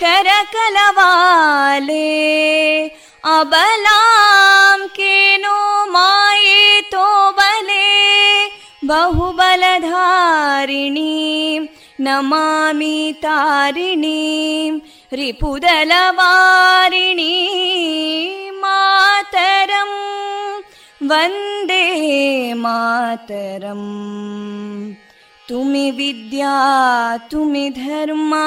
कलकल निनाद कराले कोटि कोटि भुजैदृता करकलवाले अबलां केनो मायेतो बले बहुबलधारिणीं नमामि तारिणीं रिपुदलवारिणी मातरं वन्दे मातरम् तुमि विद्या तुमि धर्मा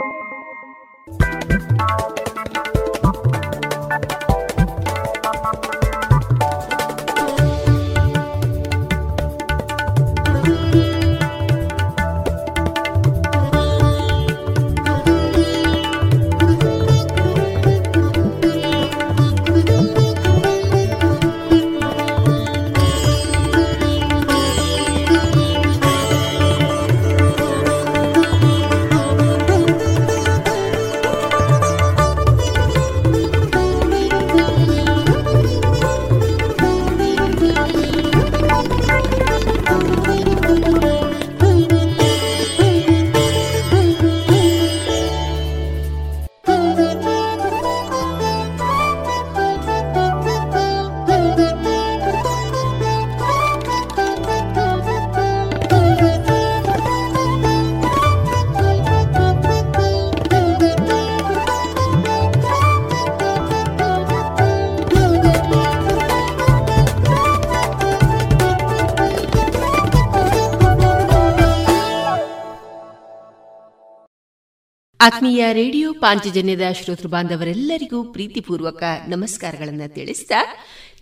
ಆತ್ಮೀಯ ರೇಡಿಯೋ ಪಾಂಚಜನ್ಯದ ಶ್ರೋತೃ ಬಾಂಧವರೆಲ್ಲರಿಗೂ ಪ್ರೀತಿಪೂರ್ವಕ ನಮಸ್ಕಾರಗಳನ್ನು ತಿಳಿಸಿದ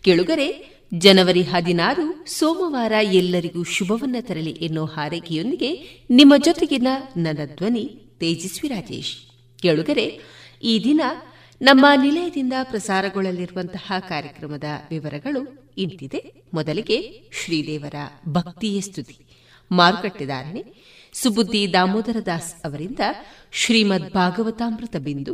ಕೆಳುಗರೆ, ಜನವರಿ ಹದಿನಾರು, ಸೋಮವಾರ ಎಲ್ಲರಿಗೂ ಶುಭವನ್ನ ತರಲಿ ಎನ್ನುವ ಹಾರೈಕೆಯೊಂದಿಗೆ ನಿಮ್ಮ ಜೊತೆಗಿನ ನನ್ನ ಧ್ವನಿ ತೇಜಸ್ವಿ ರಾಜೇಶ್. ಕೆಳುಗರೆ, ಈ ದಿನ ನಮ್ಮ ನಿಲಯದಿಂದ ಪ್ರಸಾರಗೊಳ್ಳಲಿರುವಂತಹ ಕಾರ್ಯಕ್ರಮದ ವಿವರಗಳು ಇಂತಿದೆ. ಮೊದಲಿಗೆ ಶ್ರೀದೇವರ ಭಕ್ತಿಯ ಸ್ತುತಿ. ಮಾರುಕಟ್ಟೆದಾರಣೆ ಸುಬುದ್ದಿ ದಾಮೋದರ ದಾಸ್ ಅವರಿಂದ ಶ್ರೀಮದ್ ಭಾಗವತಾಮೃತ ಬಿಂದು,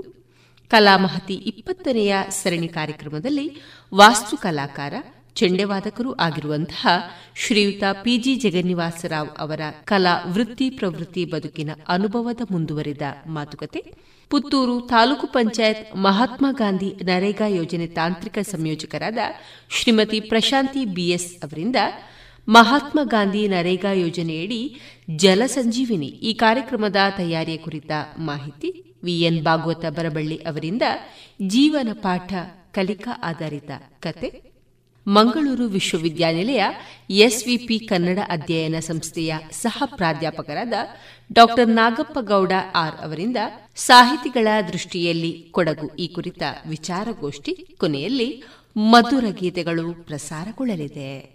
ಕಲಾಮಹತಿ ಇಪ್ಪತ್ತನೆಯ ಸರಣಿ ಕಾರ್ಯಕ್ರಮದಲ್ಲಿ ವಾಸ್ತು ಕಲಾಕಾರ ಚೆಂಡೆವಾದಕರೂ ಆಗಿರುವಂತಹ ಶ್ರೀಯುತ ಪಿಜಿ ಜಗನ್ನಿವಾಸರಾವ್ ಅವರ ಕಲಾ ವೃತ್ತಿ ಪ್ರವೃತ್ತಿ ಬದುಕಿನ ಅನುಭವದ ಮುಂದುವರಿದ ಮಾತುಕತೆ, ಪುತ್ತೂರು ತಾಲೂಕು ಪಂಚಾಯತ್ ಮಹಾತ್ಮ ಗಾಂಧಿ ನರೇಗಾ ಯೋಜನೆ ತಾಂತ್ರಿಕ ಸಂಯೋಜಕರಾದ ಶ್ರೀಮತಿ ಪ್ರಶಾಂತಿ ಬಿಎಸ್ ಅವರಿಂದ ಮಹಾತ್ಮ ಗಾಂಧಿ ನರೇಗಾ ಯೋಜನೆಯಡಿ ಜಲಸಂಜೀವಿನಿ ಈ ಕಾರ್ಯಕ್ರಮದ ತಯಾರಿಯ ಕುರಿತ ಮಾಹಿತಿ ವಿಎನ್ ಭಾಗವತ ಬರಬಳ್ಳಿ ಅವರಿಂದ ಜೀವನ ಪಾಠ ಕಲಿಕಾ ಆಧಾರಿತ ಕತೆ. ಮಂಗಳೂರು ವಿಶ್ವವಿದ್ಯಾನಿಲಯ ಎಸ್ವಿಪಿ ಕನ್ನಡ ಅಧ್ಯಯನ ಸಂಸ್ಥೆಯ ಸಹ ಪ್ರಾಧ್ಯಾಪಕರಾದ ಡಾ ನಾಗಪ್ಪ ಗೌಡ ಆರ್ ಅವರಿಂದ ಸಾಹಿತಿಗಳ ದೃಷ್ಟಿಯಲ್ಲಿ ಕೊಡಗು ಈ ಕುರಿತ ವಿಚಾರಗೋಷ್ಠಿ ಕೊನೆಯಲ್ಲಿ ಮಧುರ ಗೀತೆಗಳು ಪ್ರಸಾರಗೊಳ್ಳಲಿದೆ.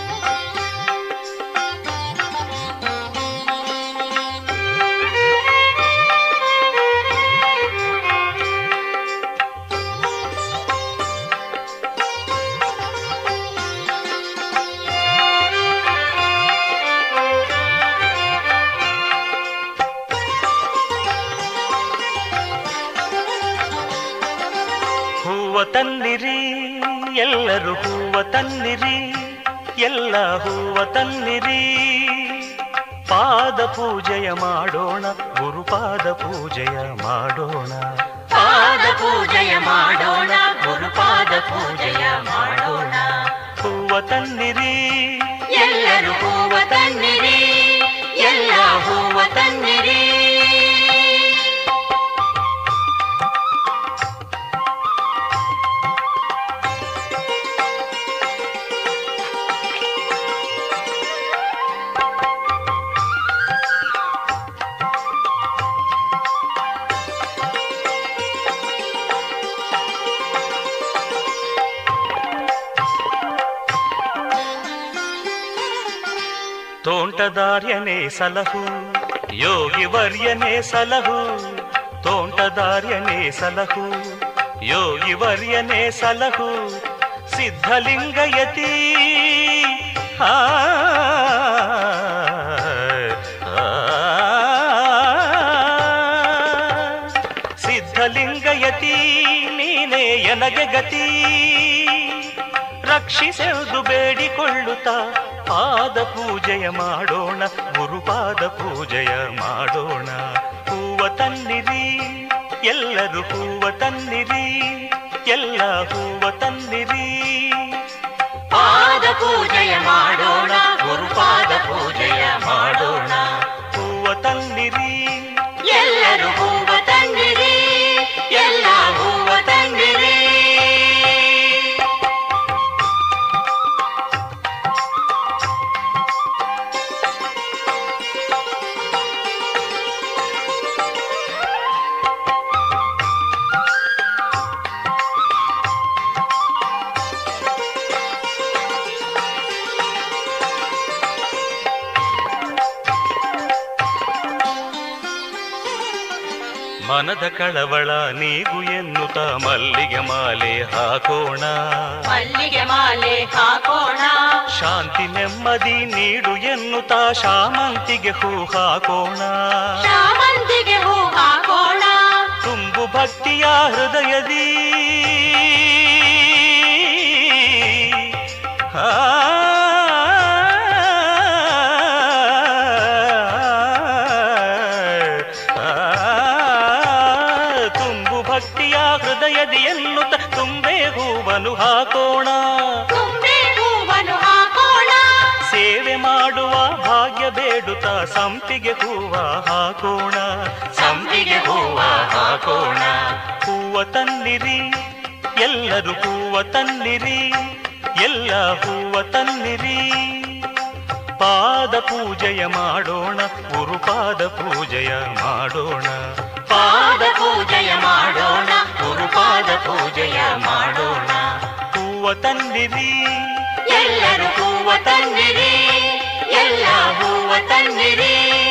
ತನ್ನಿರಿ ಎಲ್ಲರೂ ಹೂವ ತನ್ನಿರಿ ಎಲ್ಲ ಹೂವ ತನ್ನಿರಿ. ಪಾದ ಪೂಜೆಯ ಮಾಡೋಣ ಗುರುಪಾದ ಪೂಜೆಯ ಮಾಡೋಣ. ಪಾದ ಪೂಜೆಯ ಮಾಡೋಣ ಗುರುಪಾದ ಪೂಜೆಯ ಮಾಡೋಣ. ಹೂವ ತನ್ನಿರಿ ಎಲ್ಲರೂ ಹೂವ ತನ್ನಿರಿ ಎಲ್ಲ ಹೂವ ತನ್ನಿರಿ. ತೋಂಟದಾರ್ಯನೇ ಸಲಹು ಯೋಗಿ ವರ್ಯನೇ ಸಲಹು ತೋಂಟದಾರ್ಯನೇ ಸಲಹು ಯೋಗಿ ವರ್ಯನೇ ಸಲಹು ಸಿದ್ಧಲಿಂಗಯತಿ ಸಿದ್ಧಲಿಂಗಯತಿ ನೀನೇ ಎನಗೆ ಗತಿ ರಕ್ಷಿಸೆಂದು ಬೇಡಿಕೊಳ್ಳುತ್ತಾ ಪಾದ ಪೂಜೆಯ ಮಾಡೋಣ ಗುರುಪಾದ ಪೂಜೆಯ ಮಾಡೋಣ. ಹೂವ ತನ್ನಿರಿ ಎಲ್ಲರೂ ಹೂವ ತನ್ನಿರಿ ಎಲ್ಲ ಹೂವ ತನ್ನಿರಿ. ಪಾದ ಪೂಜೆಯ ಮಾಡೋಣ ಗುರುಪಾದ ಪೂಜೆಯ ಮಾಡೋಣ. ಹೂವ ತನ್ನಿರಿ ಎಲ್ಲರೂ ಮನದ ಕಳವಳ ನೀಗು ಎನ್ನುತ್ತ ಮಲ್ಲಿಗೆ ಮಾಲೆ ಹಾಕೋಣ. ಮಲ್ಲಿಗೆ ಮಾಲೆ ಹಾಕೋಣ. ಶಾಂತಿ ನೆಮ್ಮದಿ ನೀಡು ಎನ್ನುತ್ತ ಶಾಮಂತಿಗೆ ಹೂ ಹಾಕೋಣ. ಶಾಮಂತಿಗೆ ಹೂ ಹಾಕೋಣ. ತುಂಬು ಭಕ್ತಿಯ ಹೃದಯದಿ. ಆ ಹಾಕೋಣ. ಸಂಪಿಗೆ ಹೂವ ಹಾಕೋಣ. ಹೂವ ತನ್ನಿರಿ. ಎಲ್ಲರೂ ಹೂವ ತನ್ನಿರಿ. ಎಲ್ಲ ಹೂವ ತನ್ನಿರಿ. ಪಾದ ಪೂಜೆಯ ಮಾಡೋಣ. ಗುರುಪಾದ ಪೂಜೆಯ ಮಾಡೋಣ. ಪಾದ ಪೂಜೆಯ ಮಾಡೋಣ. ಗುರುಪಾದ ಪೂಜೆಯ ಮಾಡೋಣ. ಹೂವ ತನ್ನಿರಿ. ಎಲ್ಲರೂ ಹೂವ ತನ್ನಿರಿ. ಎಲ್ಲ ಹೂವ ತನ್ನಿರಿ.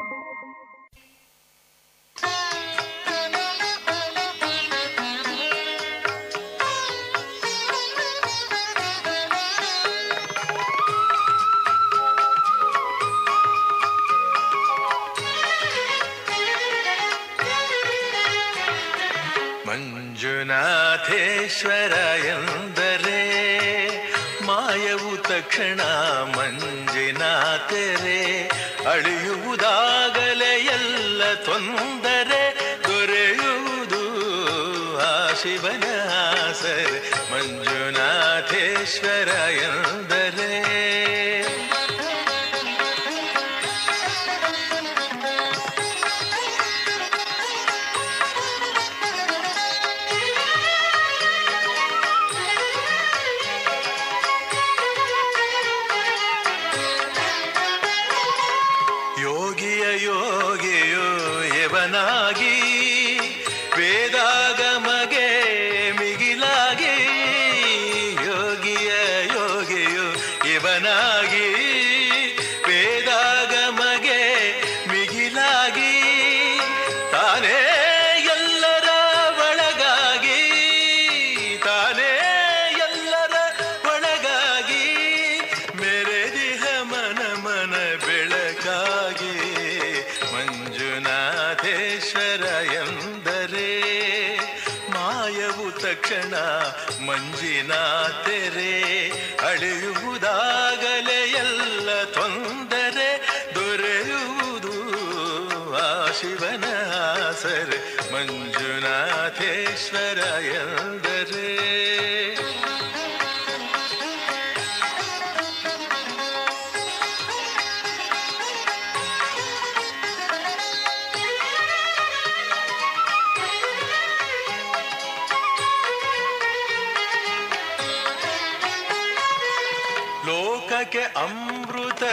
ಎಂದರೆ ಮಾಯವು ತಕ್ಷಣ ಮಂಜಿನಾಥರೆ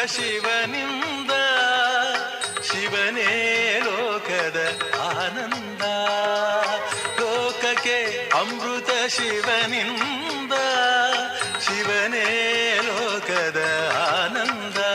ಶಿವನಿಂದ ಶಿವನೇ ಲೋಕದ ಆನಂದ. ಲೋಕಕ್ಕೆ ಅಮೃತ ಶಿವನಿಂದ ಶಿವನೇ ಲೋಕದ ಆನಂದ.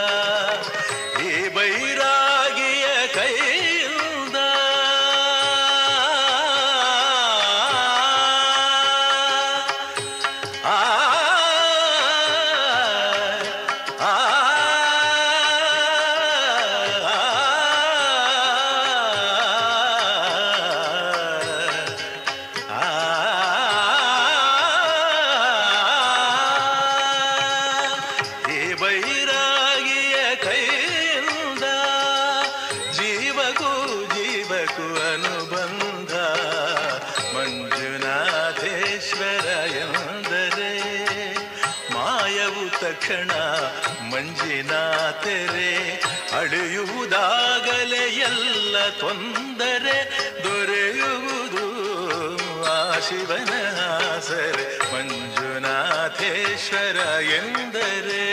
ಮಂಜುನಾಥೇಶ್ವರ ಎಂದರೆ?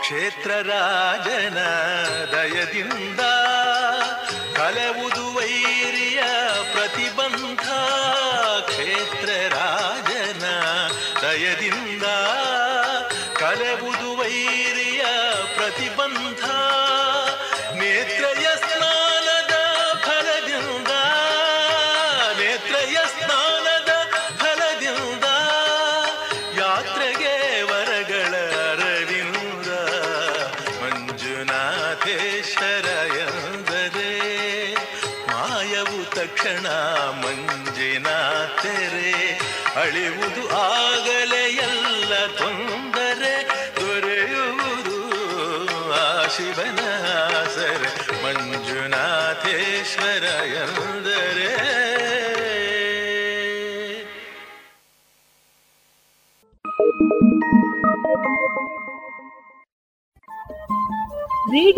ಕ್ಷೇತ್ರ ರಾಜನ ದಯದಿಂದ ಕಲೆವುದು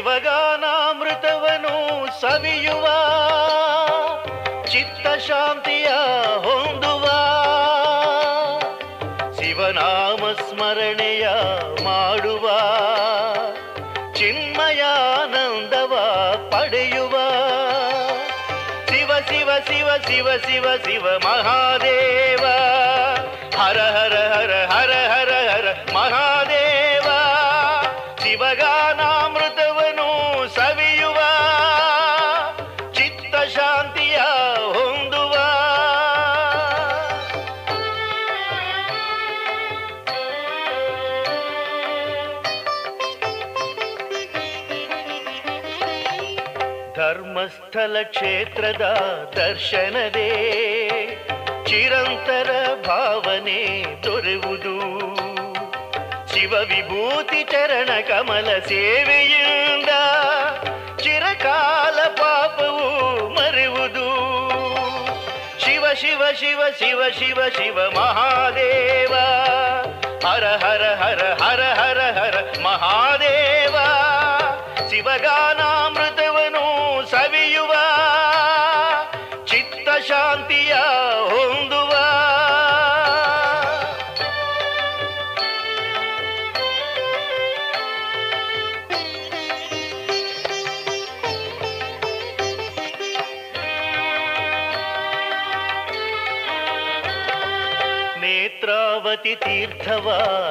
ಶಿವಗಾನಾಮೃತವನು ಸವಿಯುವ ಚಿತ್ತ ಶಾಂತಿಯ ಹೊಂದುವ. ಶಿವನಾಮ ಸ್ಮರಣೆಯ ಮಾಡುವ, ಚಿನ್ಮಯಾನಂದವ ಪಡೆಯುವ. ಶಿವ ಶಿವ ಶಿವ ಶಿವ ಶಿವ ಶಿವ ಮಹಾದೇವ. ಕ್ಷೇತ್ರದ ದರ್ಶನದೇ. ಚಿರಂತರ ಭಾವನೆ ದೊರೆವುದು ಶಿವ ವಿಭೂತಿ ಚರಣ ಕಮಲ ಸೇವೆಯಿಂದ ಚಿರಕಾಲ ಪಾಪವು ಮರೆಯುವುದು ಶಿವ ಶಿವ ಶಿವ ಶಿವ ಶಿವ ಶಿವ ಮಹಾದೇವ. ಹರ ಹರ ಹರ ಹರ ಹರ ಹರ ಮಹಾದೇವ. ಶಿವಗಾನಾಮೃತವನು ನೇತ್ರಾವತಿ ತೀರ್ಥವ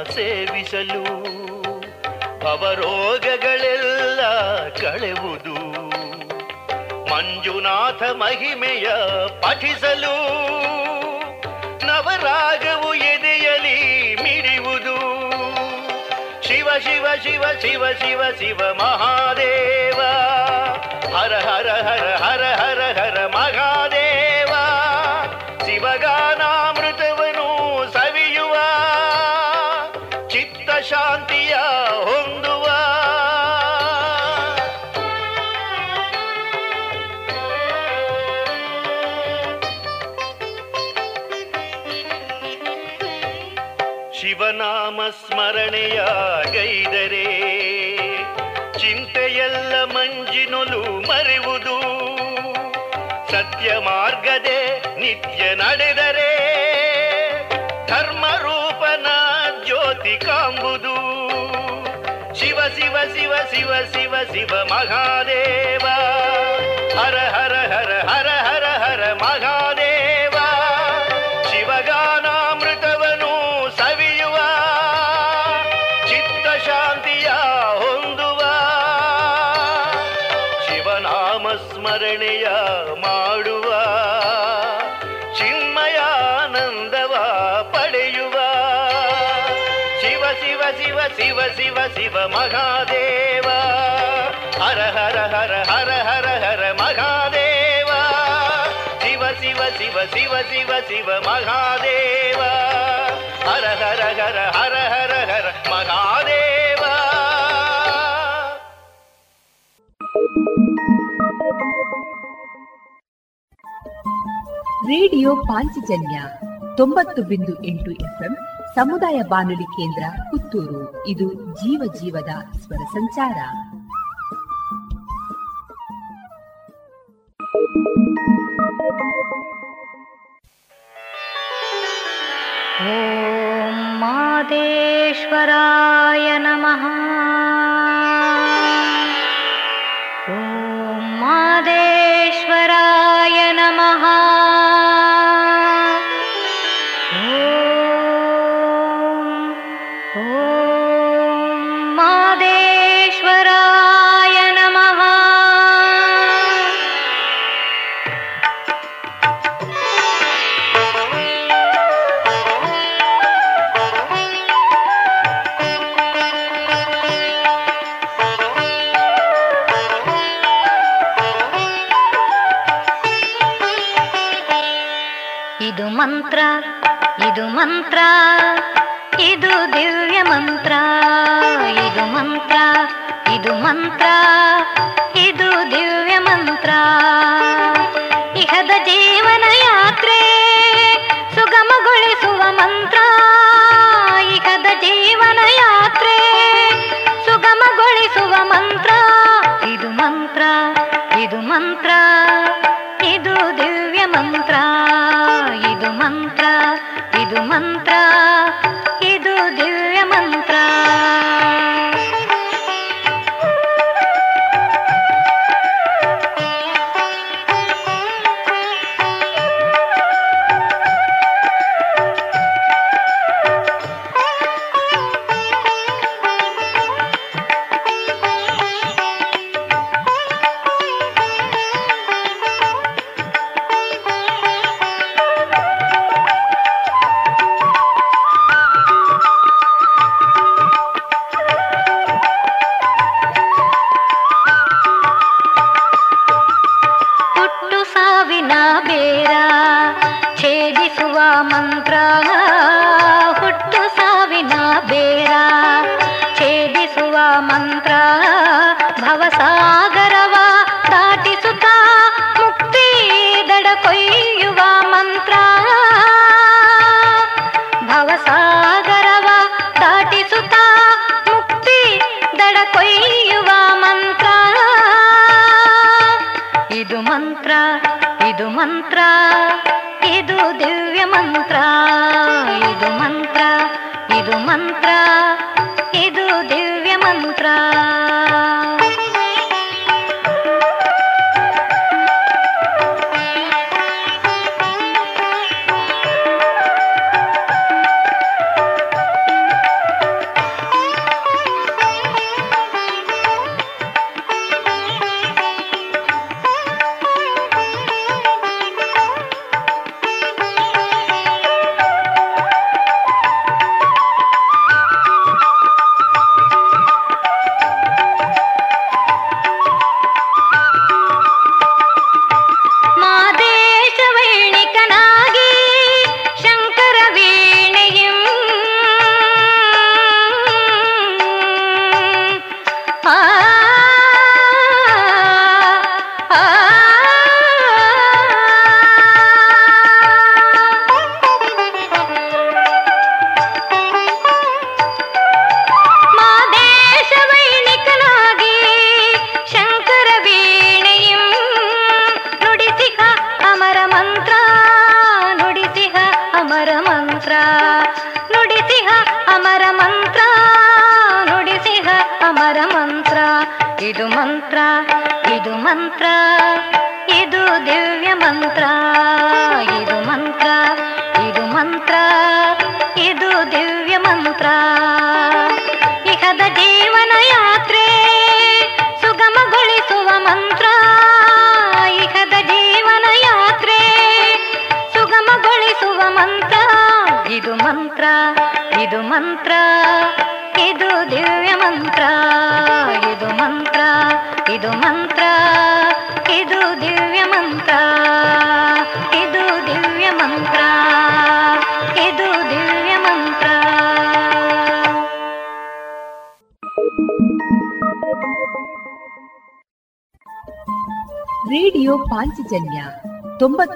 ಸೇವಿಸಲು ಭವರೋಗಗಳೆಲ್ಲ ಕಳೆವುದು. ಮಂಜುನಾಥ ಮಹಿಮೆಯ ಪಠಿಸಲು, ನವರಾಗವು ಎದೆಯಲಿ ಮಿಡಿಯುವುದು ಶಿವ ಶಿವ ಶಿವ ಶಿವ ಶಿವ ಶಿವ ಮಹಾದೇವ, ಹರ ಹರ ಹರ ಹರ ಹರ ಹರ, ಮಹಾದೇವ. ನಿತ್ಯ ನಡೆದರೆ ಧರ್ಮ ರೂಪನ ಜ್ಯೋತಿ ಕಾಂಬುದು. ಶಿವ ಶಿವ ಶಿವ ಶಿವ ಶಿವ ಶಿವ ಮಹಾದೇವ. ಹರ ಹರ ಹರ ಹರ ಹರ ಹರ ಮಹಾದೇವ. ಶಿವಗಾನಾಮೃತವನು ಸವಿಯುವ, ಚಿತ್ತ ಶಾಂತಿಯ ಹೊಂದುವ. ಶಿವನಾಮ ಸ್ಮರಣೆಯ ಮಾಡುವ ಶಿವ ಶಿವ ಶಿವ ಮಹಾದೇವ. ಹರ ಹರ ಹರ ಹರ ಹರ ಹರ ಮಹಾದೇವ. ಶಿವ ಶಿವ ಶಿವ ಶಿವ ಶಿವ ಶಿವ ಮಹಾದೇವ. ಹರ ಹರ ಹರ ಹರ ಹರ ಹರ ಮಹಾದೇವ. ರೇಡಿಯೋ ಪಾಂಚಜನ್ಯ ತೊಂಬತ್ತು ಬಿಂದು ಎಂಟು ಎಫ್ಎಂ ಸಮುದಾಯ ಬಾನುಲಿ ಕೇಂದ್ರ ಪುತ್ತೂರು. ಇದು ಜೀವ ಜೀವದ ಸ್ವರ ಸಂಚಾರ. ಓಂ ಮಾದೇಶ್ವರಾಯ ನಮಃ. ಪಾಂಚಜನ್ಯ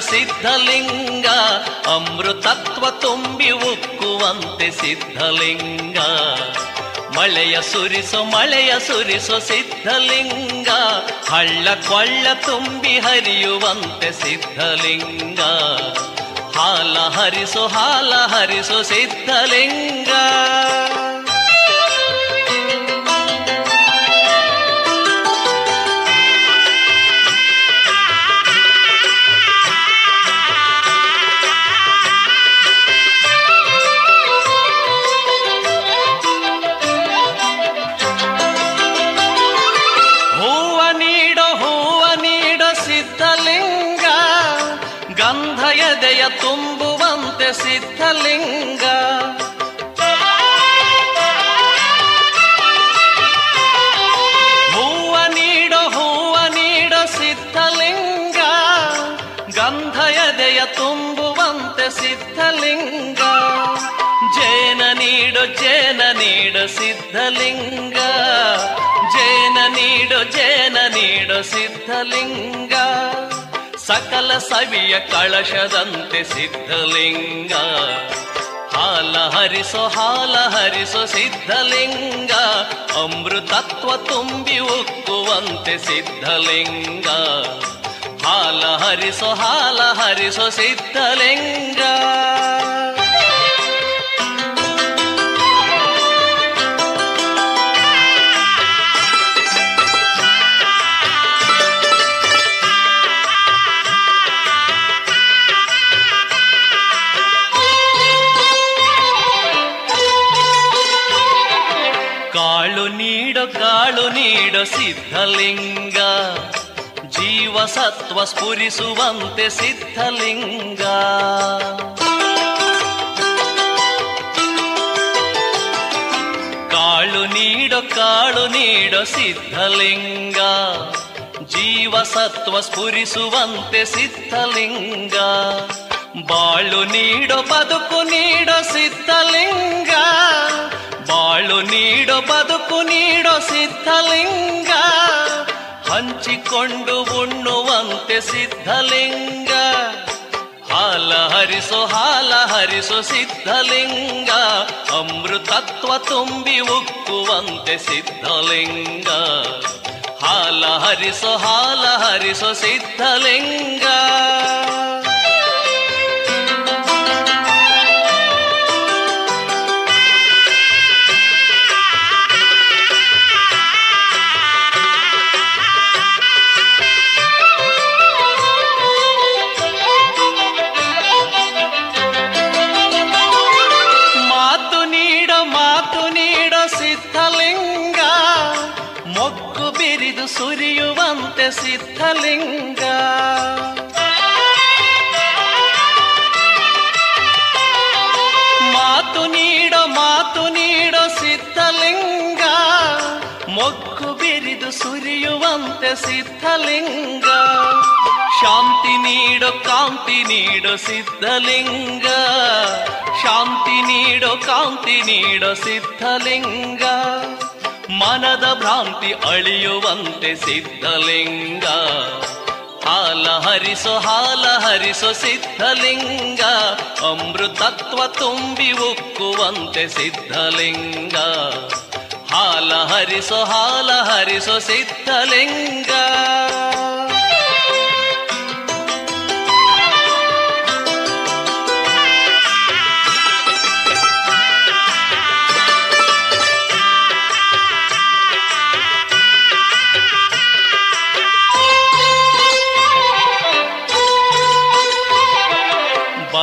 ಸಿದ್ಧಲಿಂಗ, ಅಮೃತತ್ವ ತುಂಬಿ ಉಕ್ಕುವಂತೆ ಸಿದ್ಧಲಿಂಗ. ಮಳೆಯ ಸುರಿಸು ಮಳೆಯ ಸುರಿಸು ಸಿದ್ಧಲಿಂಗ. ಹಳ್ಳ ಕೊಳ್ಳ ತುಂಬಿ ಹರಿಯುವಂತೆ ಸಿದ್ಧಲಿಂಗ. ಹಾಲ ಹರಿಸು ಹಾಲ ಹರಿಸು ಸಿದ್ಧಲಿಂಗ. ಸಿದ್ಧಲಿಂಗ. ಜೇನ ನೀಡೋ ಜೇನ ನೀಡೋ ಸಿದ್ಧಲಿಂಗ. ಸಕಲ ಸವಿಯ ಕಳಶದಂತೆ ಸಿದ್ಧಲಿಂಗ. ಹಾಲ ಹರಿಸೋ ಹಾಲ ಹರಿಸೋ ಸಿದ್ಧಲಿಂಗ. ಅಮೃತತ್ವ ತುಂಬಿ ಉಕ್ಕುವಂತೆ ಸಿದ್ಧಲಿಂಗ. ಹಾಲ ಹರಿಸೋ ಹಾಲ ಹರಿಸೋ ಸಿದ್ಧಲಿಂಗ. ಕಾಳು ನೀಡ ಸಿದ್ಧಲಿಂಗ ಜೀವಸತ್ವ ಸ್ಫುರಿಸುವಂತೆ ಸಿದ್ಧಲಿಂಗ. ಕಾಳು ನೀಡ ಕಾಳು ನೀಡ ಸಿದ್ಧಲಿಂಗ ಜೀವಸತ್ವ ಸ್ಫುರಿಸುವಂತೆ ಸಿದ್ಧಲಿಂಗ. ಬಾಳು ನೀಡೋ ಬದುಕು ನೀಡೋ ಸಿದ್ಧಲಿಂಗ ಬಾಳು ನೀಡೋ ಬದುಕು ನೀಡೋ ಸಿದ್ಧಲಿಂಗ, ಹಂಚಿಕೊಂಡು ಉಣ್ಣುವಂತೆ ಸಿದ್ಧಲಿಂಗ. ಹಾಲ ಹರಿಸೋ ಹಾಲ ಹರಿಸೋ ಸಿದ್ಧಲಿಂಗ, ಅಮೃತತ್ವ ತುಂಬಿ ಉಕ್ಕುವಂತೆ ಸಿದ್ಧಲಿಂಗ. ಹಾಲ ಹರಿಸೋ ಹಾಲ ಹರಿಸೋ ಸಿದ್ಧಲಿಂಗ. ಸುರಿಯುವಂತೆ ಸಿದ್ಧಲಿಂಗ ಮಾತು ನೀಡೋ ಮಾತು ನೀಡೋ ಸಿದ್ಧಲಿಂಗ ಮೊಗ್ಗು ಬಿರಿದು ಸುರಿಯುವಂತೆ ಸಿದ್ಧಲಿಂಗ ಶಾಂತಿ ನೀಡೋ ಕಾಂತಿ ನೀಡೋ ಸಿದ್ಧಲಿಂಗ ಶಾಂತಿ ನೀಡೋ ಕಾಂತಿ ನೀಡೋ ಸಿದ್ಧಲಿಂಗ ಮನದ ಭ್ರಾಂತಿ ಅಳಿಯುವಂತೆ ಸಿದ್ಧಲಿಂಗ. ಹಾಲ ಹರಿಸೋ ಹಾಲ ಹರಿಸೋ ಸಿದ್ಧಲಿಂಗ. ಅಮೃತತ್ವ ತುಂಬಿ ಉಕ್ಕುವಂತೆ ಸಿದ್ಧಲಿಂಗ. ಹಾಲ ಹರಿಸೋ ಹಾಲ ಹರಿಸೋ ಸಿದ್ಧಲಿಂಗ.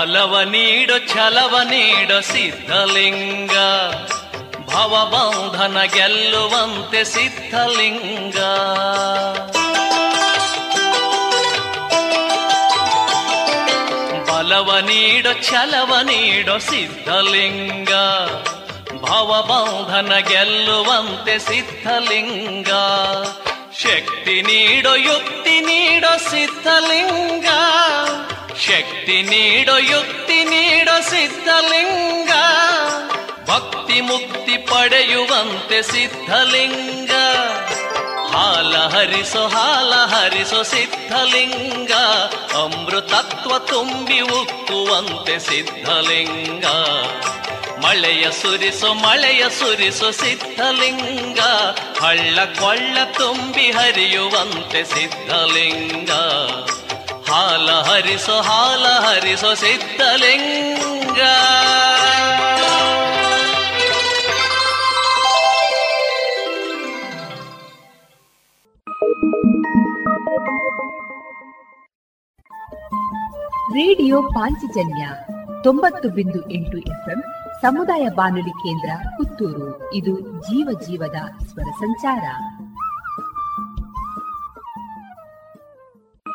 ಬಲವ ನೀಡೋ ಛಲವ ನೀಡೋ ಸಿದ್ಧಲಿಂಗ ಭವಬಂಧನ ಗೆಲ್ಲುವಂತೆ ಸಿದ್ಧಲಿಂಗ ಬಲವ ನೀಡೋ ಛಲವ ನೀಡೋ ಸಿದ್ಧಲಿಂಗ ಭವಬಂಧನ ಗೆಲ್ಲುವಂತೆ ಸಿದ್ಧಲಿಂಗ ಶಕ್ತಿ ನೀಡೋ ಯುಕ್ತಿ ನೀಡೋ ಸಿದ್ಧಲಿಂಗ ಶಕ್ತಿ ನೀಡೋ ಯುಕ್ತಿ ನೀಡೋ ಸಿದ್ಧಲಿಂಗ. ಭಕ್ತಿ ಮುಕ್ತಿ ಪಡೆಯುವಂತೆ ಸಿದ್ಧಲಿಂಗ. ಹಾಲ ಹರಿಸೋ ಹಾಲ ಹರಿಸೋ ಸಿದ್ಧಲಿಂಗ. ಅಮೃತತ್ವ ತುಂಬಿ ಉಕ್ಕುವಂತೆ ಸಿದ್ಧಲಿಂಗ. ಮಳೆಯ ಸುರಿಸೋ ಮಳೆಯ ಸುರಿಸೋ ಸಿದ್ಧಲಿಂಗ. ಹಳ್ಳ ಕೊಳ್ಳ ತುಂಬಿ ಹರಿಯುವಂತೆ ಸಿದ್ಧಲಿಂಗ. ಹಾಲ ಹರಿಸೋ ಹಾಲ ಹರಿಸೋ ಸಿದ್ಧಲಿಂಗ. ರೇಡಿಯೋ ಪಾಂಚಜನ್ಯ ತೊಂಬತ್ತು ಬಿಂದು ಎಂಟು ಎಫ್ಎಂ ಸಮುದಾಯ ಬಾನುಲಿ ಕೇಂದ್ರ ಪುತ್ತೂರು. ಇದು ಜೀವ ಜೀವದ ಸ್ವರ ಸಂಚಾರ.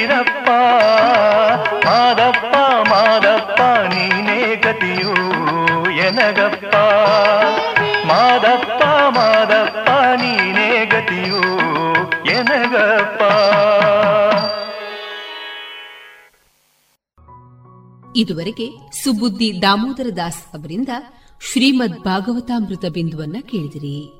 ಬೀರಪ್ಪ ಮಾದಪ್ಪ ಮಾದಪ್ಪ, ನೀನೇ ಗತಿಯು ಎನಗಪ್ಪ. ಮಾದಪ್ಪ ಮಾದಪ್ಪ, ನೀನೇ ಗತಿಯು ಎನಗಪ್ಪ. ಇದುವರೆಗೆ ಸುಬುದ್ದಿ ದಾಮೋದರ ದಾಸ್ ಅವರಿಂದ ಶ್ರೀಮದ್ ಭಾಗವತಾಮೃತ ಬಿಂದುವನ್ನ ಕೇಳಿದಿರಿ.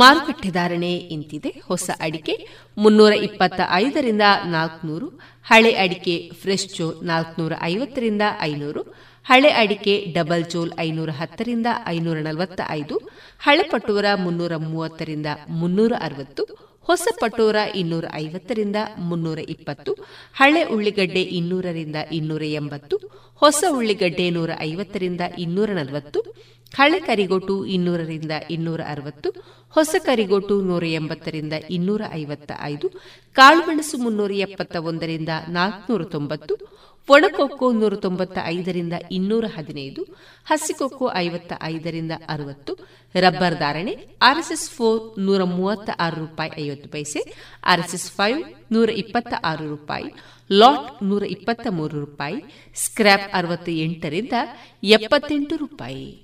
ಮಾರುಕಟ್ಟೆ ಧಾರಣೆ ಇಂತಿದೆ. ಹೊಸ ಅಡಿಕೆ ಮುನ್ನೂರ ಇಪ್ಪತ್ತ ಐದರಿಂದ ನಾಲ್ಕುನೂರು, ಹಳೆ ಅಡಿಕೆ ಫ್ರೆಶ್ ಚೋಲ್ ನಾಲ್ಕುನೂರ ಐವತ್ತರಿಂದ ಐನೂರು, ಹಳೆ ಅಡಿಕೆ ಡಬಲ್ ಚೋಲ್ ಐನೂರ ಹತ್ತರಿಂದ ಐನೂರ ನಲವತ್ತ ಐದು ಹಳೆ ಪಟೋರ ಮುನ್ನೂರ ಮೂವತ್ತರಿಂದ ಮುನ್ನೂರ ಅರವತ್ತು, ಹೊಸ ಪಟೋರ ಇನ್ನೂರ ಐವತ್ತರಿಂದ ಮುನ್ನೂರ ಇಪ್ಪತ್ತು, ಹಳೆ ಉಳ್ಳಿಗಡ್ಡೆ ಇನ್ನೂರರಿಂದ ಇನ್ನೂರ ಎಂಬತ್ತು, ಹೊಸ ಉಳ್ಳಿಗಡ್ಡೆ ನೂರ ಐವತ್ತರಿಂದ ಇನ್ನೂರ ನಲವತ್ತು ಹಳೆ ಕರಿಗೋಟು ಇನ್ನೂರರಿಂದ ಇನ್ನೂರ ಅರವತ್ತು, ಹೊಸ ಕರಿಗೋಟು ನೂರ ಎಂಬತ್ತರಿಂದ ಇನ್ನೂರ ಐವತ್ತ ಐದು ಕಾಳುಮೆಣಸು ಮುನ್ನೂರ ಎಪ್ಪತ್ತ ಒಂದರಿಂದ ನಾಲ್ಕುನೂರ ತೊಂಬತ್ತು, ಒಣಕೊಕ್ಕೋ ನೂರ ತೊಂಬತ್ತ ಐದರಿಂದ ಇನ್ನೂರ ಹದಿನೈದು, ಹಸಿಕೊಕ್ಕೋ ಐವತ್ತ ಐದರಿಂದ ಅರವತ್ತು, ರಬ್ಬರ್ ಧಾರಣೆ ಆರ್ಎಸ್ಎಸ್ ಫೋರ್ ನೂರ ಮೂವತ್ತ ಆರು ರೂಪಾಯಿ ಐವತ್ತು ಪೈಸೆ, ಆರ್ಎಸ್ಎಸ್ ಫೈವ್ ನೂರ ಇಪ್ಪತ್ತ ಆರು ರೂಪಾಯಿ, ಲಾಟ್ ನೂರ ಇಪ್ಪತ್ತ ಮೂರು ರೂಪಾಯಿ ಸ್ಕ್ರಾಪ್ ಅರವತ್ತ ಎಂಟರಿಂದ ಎಪ್ಪತ್ತೆಂಟು ರೂಪಾಯಿ.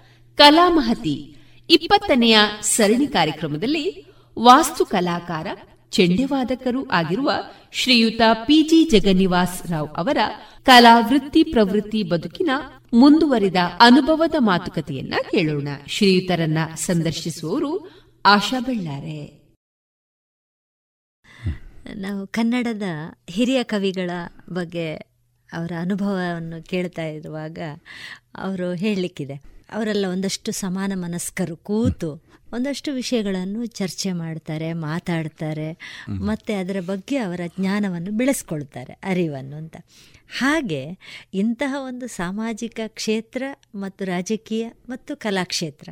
ಕಲಾಮಹತಿ ಇಪ್ಪತ್ತನೆಯ ಸರಣಿ ಕಾರ್ಯಕ್ರಮದಲ್ಲಿ ವಾಸ್ತು ಕಲಾಕಾರ ಚೆಂಡೆವಾದಕರೂ ಆಗಿರುವ ಶ್ರೀಯುತ ಪಿಜಿ ಜಗನ್ನಿವಾಸ್ ರಾವ್ ಅವರ ಕಲಾ ವೃತ್ತಿ ಪ್ರವೃತ್ತಿ ಬದುಕಿನ ಮುಂದುವರಿದ ಅನುಭವದ ಮಾತುಕತೆಯನ್ನ ಕೇಳೋಣ. ಶ್ರೀಯುತರನ್ನ ಸಂದರ್ಶಿಸುವವರು ಆಶಾ ಬೆಳ್ಳಾರೆ. ನಾವು ಕನ್ನಡದ ಹಿರಿಯ ಕವಿಗಳ ಬಗ್ಗೆ ಅವರ ಅನುಭವವನ್ನು ಕೇಳ್ತಾ ಇರುವಾಗ ಅವರು ಹೇಳಲಿಕ್ಕಿದೆ ಅವರೆಲ್ಲ ಒಂದಷ್ಟು ಸಮಾನ ಮನಸ್ಕರು ಕೂತು ಒಂದಷ್ಟು ವಿಷಯಗಳನ್ನು ಚರ್ಚೆ ಮಾಡ್ತಾರೆ ಮಾತಾಡ್ತಾರೆ ಮತ್ತು ಅದರ ಬಗ್ಗೆ ಅವರ ಜ್ಞಾನವನ್ನು ಬೆಳೆಸ್ಕೊಳ್ತಾರೆ ಅರಿವನ್ನು ಅಂತ. ಹಾಗೆ ಇಂತಹ ಒಂದು ಸಾಮಾಜಿಕ ಕ್ಷೇತ್ರ ಮತ್ತು ರಾಜಕೀಯ ಮತ್ತು ಕಲಾಕ್ಷೇತ್ರ.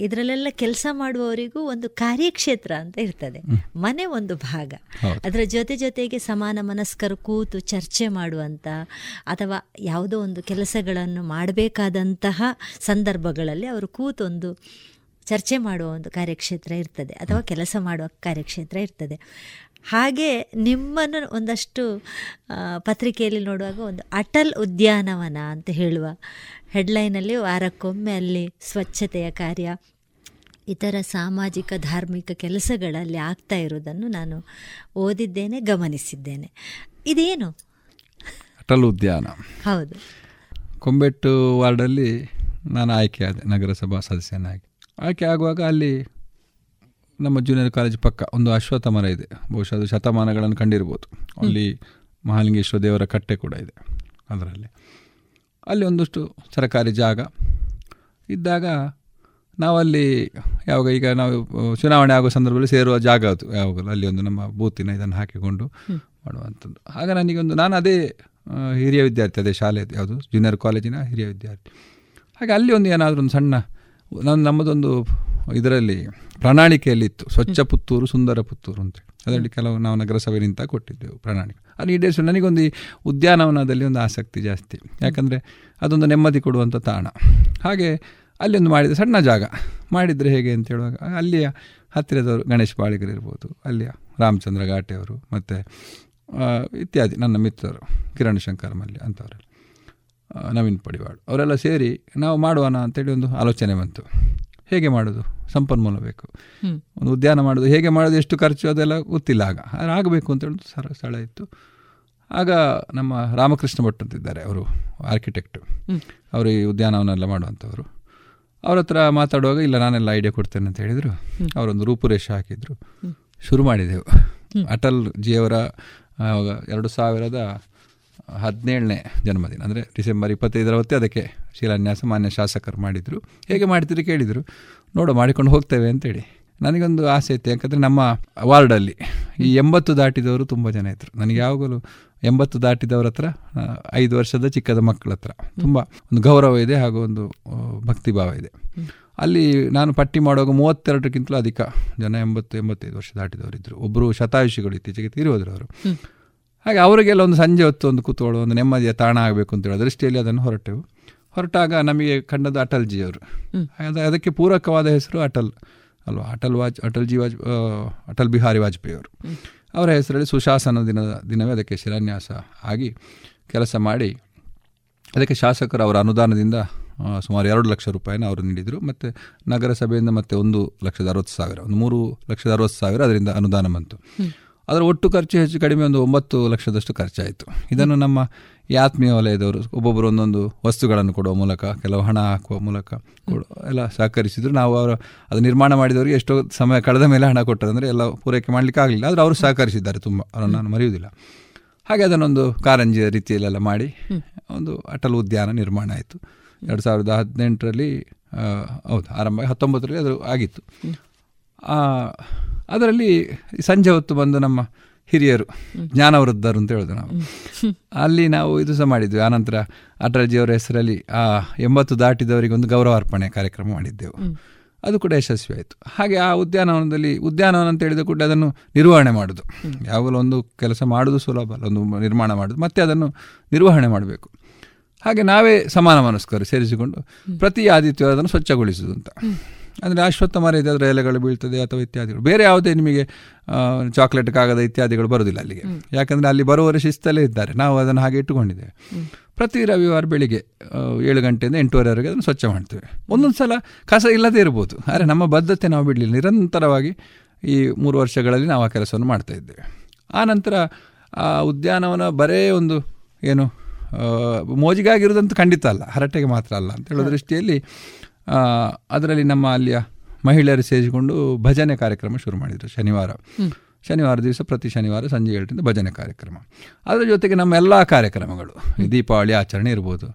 ಇದರಲ್ಲೆಲ್ಲ ಕೆಲಸ ಮಾಡುವವರಿಗೂ ಒಂದು ಕಾರ್ಯಕ್ಷೇತ್ರ ಅಂತ ಇರ್ತದೆ. ಮನೆ ಒಂದು ಭಾಗ. ಅದರ ಜೊತೆ ಜೊತೆಗೆ ಸಮಾನ ಮನಸ್ಕರು ಕೂತು ಚರ್ಚೆ ಮಾಡುವಂಥ ಅಥವಾ ಯಾವುದೋ ಒಂದು ಕೆಲಸಗಳನ್ನು ಮಾಡಬೇಕಾದಂತಹ ಸಂದರ್ಭಗಳಲ್ಲಿ ಅವರು ಕೂತೊಂದು ಚರ್ಚೆ ಮಾಡುವ ಒಂದು ಕಾರ್ಯಕ್ಷೇತ್ರ ಇರ್ತದೆ ಅಥವಾ ಕೆಲಸ ಮಾಡುವ ಕಾರ್ಯಕ್ಷೇತ್ರ ಇರ್ತದೆ. ಹಾಗೆ ನಿಮ್ಮನ್ನು ಒಂದಷ್ಟು ಪತ್ರಿಕೆಯಲ್ಲಿ ನೋಡುವಾಗ ಒಂದು ಅಟಲ್ ಉದ್ಯಾನವನ ಅಂತ ಹೇಳುವ ಹೆಡ್ಲೈನಲ್ಲಿ ವಾರಕ್ಕೊಮ್ಮೆ ಅಲ್ಲಿ ಸ್ವಚ್ಛತೆಯ ಕಾರ್ಯ ಇತರ ಸಾಮಾಜಿಕ ಧಾರ್ಮಿಕ ಕೆಲಸಗಳಲ್ಲಿ ಆಗ್ತಾ ಇರೋದನ್ನು ನಾನು ಓದಿದ್ದೇನೆ ಗಮನಿಸಿದ್ದೇನೆ. ಇದೇನು? ಅಟಲ್ ಉದ್ಯಾನ. ಹೌದು. ಕೊಂಬೆಟ್ಟು ವಾರ್ಡಲ್ಲಿ ನಾನು ಆಯ್ಕೆ ಆದೆ ನಗರಸಭಾ ಸದಸ್ಯನಾಗಿ. ಆಯ್ಕೆ ಆಗುವಾಗ ಅಲ್ಲಿ ನಮ್ಮ ಜೂನಿಯರ್ ಕಾಲೇಜ್ ಪಕ್ಕ ಒಂದು ಅಶ್ವತ್ಥ ಮರ ಇದೆ. ಬಹುಶಃ ಅದು ಶತಮಾನಗಳನ್ನು ಕಂಡಿರ್ಬೋದು. ಅಲ್ಲಿ ಮಹಾಲಿಂಗೇಶ್ವರ ದೇವರ ಕಟ್ಟೆ ಕೂಡ ಇದೆ ಅದರಲ್ಲಿ. ಅಲ್ಲಿ ಒಂದಷ್ಟು ಸರಕಾರಿ ಜಾಗ ಇದ್ದಾಗ ನಾವಲ್ಲಿ ಯಾವಾಗ ಈಗ ನಾವು ಚುನಾವಣೆ ಆಗೋ ಸಂದರ್ಭದಲ್ಲಿ ಸೇರುವ ಜಾಗ ಅದು. ಯಾವಾಗಲೂ ಅಲ್ಲಿ ಒಂದು ನಮ್ಮ ಬೂತಿನ ಇದನ್ನು ಹಾಕಿಕೊಂಡು ಮಾಡುವಂಥದ್ದು. ಆಗ ನನಗೊಂದು ನಾನು ಅದೇ ಹಿರಿಯ ವಿದ್ಯಾರ್ಥಿ ಅದೇ ಶಾಲೆ ಯಾವುದು ಜೂನಿಯರ್ ಕಾಲೇಜಿನ ಹಿರಿಯ ವಿದ್ಯಾರ್ಥಿ. ಹಾಗೆ ಅಲ್ಲಿ ಒಂದು ಏನಾದರೂ ಒಂದು ಸಣ್ಣ ನಾನು ನಮ್ಮದೊಂದು ಇದರಲ್ಲಿ ಪ್ರಣಾಳಿಕೆಯಲ್ಲಿ ಇತ್ತು ಸ್ವಚ್ಛ ಪುತ್ತೂರು ಸುಂದರ ಪುತ್ತೂರು ಅಂತ ಅದರಲ್ಲಿ ಕೆಲವು ನಾವು ನಗರಸಭೆ ನಿಂತ ಕೊಟ್ಟಿದ್ದೆವು ಪ್ರಣಾಳಿಕೆ. ಅದು ಈಡೇರಿಸು ನನಗೊಂದು ಈ ಉದ್ಯಾನವನದಲ್ಲಿ ಒಂದು ಆಸಕ್ತಿ ಜಾಸ್ತಿ. ಯಾಕಂದರೆ ಅದೊಂದು ನೆಮ್ಮದಿ ಕೊಡುವಂಥ ತಾಣ. ಹಾಗೆ ಅಲ್ಲಿ ಒಂದು ಮಾಡಿದ ಸಣ್ಣ ಜಾಗ. ಮಾಡಿದರೆ ಹೇಗೆ ಅಂತ ಹೇಳುವಾಗ ಅಲ್ಲಿಯ ಹತ್ತಿರದವರು ಗಣೇಶ್ ಬಾಳಿಗರು ಇರ್ಬೋದು ಅಲ್ಲಿಯ ರಾಮಚಂದ್ರ ಘಾಟೆಯವರು ಮತ್ತು ಇತ್ಯಾದಿ ನನ್ನ ಮಿತ್ರರು ಕಿರಣ್ ಶಂಕರ್ ಮಲ್ಯ ಅಂಥವ್ರು ನವೀನ್ ಪಡಿವಾಡ್ ಅವರೆಲ್ಲ ಸೇರಿ ನಾವು ಮಾಡುವನ ಅಂತೇಳಿ ಒಂದು ಆಲೋಚನೆ ಬಂತು. ಹೇಗೆ ಮಾಡೋದು? ಸಂಪನ್ಮೂಲ ಬೇಕು. ಒಂದು ಉದ್ಯಾನ ಮಾಡೋದು. ಹೇಗೆ ಮಾಡೋದು? ಎಷ್ಟು ಖರ್ಚು? ಅದೆಲ್ಲ ಗೊತ್ತಿಲ್ಲ. ಆಗ ಆಗಬೇಕು ಅಂತ ಹೇಳೋದು ಸರ ಸ್ಥಳ ಇತ್ತು. ಆಗ ನಮ್ಮ ರಾಮಕೃಷ್ಣ ಭಟ್ ಅಂತಿದ್ದಾರೆ ಅವರು ಆರ್ಕಿಟೆಕ್ಟು. ಅವರು ಈ ಉದ್ಯಾನವನ್ನೆಲ್ಲ ಮಾಡುವಂಥವ್ರು. ಅವ್ರ ಹತ್ರ ಮಾತಾಡುವಾಗ ಇಲ್ಲ ನಾನೆಲ್ಲ ಐಡಿಯಾ ಕೊಡ್ತೇನೆ ಅಂತ ಹೇಳಿದರು. ಅವರೊಂದು ರೂಪುರೇಷ ಹಾಕಿದರು. ಶುರು ಮಾಡಿದೆವು. ಅಟಲ್ ಜಿಯವರ ಎರಡು ಸಾವಿರದ ಹದಿನೇಳನೇ ಜನ್ಮದಿನ, ಅಂದರೆ ಡಿಸೆಂಬರ್ ಇಪ್ಪತ್ತೈದರ ಹೊತ್ತೇ ಅದಕ್ಕೆ ಶಿಲಾನ್ಯಾಸ, ಮಾನ್ಯ ಶಾಸಕರು ಮಾಡಿದರು. ಹೇಗೆ ಮಾಡ್ತೀರಿ ಕೇಳಿದರು. ನೋಡು, ಮಾಡಿಕೊಂಡು ಹೋಗ್ತೇವೆ ಅಂತೇಳಿ. ನನಗೊಂದು ಆಸೆ ಇತ್ತು, ಯಾಕಂದರೆ ನಮ್ಮ ವಾರ್ಡಲ್ಲಿ ಈ ಎಂಬತ್ತು ದಾಟಿದವರು ತುಂಬ ಜನ ಇದ್ದರು ನನಗೆ ಯಾವಾಗಲೂ ಎಂಬತ್ತು ದಾಟಿದವ್ರ ಹತ್ರ ಐದು ವರ್ಷದ ಚಿಕ್ಕದ ಮಕ್ಕಳ ಹತ್ರ ತುಂಬ ಒಂದು ಗೌರವ ಇದೆ ಹಾಗೂ ಒಂದು ಭಕ್ತಿಭಾವ ಇದೆ. ಅಲ್ಲಿ ನಾನು ಪಟ್ಟಿ ಮಾಡುವಾಗ ಮೂವತ್ತೆರಡಕ್ಕಿಂತಲೂ ಅಧಿಕ ಜನ ಎಂಬತ್ತು, ಎಂಬತ್ತೈದು ವರ್ಷ ದಾಟಿದವರಿದ್ದರು ಒಬ್ಬರು ಶತಾಯುಷಿಗಳು ಇತ್ತೀಚೆಗೆ ತೀರೋದ್ರು ಅವರು ಹಾಗೆ ಅವರಿಗೆಲ್ಲ ಒಂದು ಸಂಜೆ ಹೊತ್ತು ಒಂದು ಕೂತ್ಕೊಳ್ಳೋ ಒಂದು ನೆಮ್ಮದಿಯ ತಾಣ ಆಗಬೇಕು ಅಂತ ಹೇಳೋ ದೃಷ್ಟಿಯಲ್ಲಿ ಅದನ್ನು ಹೊರಟೆವು. ಹೊರಟಾಗ ನಮಗೆ ಕಂಡದ್ದು ಅಟಲ್ಜಿಯವರು ಅದು ಅದಕ್ಕೆ ಪೂರಕವಾದ ಹೆಸರು ಅಟಲ್ ಅಲ್ವಾ? ಅಟಲ್ ವಾಜ್ ಅಟಲ್ ಜಿ ವಾಜ್ ಅಟಲ್ ಬಿಹಾರಿ ವಾಜಪೇಯಿ ಅವರು. ಅವರ ಹೆಸರಲ್ಲಿ ಸುಶಾಸನ ದಿನದ ದಿನವೇ ಅದಕ್ಕೆ ಶಿಲಾನ್ಯಾಸ ಆಗಿ ಕೆಲಸ ಮಾಡಿ ಅದಕ್ಕೆ ಶಾಸಕರು ಅವರ ಅನುದಾನದಿಂದ ಸುಮಾರು ಎರಡು ಲಕ್ಷ ರೂಪಾಯಿನ ಅವರು ನೀಡಿದರು. ಮತ್ತು ನಗರಸಭೆಯಿಂದ ಮತ್ತೆ ಒಂದು ಲಕ್ಷದ ಅರವತ್ತು ಸಾವಿರ ಒಂದು ಮೂರು ಲಕ್ಷದ ಅರವತ್ತು ಸಾವಿರ ಅದರಿಂದ ಅನುದಾನ ಬಂತು. ಅದರ ಒಟ್ಟು ಖರ್ಚು ಹೆಚ್ಚು ಕಡಿಮೆ ಒಂದು ಒಂಬತ್ತು ಲಕ್ಷದಷ್ಟು ಖರ್ಚಾಯಿತು. ಇದನ್ನು ನಮ್ಮ ಈ ಆತ್ಮೀಯ ವಲಯದವರು ಒಬ್ಬೊಬ್ಬರು ಒಂದೊಂದು ವಸ್ತುಗಳನ್ನು ಕೊಡುವ ಮೂಲಕ ಕೆಲವು ಹಣ ಹಾಕುವ ಮೂಲಕ ಕೊಡು ಎಲ್ಲ ಸಹಕರಿಸಿದ್ರು. ನಾವು ಅವರ ಅದು ನಿರ್ಮಾಣ ಮಾಡಿದವರಿಗೆ ಎಷ್ಟೋ ಸಮಯ ಕಳೆದ ಮೇಲೆ ಹಣ ಕೊಟ್ಟರೆ ಅಂದರೆ ಎಲ್ಲ ಪೂರೈಕೆ ಮಾಡಲಿಕ್ಕೆ ಆಗಲಿಲ್ಲ. ಆದರೆ ಅವರು ಸಹಕರಿಸಿದ್ದಾರೆ ತುಂಬ ಅವರನ್ನು ನಾನು ಮರೆಯುವುದಿಲ್ಲ. ಹಾಗೆ ಅದನ್ನೊಂದು ಕಾರಂಜಿಯ ರೀತಿಯಲ್ಲೆಲ್ಲ ಮಾಡಿ ಒಂದು ಅಟಲ್ ಉದ್ಯಾನ ನಿರ್ಮಾಣ ಆಯಿತು. ಎರಡು ಸಾವಿರದ ಹದಿನೆಂಟರಲ್ಲಿ ಹೌದು ಆರಂಭ ಹತ್ತೊಂಬತ್ತರಲ್ಲಿ ಅದು ಆಗಿತ್ತು. ಅದರಲ್ಲಿ ಸಂಜೆ ಹೊತ್ತು ಬಂದು ನಮ್ಮ ಹಿರಿಯರು ಜ್ಞಾನವೃದ್ಧರು ಅಂತ ಹೇಳೋದು ನಾವು. ಅಲ್ಲಿ ನಾವು ಇದು ಸಹ ಮಾಡಿದ್ವಿ. ಆನಂತರ ಅಟಲ್ಜಿಯವರ ಹೆಸರಲ್ಲಿ ಆ ಎಂಬತ್ತು ದಾಟಿದವರಿಗೆ ಒಂದು ಗೌರವಾರ್ಪಣೆ ಕಾರ್ಯಕ್ರಮ ಮಾಡಿದ್ದೆವು. ಅದು ಕೂಡ ಯಶಸ್ವಿ ಆಯಿತು ಹಾಗೆ ಆ ಉದ್ಯಾನವನದಲ್ಲಿ ಉದ್ಯಾನವನ ಅಂತ ಹೇಳಿದ ಕೂಡ ಅದನ್ನು ನಿರ್ವಹಣೆ ಮಾಡೋದು. ಯಾವಾಗಲೂ ಒಂದು ಕೆಲಸ ಮಾಡೋದು ಸುಲಭ ಅಲ್ಲ ಒಂದು ನಿರ್ಮಾಣ ಮಾಡೋದು. ಮತ್ತೆ ಅದನ್ನು ನಿರ್ವಹಣೆ ಮಾಡಬೇಕು. ಹಾಗೆ ನಾವೇ ಸಮಾನ ಮನಸ್ಕರು ಸೇರಿಸಿಕೊಂಡು ಪ್ರತಿ ಆದಿತ್ಯವಾರ ಅದನ್ನು ಸ್ವಚ್ಛಗೊಳಿಸುವುದು ಅಂತ. ಅಂದರೆ ಅಶ್ವತ್ಥ ಮರ ಇದೆ ಅದರ ಎಲೆಗಳು ಬೀಳ್ತದೆ ಅಥವಾ ಇತ್ಯಾದಿಗಳು. ಬೇರೆ ಯಾವುದೇ ನಿಮಗೆ ಚಾಕ್ಲೇಟ್ ಕಾಗದ ಇತ್ಯಾದಿಗಳು ಬರೋದಿಲ್ಲ ಅಲ್ಲಿಗೆ. ಯಾಕಂದರೆ ಅಲ್ಲಿ ಬರುವವರು ಶಿಸ್ತಲ್ಲೇ ಇದ್ದಾರೆ. ನಾವು ಅದನ್ನು ಹಾಗೆ ಇಟ್ಟುಕೊಂಡಿದ್ದೇವೆ. ಪ್ರತಿ ರವಿವಾರ ಬೆಳಿಗ್ಗೆ ಏಳು ಗಂಟೆಯಿಂದ ಎಂಟೂವರೆವರೆಗೆ ಅದನ್ನು ಸ್ವಚ್ಛ ಮಾಡ್ತೇವೆ. ಒಂದೊಂದು ಸಲ ಕಸ ಇಲ್ಲದೇ ಇರ್ಬೋದು. ಆದರೆ ನಮ್ಮ ಬದ್ಧತೆ ನಾವು ಬಿಡಲಿಲ್ಲ. ನಿರಂತರವಾಗಿ ಈ ಮೂರು ವರ್ಷಗಳಲ್ಲಿ ನಾವು ಆ ಕೆಲಸವನ್ನು ಮಾಡ್ತಾ ಇದ್ದೇವೆ. ಆ ನಂತರ ಆ ಉದ್ಯಾನವನ ಬರೇ ಒಂದು ಏನು ಮೋಜಿಗಾಗಿರೋದಂತೂ ಖಂಡಿತ ಅಲ್ಲ. ಹರಟೆಗೆ ಮಾತ್ರ ಅಲ್ಲ ಅಂತ ಹೇಳೋ ದೃಷ್ಟಿಯಲ್ಲಿ ಅದರಲ್ಲಿ ನಮ್ಮ ಅಲ್ಲಿಯ ಮಹಿಳೆಯರು ಸೇರಿಸಿಕೊಂಡು ಭಜನೆ ಕಾರ್ಯಕ್ರಮ ಶುರು ಮಾಡಿದರು ಶನಿವಾರ. ಶನಿವಾರ ದಿವಸ ಪ್ರತಿ ಶನಿವಾರ ಸಂಜೆ ಏಳರಿಂದ ಭಜನೆ ಕಾರ್ಯಕ್ರಮ. ಅದರ ಜೊತೆಗೆ ನಮ್ಮ ಎಲ್ಲ ಕಾರ್ಯಕ್ರಮಗಳು ದೀಪಾವಳಿ ಆಚರಣೆ ಇರ್ಬೋದು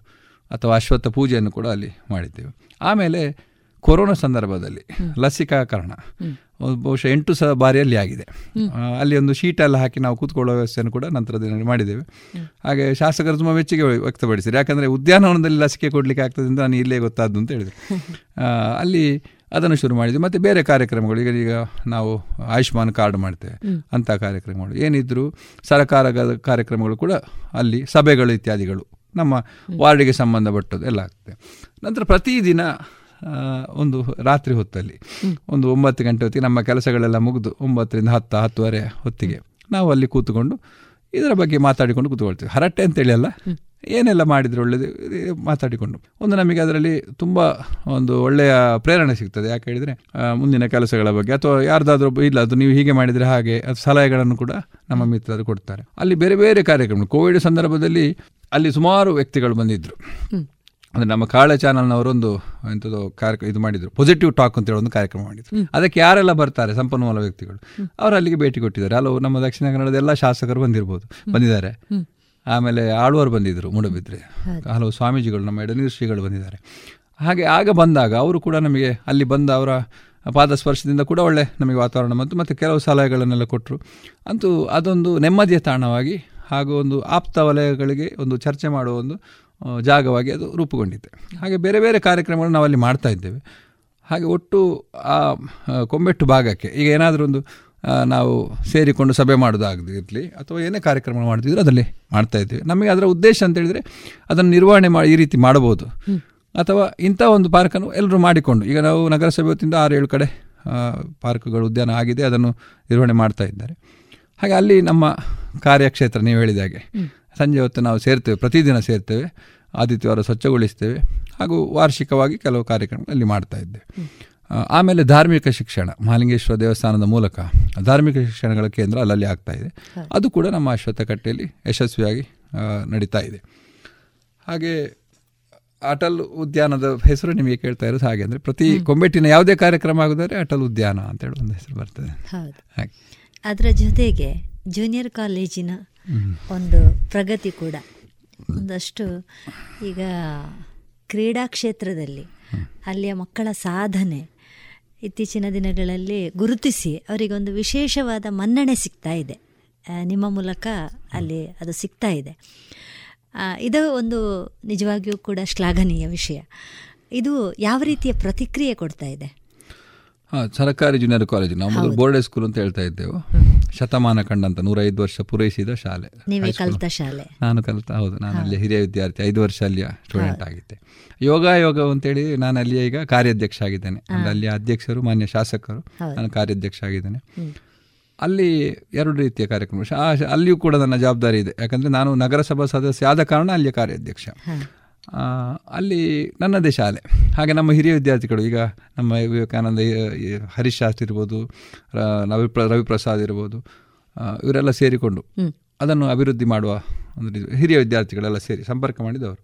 ಅಥವಾ ಅಶ್ವತ್ಥ ಪೂಜೆಯನ್ನು ಕೂಡ ಅಲ್ಲಿ ಮಾಡಿದ್ದೇವೆ. ಆಮೇಲೆ ಕೊರೋನಾ ಸಂದರ್ಭದಲ್ಲಿ ಲಸಿಕಾಕರಣ ಬಹುಶಃ ಎಂಟು ಸಹ ಬಾರಿಯಲ್ಲಿ ಆಗಿದೆ. ಅಲ್ಲಿ ಒಂದು ಶೀಟ್ ಎಲ್ಲ ಹಾಕಿ ನಾವು ಕೂತ್ಕೊಳ್ಳೋ ವ್ಯವಸ್ಥೆಯನ್ನು ಕೂಡ ನಂತರ ದಿನದಲ್ಲಿ ಮಾಡಿದ್ದೇವೆ. ಹಾಗೆ ಶಾಸಕರು ತುಂಬ ಮೆಚ್ಚುಗೆ ವ್ಯಕ್ತಪಡಿಸಿದ್ರು ಯಾಕಂದರೆ ಉದ್ಯಾನವನದಲ್ಲಿ ಲಸಿಕೆ ಕೊಡಲಿಕ್ಕೆ ಆಗ್ತದೆ ಅಂತ ನಾನು ಇಲ್ಲೇ ಗೊತ್ತಾದ್ದು ಅಂತ ಹೇಳಿದೆ ಅಲ್ಲಿ ಅದನ್ನು ಶುರು ಮಾಡಿದ್ವಿ. ಮತ್ತು ಬೇರೆ ಕಾರ್ಯಕ್ರಮಗಳು. ಈಗ ಈಗ ನಾವು ಆಯುಷ್ಮಾನ್ ಕಾರ್ಡ್ ಮಾಡ್ತೇವೆ. ಅಂಥ ಕಾರ್ಯಕ್ರಮಗಳು. ಏನಿದ್ರು ಸರಕಾರದ ಕಾರ್ಯಕ್ರಮಗಳು ಕೂಡ ಅಲ್ಲಿ ಸಭೆಗಳು ಇತ್ಯಾದಿಗಳು ನಮ್ಮ ವಾರ್ಡಿಗೆ ಸಂಬಂಧಪಟ್ಟದ್ದು ಎಲ್ಲ ಆಗ್ತದೆ. ನಂತರ ಪ್ರತಿದಿನ ಒಂದು ರಾತ್ರಿ ಹೊತ್ತಲ್ಲಿ. ಒಂದು ಒಂಬತ್ತು ಗಂಟೆ ಹೊತ್ತಿಗೆ ನಮ್ಮ ಕೆಲಸಗಳೆಲ್ಲ ಮುಗಿದು ಒಂಬತ್ತರಿಂದ ಹತ್ತು, ಹತ್ತುವರೆ ಹೊತ್ತಿಗೆ ನಾವು ಅಲ್ಲಿ ಕೂತ್ಕೊಂಡು ಇದರ ಬಗ್ಗೆ ಮಾತಾಡಿಕೊಂಡು ಕೂತ್ಕೊಳ್ತೀವಿ. ಹರಟೆ ಅಂತೇಳಿ ಅಲ್ಲ, ಏನೆಲ್ಲ ಮಾಡಿದ್ರೆ ಒಳ್ಳೆಯದು ಮಾತಾಡಿಕೊಂಡು. ಒಂದು ನಮಗೆ ಅದರಲ್ಲಿ ತುಂಬ ಒಂದು ಒಳ್ಳೆಯ ಪ್ರೇರಣೆ ಸಿಗ್ತದೆ. ಯಾಕೆ ಹೇಳಿದರೆ ಮುಂದಿನ ಕೆಲಸಗಳ ಬಗ್ಗೆ ಅಥವಾ ಯಾರ್ದಾದ್ರೂ ಇಲ್ಲ, ಅದು ನೀವು ಹೀಗೆ ಮಾಡಿದರೆ ಹಾಗೆ, ಅದು ಸಲಹೆಗಳನ್ನು ಕೂಡ ನಮ್ಮ ಮಿತ್ರರು ಕೊಡ್ತಾರೆ. ಅಲ್ಲಿ ಬೇರೆ ಬೇರೆ ಕಾರ್ಯಕ್ರಮ, ಕೋವಿಡ್ ಸಂದರ್ಭದಲ್ಲಿ ಅಲ್ಲಿ ಸುಮಾರು ವ್ಯಕ್ತಿಗಳು ಬಂದಿದ್ದರು ಅಂದರೆ ನಮ್ಮ ಕಾಳೆ ಚಾನಲ್ನವರೊಂದು ಎಂಥದ್ದು ಕಾರ್ಯಕ್ರಮ ಇದು ಮಾಡಿದ್ರು. ಪಾಸಿಟಿವ್ ಟಾಕ್ ಅಂತ ಹೇಳಿ ಒಂದು ಕಾರ್ಯಕ್ರಮ ಮಾಡಿದ್ರು. ಅದಕ್ಕೆ ಯಾರೆಲ್ಲ ಬರ್ತಾರೆ? ಸಂಪನ್ಮೂಲ ವ್ಯಕ್ತಿಗಳು. ಅವರು ಅಲ್ಲಿಗೆ ಭೇಟಿ ಕೊಟ್ಟಿದ್ದಾರೆ. ಹಲವು ನಮ್ಮ ದಕ್ಷಿಣ ಕನ್ನಡದ ಎಲ್ಲ ಶಾಸಕರು ಬಂದಿರ್ಬೋದು. ಬಂದಿದ್ದಾರೆ. ಆಮೇಲೆ ಆಳ್ವರು ಬಂದಿದ್ರು ಮೂಡಬಿದ್ರೆ. ಹಲವು ಸ್ವಾಮೀಜಿಗಳು ನಮ್ಮ ಎಡನೀರು ಶ್ರೀಗಳು ಬಂದಿದ್ದಾರೆ. ಹಾಗೆ ಆಗ ಬಂದಾಗ ಅವರು ಕೂಡ ನಮಗೆ ಅಲ್ಲಿ ಬಂದ ಅವರ ಪಾದ ಸ್ಪರ್ಶದಿಂದ ಕೂಡ ಒಳ್ಳೆ ನಮಗೆ ವಾತಾವರಣ ಬಂತು. ಮತ್ತು ಕೆಲವು ಸಲಹೆಗಳನ್ನೆಲ್ಲ ಕೊಟ್ಟರು ಅಂತೂ ಅದೊಂದು ನೆಮ್ಮದಿಯ ತಾಣವಾಗಿ ಹಾಗೂ ಒಂದು ಆಪ್ತ ವಲಯಗಳಿಗೆ ಒಂದು ಚರ್ಚೆ ಮಾಡುವ ಒಂದು ಜಾಗವಾಗಿ ಅದು ರೂಪುಗೊಂಡಿದೆ. ಹಾಗೆ ಬೇರೆ ಬೇರೆ ಕಾರ್ಯಕ್ರಮಗಳು ನಾವಲ್ಲಿ ಮಾಡ್ತಾ ಇದ್ದೇವೆ. ಹಾಗೆ ಒಟ್ಟು ಆ ಕೊಂಬೆಟ್ಟು ಭಾಗಕ್ಕೆ ಈಗ ಏನಾದರೂ ಒಂದು ನಾವು ಸೇರಿಕೊಂಡು ಸಭೆ ಮಾಡೋದಾಗದಿರಲಿ ಅಥವಾ ಏನೇ ಕಾರ್ಯಕ್ರಮ ಮಾಡ್ತಿದ್ರು ಅದರಲ್ಲಿ ಮಾಡ್ತಾ ಇದ್ದೀವಿ. ನಮಗೆ ಅದರ ಉದ್ದೇಶ ಅಂತ ಹೇಳಿದರೆ ಅದನ್ನು ನಿರ್ವಹಣೆ ಮಾಡಿ ಈ ರೀತಿ ಮಾಡಬಹುದು. ಅಥವಾ ಇಂಥ ಒಂದು ಪಾರ್ಕನ್ನು ಎಲ್ಲರೂ ಮಾಡಿಕೊಂಡು ಈಗ ನಾವು ನಗರಸಭೆ ಹೊತ್ತಿಂದ ಆರು ಏಳು ಕಡೆ ಪಾರ್ಕ್ಗಳು ಉದ್ಯಾನ ಆಗಿದೆ ಅದನ್ನು ನಿರ್ವಹಣೆ ಮಾಡ್ತಾ ಇದ್ದಾರೆ. ಹಾಗೆ ಅಲ್ಲಿ ನಮ್ಮ ಕಾರ್ಯಕ್ಷೇತ್ರ ನೀವು ಹೇಳಿದ ಹಾಗೆ. ಸಂಜೆ ಹೊತ್ತು ನಾವು ಸೇರ್ತೇವೆ ಪ್ರತಿದಿನ ಸೇರ್ತೇವೆ ಆದಿತ್ಯವಾರ ಸ್ವಚ್ಛಗೊಳಿಸ್ತೇವೆ ಹಾಗೂ ವಾರ್ಷಿಕವಾಗಿ ಕೆಲವು ಕಾರ್ಯಕ್ರಮಗಳಲ್ಲಿ ಮಾಡ್ತಾ ಇದ್ದೇವೆ. ಆಮೇಲೆ ಧಾರ್ಮಿಕ ಶಿಕ್ಷಣ ಮಹಾಲಿಂಗೇಶ್ವರ ದೇವಸ್ಥಾನದ ಮೂಲಕ ಧಾರ್ಮಿಕ ಶಿಕ್ಷಣಗಳ ಕೇಂದ್ರ ಅಲ್ಲಲ್ಲಿ ಆಗ್ತಾ ಇದೆ. ಅದು ಕೂಡ ನಮ್ಮ ಅಶ್ವತ್ಥಕಟ್ಟೆಯಲ್ಲಿ ಯಶಸ್ವಿಯಾಗಿ ನಡೀತಾ ಇದೆ. ಹಾಗೆ ಅಟಲ್ ಉದ್ಯಾನದ ಹೆಸರು ನಿಮಗೆ ಕೇಳ್ತಾ ಇರೋದು ಹಾಗೆ ಅಂದರೆ ಪ್ರತಿ ಕೊಂಬೆಟ್ಟಿನ ಯಾವುದೇ ಕಾರ್ಯಕ್ರಮ ಆಗೋದಾದ್ರೆ ಅಟಲ್ ಉದ್ಯಾನ ಅಂತೇಳಿ ಒಂದು ಹೆಸರು ಬರ್ತದೆ. ಹಾಗೆ. ಅದರ ಜೊತೆಗೆ ಜೂನಿಯರ್ ಕಾಲೇಜಿನ ಒಂದು ಪ್ರಗತಿ ಕೂಡ. ಒಂದಷ್ಟು ಈಗ ಕ್ರೀಡಾ ಕ್ಷೇತ್ರದಲ್ಲಿ ಅಲ್ಲಿಯ ಮಕ್ಕಳ ಸಾಧನೆ ಇತ್ತೀಚಿನ ದಿನಗಳಲ್ಲಿ ಗುರುತಿಸಿ ಅವರಿಗೊಂದು ವಿಶೇಷವಾದ ಮನ್ನಣೆ ಸಿಗ್ತಾ ಇದೆ. ನಿಮ್ಮ ಮೂಲಕ ಅಲ್ಲಿ ಅದು ಸಿಗ್ತಾ ಇದೆ. ಇದು ಒಂದು ನಿಜವಾಗಿಯೂ ಕೂಡ ಶ್ಲಾಘನೀಯ ವಿಷಯ. ಇದು ಯಾವ ರೀತಿಯ ಪ್ರತಿಕ್ರಿಯೆ ಕೊಡ್ತಾ ಇದೆ? ಹಾಂ ಸರ್ಕಾರಿ ಜೂನಿಯರ್ ಕಾಲೇಜ್ ನಾವು ಮೊದಲು ಬೋರ್ಡ್ ಸ್ಕೂಲ್ ಅಂತ ಹೇಳ್ತಾ ಇದ್ದೆವು. ಶತಮಾನ ಕಂಡಂತ ನೂರೈದು ವರ್ಷ ಪೂರೈಸಿದ ಶಾಲೆ ಶಾಲೆ. ನಾನು ಕಲಿತ ಹೌದು ನಾನು ಅಲ್ಲಿ ಹಿರಿಯ ವಿದ್ಯಾರ್ಥಿ ಐದು ವರ್ಷ ಅಲ್ಲಿಯ ಸ್ಟೂಡೆಂಟ್ ಆಗಿದ್ದೆ. ಯೋಗ ಯೋಗ ಅಂತೇಳಿ ನಾನು ಅಲ್ಲಿಯ ಈಗ ಕಾರ್ಯಾಧ್ಯಕ್ಷ ಆಗಿದ್ದೇನೆ. ಅಂದ್ರೆ ಅಲ್ಲಿಯ ಅಧ್ಯಕ್ಷರು ಮಾನ್ಯ ಶಾಸಕರು ನಾನು ಕಾರ್ಯಾಧ್ಯಕ್ಷ ಆಗಿದ್ದೇನೆ. ಅಲ್ಲಿ ಎರಡು ರೀತಿಯ ಕಾರ್ಯಕ್ರಮ. ಅಲ್ಲಿಯೂ ಕೂಡ ನನ್ನ ಜವಾಬ್ದಾರಿ ಇದೆ. ಯಾಕಂದ್ರೆ ನಾನು ನಗರಸಭಾ ಸದಸ್ಯ ಆದ ಕಾರಣ ಅಲ್ಲಿಯ ಕಾರ್ಯಾಧ್ಯಕ್ಷ. ಅಲ್ಲಿ ನನ್ನದೇ ಶಾಲೆ. ಹಾಗೆ ನಮ್ಮ ಹಿರಿಯ ವಿದ್ಯಾರ್ಥಿಗಳು ಈಗ ನಮ್ಮ ವಿವೇಕಾನಂದ ಹರೀಶ್ ಶಾಸ್ತ್ರಿ ಇರ್ಬೋದು ರವಿ ಪ್ರ ರವಿಪ್ರಸಾದ್ ಇರ್ಬೋದು ಇವರೆಲ್ಲ ಸೇರಿಕೊಂಡು ಅದನ್ನು ಅಭಿವೃದ್ಧಿ ಮಾಡುವ ಒಂದು ಹಿರಿಯ ವಿದ್ಯಾರ್ಥಿಗಳೆಲ್ಲ ಸೇರಿ ಸಂಪರ್ಕ ಮಾಡಿದವರು.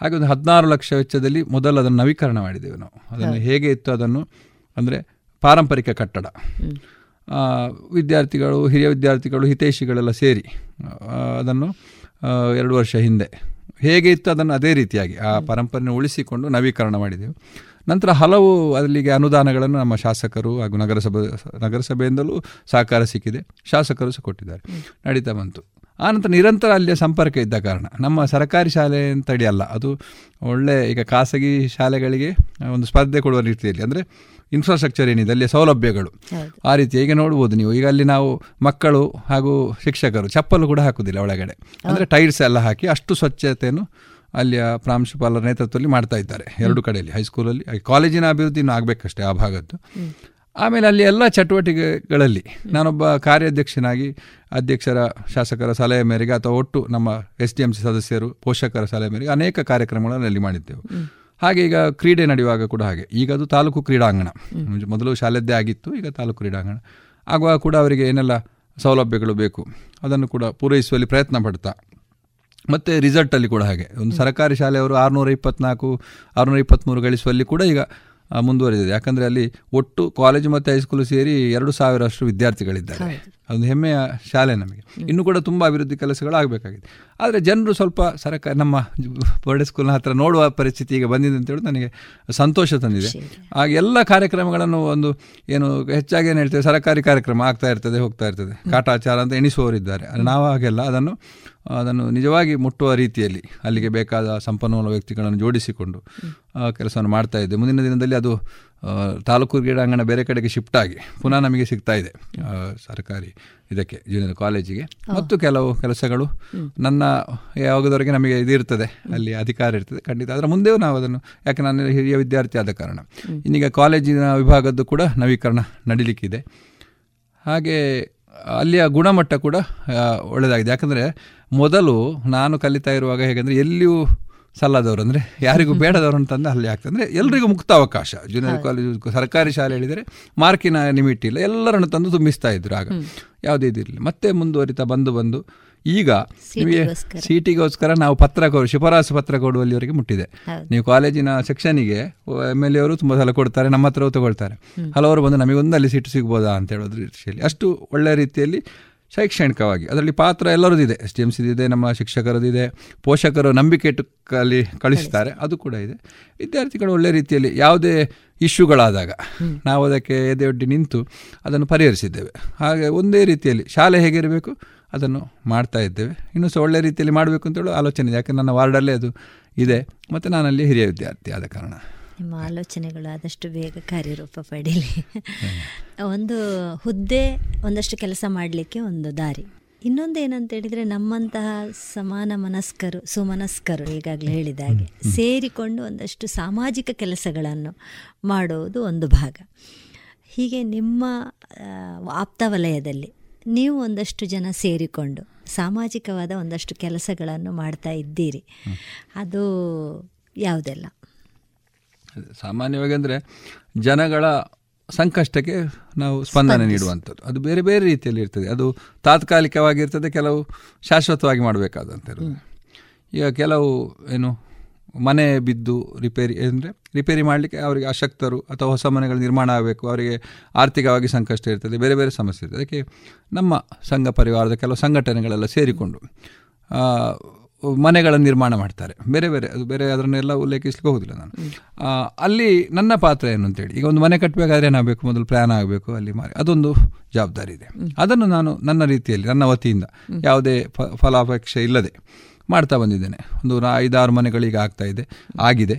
ಹಾಗೆ ಒಂದು ಹದಿನಾರು ಲಕ್ಷ ವೆಚ್ಚದಲ್ಲಿ ಮೊದಲು ಅದನ್ನು ನವೀಕರಣ ಮಾಡಿದ್ದೇವೆ ನಾವು. ಅದನ್ನು ಹೇಗೆ ಇತ್ತು ಅದನ್ನು ಅಂದರೆ ಪಾರಂಪರಿಕ ಕಟ್ಟಡ. ವಿದ್ಯಾರ್ಥಿಗಳು ಹಿರಿಯ ವಿದ್ಯಾರ್ಥಿಗಳು ಹಿತೈಷಿಗಳೆಲ್ಲ ಸೇರಿ ಅದನ್ನು ಎರಡು ವರ್ಷ ಹಿಂದೆ ಹೇಗೆ ಇತ್ತು ಅದನ್ನು ಅದೇ ರೀತಿಯಾಗಿ ಆ ಪರಂಪರೆಯನ್ನು ಉಳಿಸಿಕೊಂಡು ನವೀಕರಣ ಮಾಡಿದೆವು. ನಂತರ ಹಲವು ಅಲ್ಲಿಗೆ ಅನುದಾನಗಳನ್ನು ನಮ್ಮ ಶಾಸಕರು ಹಾಗೂ ನಗರಸಭೆ ನಗರಸಭೆಯಿಂದಲೂ ಸಹಕಾರ ಸಿಕ್ಕಿದೆ. ಶಾಸಕರು ಸಹ ಕೊಟ್ಟಿದ್ದಾರೆ. ನಡೀತಾ ಬಂತು. ಆನಂತರ ನಿರಂತರ ಅಲ್ಲಿಯ ಸಂಪರ್ಕ ಇದ್ದ ಕಾರಣ ನಮ್ಮ ಸರ್ಕಾರಿ ಶಾಲೆ ಅಂತಡಿ ಅಲ್ಲ ಅದು ಒಳ್ಳೆ ಈಗ ಖಾಸಗಿ ಶಾಲೆಗಳಿಗೆ ಒಂದು ಸ್ಪರ್ಧೆ ಕೊಡುವ ರೀತಿಯಲ್ಲಿ. ಅಂದರೆ ಇನ್ಫ್ರಾಸ್ಟ್ರಕ್ಚರ್ ಏನಿದೆ ಅಲ್ಲಿ ಸೌಲಭ್ಯಗಳು. ಆ ರೀತಿ ಈಗ ನೋಡ್ಬೋದು ನೀವು. ಈಗ ಅಲ್ಲಿ ನಾವು ಮಕ್ಕಳು ಹಾಗೂ ಶಿಕ್ಷಕರು ಚಪ್ಪಲು ಕೂಡ ಹಾಕುದಿಲ್ಲ ಒಳಗಡೆ. ಅಂದರೆ ಟೈರ್ಸ್ ಎಲ್ಲ ಹಾಕಿ ಅಷ್ಟು ಸ್ವಚ್ಛತೆಯನ್ನು ಅಲ್ಲಿಯ ಪ್ರಾಂಶುಪಾಲರ ನೇತೃತ್ವದಲ್ಲಿ ಮಾಡ್ತಾ ಇದ್ದಾರೆ. ಎರಡು ಕಡೆಯಲ್ಲಿ ಹೈಸ್ಕೂಲಲ್ಲಿ ಕಾಲೇಜಿನ ಅಭಿವೃದ್ಧಿ ಇನ್ನೂ ಆಗಬೇಕಷ್ಟೇ ಆ ಭಾಗದ್ದು. ಆಮೇಲೆ ಅಲ್ಲಿ ಎಲ್ಲ ಚಟುವಟಿಕೆಗಳಲ್ಲಿ ನಾನೊಬ್ಬ ಕಾರ್ಯಾಧ್ಯಕ್ಷನಾಗಿ ಅಧ್ಯಕ್ಷರ ಶಾಸಕರ ಸಲಹೆ ಮೇರೆಗೆ ಅಥವಾ ಒಟ್ಟು ನಮ್ಮ ಎಸ್ ಡಿ ಎಂ ಸಿ ಸದಸ್ಯರು ಪೋಷಕರ ಸಲಹೆ ಮೇರೆಗೆ ಅನೇಕ ಕಾರ್ಯಕ್ರಮಗಳನ್ನು ಅಲ್ಲಿ ಮಾಡಿದ್ದೆವು. ಹಾಗೆ ಈಗ ಕ್ರೀಡೆ ನಡೆಯುವಾಗ ಕೂಡ ಹಾಗೆ. ಈಗ ಅದು ತಾಲೂಕು ಕ್ರೀಡಾಂಗಣ. ಮೊದಲು ಶಾಲೆದ್ದೇ ಆಗಿತ್ತು ಈಗ ತಾಲೂಕು ಕ್ರೀಡಾಂಗಣ. ಆಗುವಾಗ ಕೂಡ ಅವರಿಗೆ ಏನೆಲ್ಲ ಸೌಲಭ್ಯಗಳು ಬೇಕು ಅದನ್ನು ಕೂಡ ಪೂರೈಸುವಲ್ಲಿ ಪ್ರಯತ್ನ ಪಡ್ತಾ. ಮತ್ತು ರಿಸಲ್ಟಲ್ಲಿ ಕೂಡ ಹಾಗೆ. ಒಂದು ಸರ್ಕಾರಿ ಶಾಲೆಯವರು ಆರುನೂರ ಇಪ್ಪತ್ನಾಲ್ಕು ಆರುನೂರ ಇಪ್ಪತ್ತ್ಮೂರು ಗಳಿಸುವಲ್ಲಿ ಕೂಡ ಈಗ ಮುಂದುವರೆದಿದೆ. ಯಾಕಂದರೆ ಅಲ್ಲಿ ಒಟ್ಟು ಕಾಲೇಜು ಮತ್ತು ಹೈಸ್ಕೂಲು ಸೇರಿ ಎರಡು ಸಾವಿರಷ್ಟು ವಿದ್ಯಾರ್ಥಿಗಳಿದ್ದಾರೆ. ಅದೊಂದು ಹೆಮ್ಮೆಯ ಶಾಲೆ ನಮಗೆ. ಇನ್ನೂ ಕೂಡ ತುಂಬ ಅಭಿವೃದ್ಧಿ ಕೆಲಸಗಳು ಆಗಬೇಕಾಗಿದೆ ಆದರೆ ಜನರು ಸ್ವಲ್ಪ ಸರಕಾರ ನಮ್ಮ ಬರ್ಡೆ ಸ್ಕೂಲ್ನ ಹತ್ರ ನೋಡುವ ಪರಿಸ್ಥಿತಿ ಈಗ ಬಂದಿದೆ ಅಂತ ಹೇಳಿ ನನಗೆ ಸಂತೋಷ ತಂದಿದೆ. ಆಗ ಎಲ್ಲ ಕಾರ್ಯಕ್ರಮಗಳನ್ನು ಒಂದು ಏನು ಹೆಚ್ಚಾಗಿ ಏನು ಹೇಳ್ತೇವೆ ಸರ್ಕಾರಿ ಕಾರ್ಯಕ್ರಮ ಆಗ್ತಾ ಇರ್ತದೆ ಹೋಗ್ತಾ ಇರ್ತದೆ. ಕಾಟಾಚಾರ ಅಂತ ಎಣಿಸುವವರಿದ್ದಾರೆ. ಅದು ನಾವು ಹಾಗೆಲ್ಲ ಅದನ್ನು ಅದನ್ನು ನಿಜವಾಗಿ ಮುಟ್ಟುವ ರೀತಿಯಲ್ಲಿ ಅಲ್ಲಿಗೆ ಬೇಕಾದ ಸಂಪನ್ಮೂಲ ವ್ಯಕ್ತಿಗಳನ್ನು ಜೋಡಿಸಿಕೊಂಡು ಕೆಲಸವನ್ನು ಮಾಡ್ತಾ ಇದ್ದೆ ಮುಂದಿನ ದಿನದಲ್ಲಿ ಅದು ತಾಲೂಕು ಕ್ರೀಡಾಂಗಣ ಬೇರೆ ಕಡೆಗೆ ಶಿಫ್ಟ್ ಆಗಿ ಪುನಃ ನಮಗೆ ಸಿಗ್ತಾ ಇದೆ. ಸರ್ಕಾರಿ ಇದಕ್ಕೆ ಜೂನಿಯರ್ ಕಾಲೇಜಿಗೆ ಮತ್ತು ಕೆಲವು ಕೆಲಸಗಳು ನನ್ನ ಯಾವಾಗದವರೆಗೆ ನಮಗೆ ಇದಿರ್ತದೆ ಅಲ್ಲಿ ಅಧಿಕಾರ ಇರ್ತದೆ. ಖಂಡಿತ. ಅದರ ಮುಂದೆಯೂ ನಾವು ಅದನ್ನು ಯಾಕೆ ನಾನು ಹಿರಿಯ ವಿದ್ಯಾರ್ಥಿ ಆದ ಕಾರಣ. ಇನ್ನೀಗ ಕಾಲೇಜಿನ ವಿಭಾಗದ್ದು ಕೂಡ ನವೀಕರಣ ನಡೀಲಿಕ್ಕಿದೆ. ಹಾಗೆ ಅಲ್ಲಿಯ ಗುಣಮಟ್ಟ ಕೂಡ ಒಳ್ಳೆಯದಾಗಿದೆ ಯಾಕಂದರೆ ಮೊದಲು ನಾನು ಕಲಿತಾ ಇರುವಾಗ ಹೇಗೆಂದರೆ ಎಲ್ಲಿಯೂ ಸಲ್ಲದವರು ಅಂದರೆ ಯಾರಿಗೂ ಬೇಡದವರು ಅಂತಂದು ಅಲ್ಲಿ ಆಗ್ತದೆ. ಅಂದರೆ ಎಲ್ರಿಗೂ ಮುಕ್ತ ಅವಕಾಶ. ಜೂನಿಯರ್ ಕಾಲೇಜು ಸರ್ಕಾರಿ ಶಾಲೆ ಹೇಳಿದರೆ ಮಾರ್ಕಿನ ಲಿಮಿಟ್ ಇಲ್ಲ. ಎಲ್ಲರನ್ನು ತಂದು ತುಂಬಿಸ್ತಾ ಇದ್ರು ಆಗ. ಯಾವುದೇ ಇದಿರಲಿ ಮತ್ತೆ ಮುಂದುವರಿತಾ ಬಂದು ಬಂದು ಈಗ ನಿಮಗೆ ಸೀಟಿಗೋಸ್ಕರ ನಾವು ಪತ್ರ ಕೊಡು ಶಿಫಾರಸು ಪತ್ರ ಕೊಡುವಲ್ಲಿವರೆಗೆ ಮುಟ್ಟಿದೆ. ನೀವು ಕಾಲೇಜಿನ ಸೆಕ್ಷನಿಗೆ ಎಂ ಎಲ್ ಎ ಅವರು ತುಂಬ ಸಲ ಕೊಡ್ತಾರೆ ನಮ್ಮ ಹತ್ರ ತಗೊಳ್ತಾರೆ. ಹಲವರು ಬಂದು ನಮಗೊಂದು ಅಲ್ಲಿ ಸೀಟು ಸಿಗ್ಬೋದಾ ಅಂತ ಹೇಳೋದ್ರ ಅಷ್ಟು ಒಳ್ಳೆಯ ರೀತಿಯಲ್ಲಿ ಶೈಕ್ಷಣಿಕವಾಗಿ. ಅದರಲ್ಲಿ ಪಾತ್ರ ಎಲ್ಲರದಿದೆ. ಎಸ್ ಡಿ ಎಂ ಸಿದಿದೆ ನಮ್ಮ ಶಿಕ್ಷಕರದಿದೆ ಪೋಷಕರು ನಂಬಿಕೆ ಇಟ್ಟು ಅಲ್ಲಿ ಕಳಿಸ್ತಾರೆ. ಅದು ಕೂಡ ಇದೆ. ವಿದ್ಯಾರ್ಥಿಗಳು ಒಳ್ಳೆ ರೀತಿಯಲ್ಲಿ ಯಾವುದೇ ಇಶ್ಯೂಗಳಾದಾಗ ನಾವು ಅದಕ್ಕೆ ಎದೆಯೊಡ್ಡಿ ನಿಂತು ಅದನ್ನು ಪರಿಹರಿಸಿದ್ದೇವೆ. ಹಾಗೆ ಒಂದೇ ರೀತಿಯಲ್ಲಿ ಶಾಲೆ ಹೇಗಿರಬೇಕು ಅದನ್ನು ಮಾಡ್ತಾ ಇದ್ದೇವೆ. ಇನ್ನೂ ಸಹ ಒಳ್ಳೆ ರೀತಿಯಲ್ಲಿ ಮಾಡಬೇಕು ಅಂತೇಳಿ ಆಲೋಚನೆ ಇದೆ. ಯಾಕಂದರೆ ನನ್ನ ವಾರ್ಡಲ್ಲೇ ಅದು ಇದೆ. ಮತ್ತು ನಾನಲ್ಲಿ ಹಿರಿಯ ವಿದ್ಯಾರ್ಥಿ ಆದ ಕಾರಣ. ನಿಮ್ಮ ಆಲೋಚನೆಗಳು ಆದಷ್ಟು ಬೇಗ ಕಾರ್ಯರೂಪ ಪಡೀಲಿ. ಒಂದು ಹುದ್ದೆ ಒಂದಷ್ಟು ಕೆಲಸ ಮಾಡಲಿಕ್ಕೆ ಒಂದು ದಾರಿ. ಇನ್ನೊಂದು ಏನಂತ ಹೇಳಿದರೆ ನಮ್ಮಂತಹ ಸಮಾನ ಮನಸ್ಕರು ಸುಮನಸ್ಕರು ಈಗಾಗಲೇ ಹೇಳಿದ ಹಾಗೆ ಸೇರಿಕೊಂಡು ಒಂದಷ್ಟು ಸಾಮಾಜಿಕ ಕೆಲಸಗಳನ್ನು ಮಾಡುವುದು ಒಂದು ಭಾಗ. ಹೀಗೆ ನಿಮ್ಮ ಆಪ್ತ ವಲಯದಲ್ಲಿ ನೀವು ಒಂದಷ್ಟು ಜನ ಸೇರಿಕೊಂಡು ಸಾಮಾಜಿಕವಾದ ಒಂದಷ್ಟು ಕೆಲಸಗಳನ್ನು ಮಾಡ್ತಾ ಇದ್ದೀರಿ. ಅದು ಯಾವುದೆಲ್ಲ? ಸಾಮಾನ್ಯವಾಗಿ ಅಂದರೆ ಜನಗಳ ಸಂಕಷ್ಟಕ್ಕೆ ನಾವು ಸ್ಪಂದನೆ ನೀಡುವಂಥದ್ದು. ಅದು ಬೇರೆ ಬೇರೆ ರೀತಿಯಲ್ಲಿ ಇರ್ತದೆ. ಅದು ತಾತ್ಕಾಲಿಕವಾಗಿರ್ತದೆ ಕೆಲವು ಶಾಶ್ವತವಾಗಿ ಮಾಡಬೇಕಾದಂಥದ್ದು ಈಗ ಕೆಲವು ಏನು ಮನೆ ಬಿದ್ದು ರಿಪೇರಿ ಅಂದರೆ ರಿಪೇರಿ ಮಾಡಲಿಕ್ಕೆ ಅವರಿಗೆ ಅಶಕ್ತರು ಅಥವಾ ಹೊಸ ಮನೆಗಳು ನಿರ್ಮಾಣ ಆಗಬೇಕು ಅವರಿಗೆ ಆರ್ಥಿಕವಾಗಿ ಸಂಕಷ್ಟ ಇರ್ತದೆ ಬೇರೆ ಬೇರೆ ಸಮಸ್ಯೆ ಇರ್ತದೆ. ಅದಕ್ಕೆ ನಮ್ಮ ಸಂಘ ಪರಿವಾರದ ಕೆಲವು ಸಂಘಟನೆಗಳೆಲ್ಲ ಸೇರಿಕೊಂಡು ಮನೆಗಳ ನಿರ್ಮಾಣ ಮಾಡ್ತಾರೆ. ಬೇರೆ ಬೇರೆ ಅದು ಬೇರೆ ಅದನ್ನೆಲ್ಲ ಉಲ್ಲೇಖಿಸ್ಲಿಕ್ಕೆ ಹೋಗುದಿಲ್ಲ ನಾನು ಅಲ್ಲಿ ನನ್ನ ಪಾತ್ರ ಏನು ಅಂತೇಳಿ ಈಗ ಒಂದು ಮನೆ ಕಟ್ಟಬೇಕಾದ್ರೆ ಏನಾಗಬೇಕು? ಮೊದಲು ಪ್ಲ್ಯಾನ್ ಆಗಬೇಕು ಅಲ್ಲಿ ಮಾರಿ ಅದೊಂದು ಜವಾಬ್ದಾರಿ ಇದೆ. ಅದನ್ನು ನಾನು ನನ್ನ ರೀತಿಯಲ್ಲಿ ನನ್ನ ವತಿಯಿಂದ ಯಾವುದೇ ಫಲಾಪೇಕ್ಷೆ ಇಲ್ಲದೆ ಮಾಡ್ತಾ ಬಂದಿದ್ದೇನೆ. ಒಂದು ಐದಾರು ಮನೆಗಳಿಗೆ ಆಗ್ತಾ ಇದೆ ಆಗಿದೆ.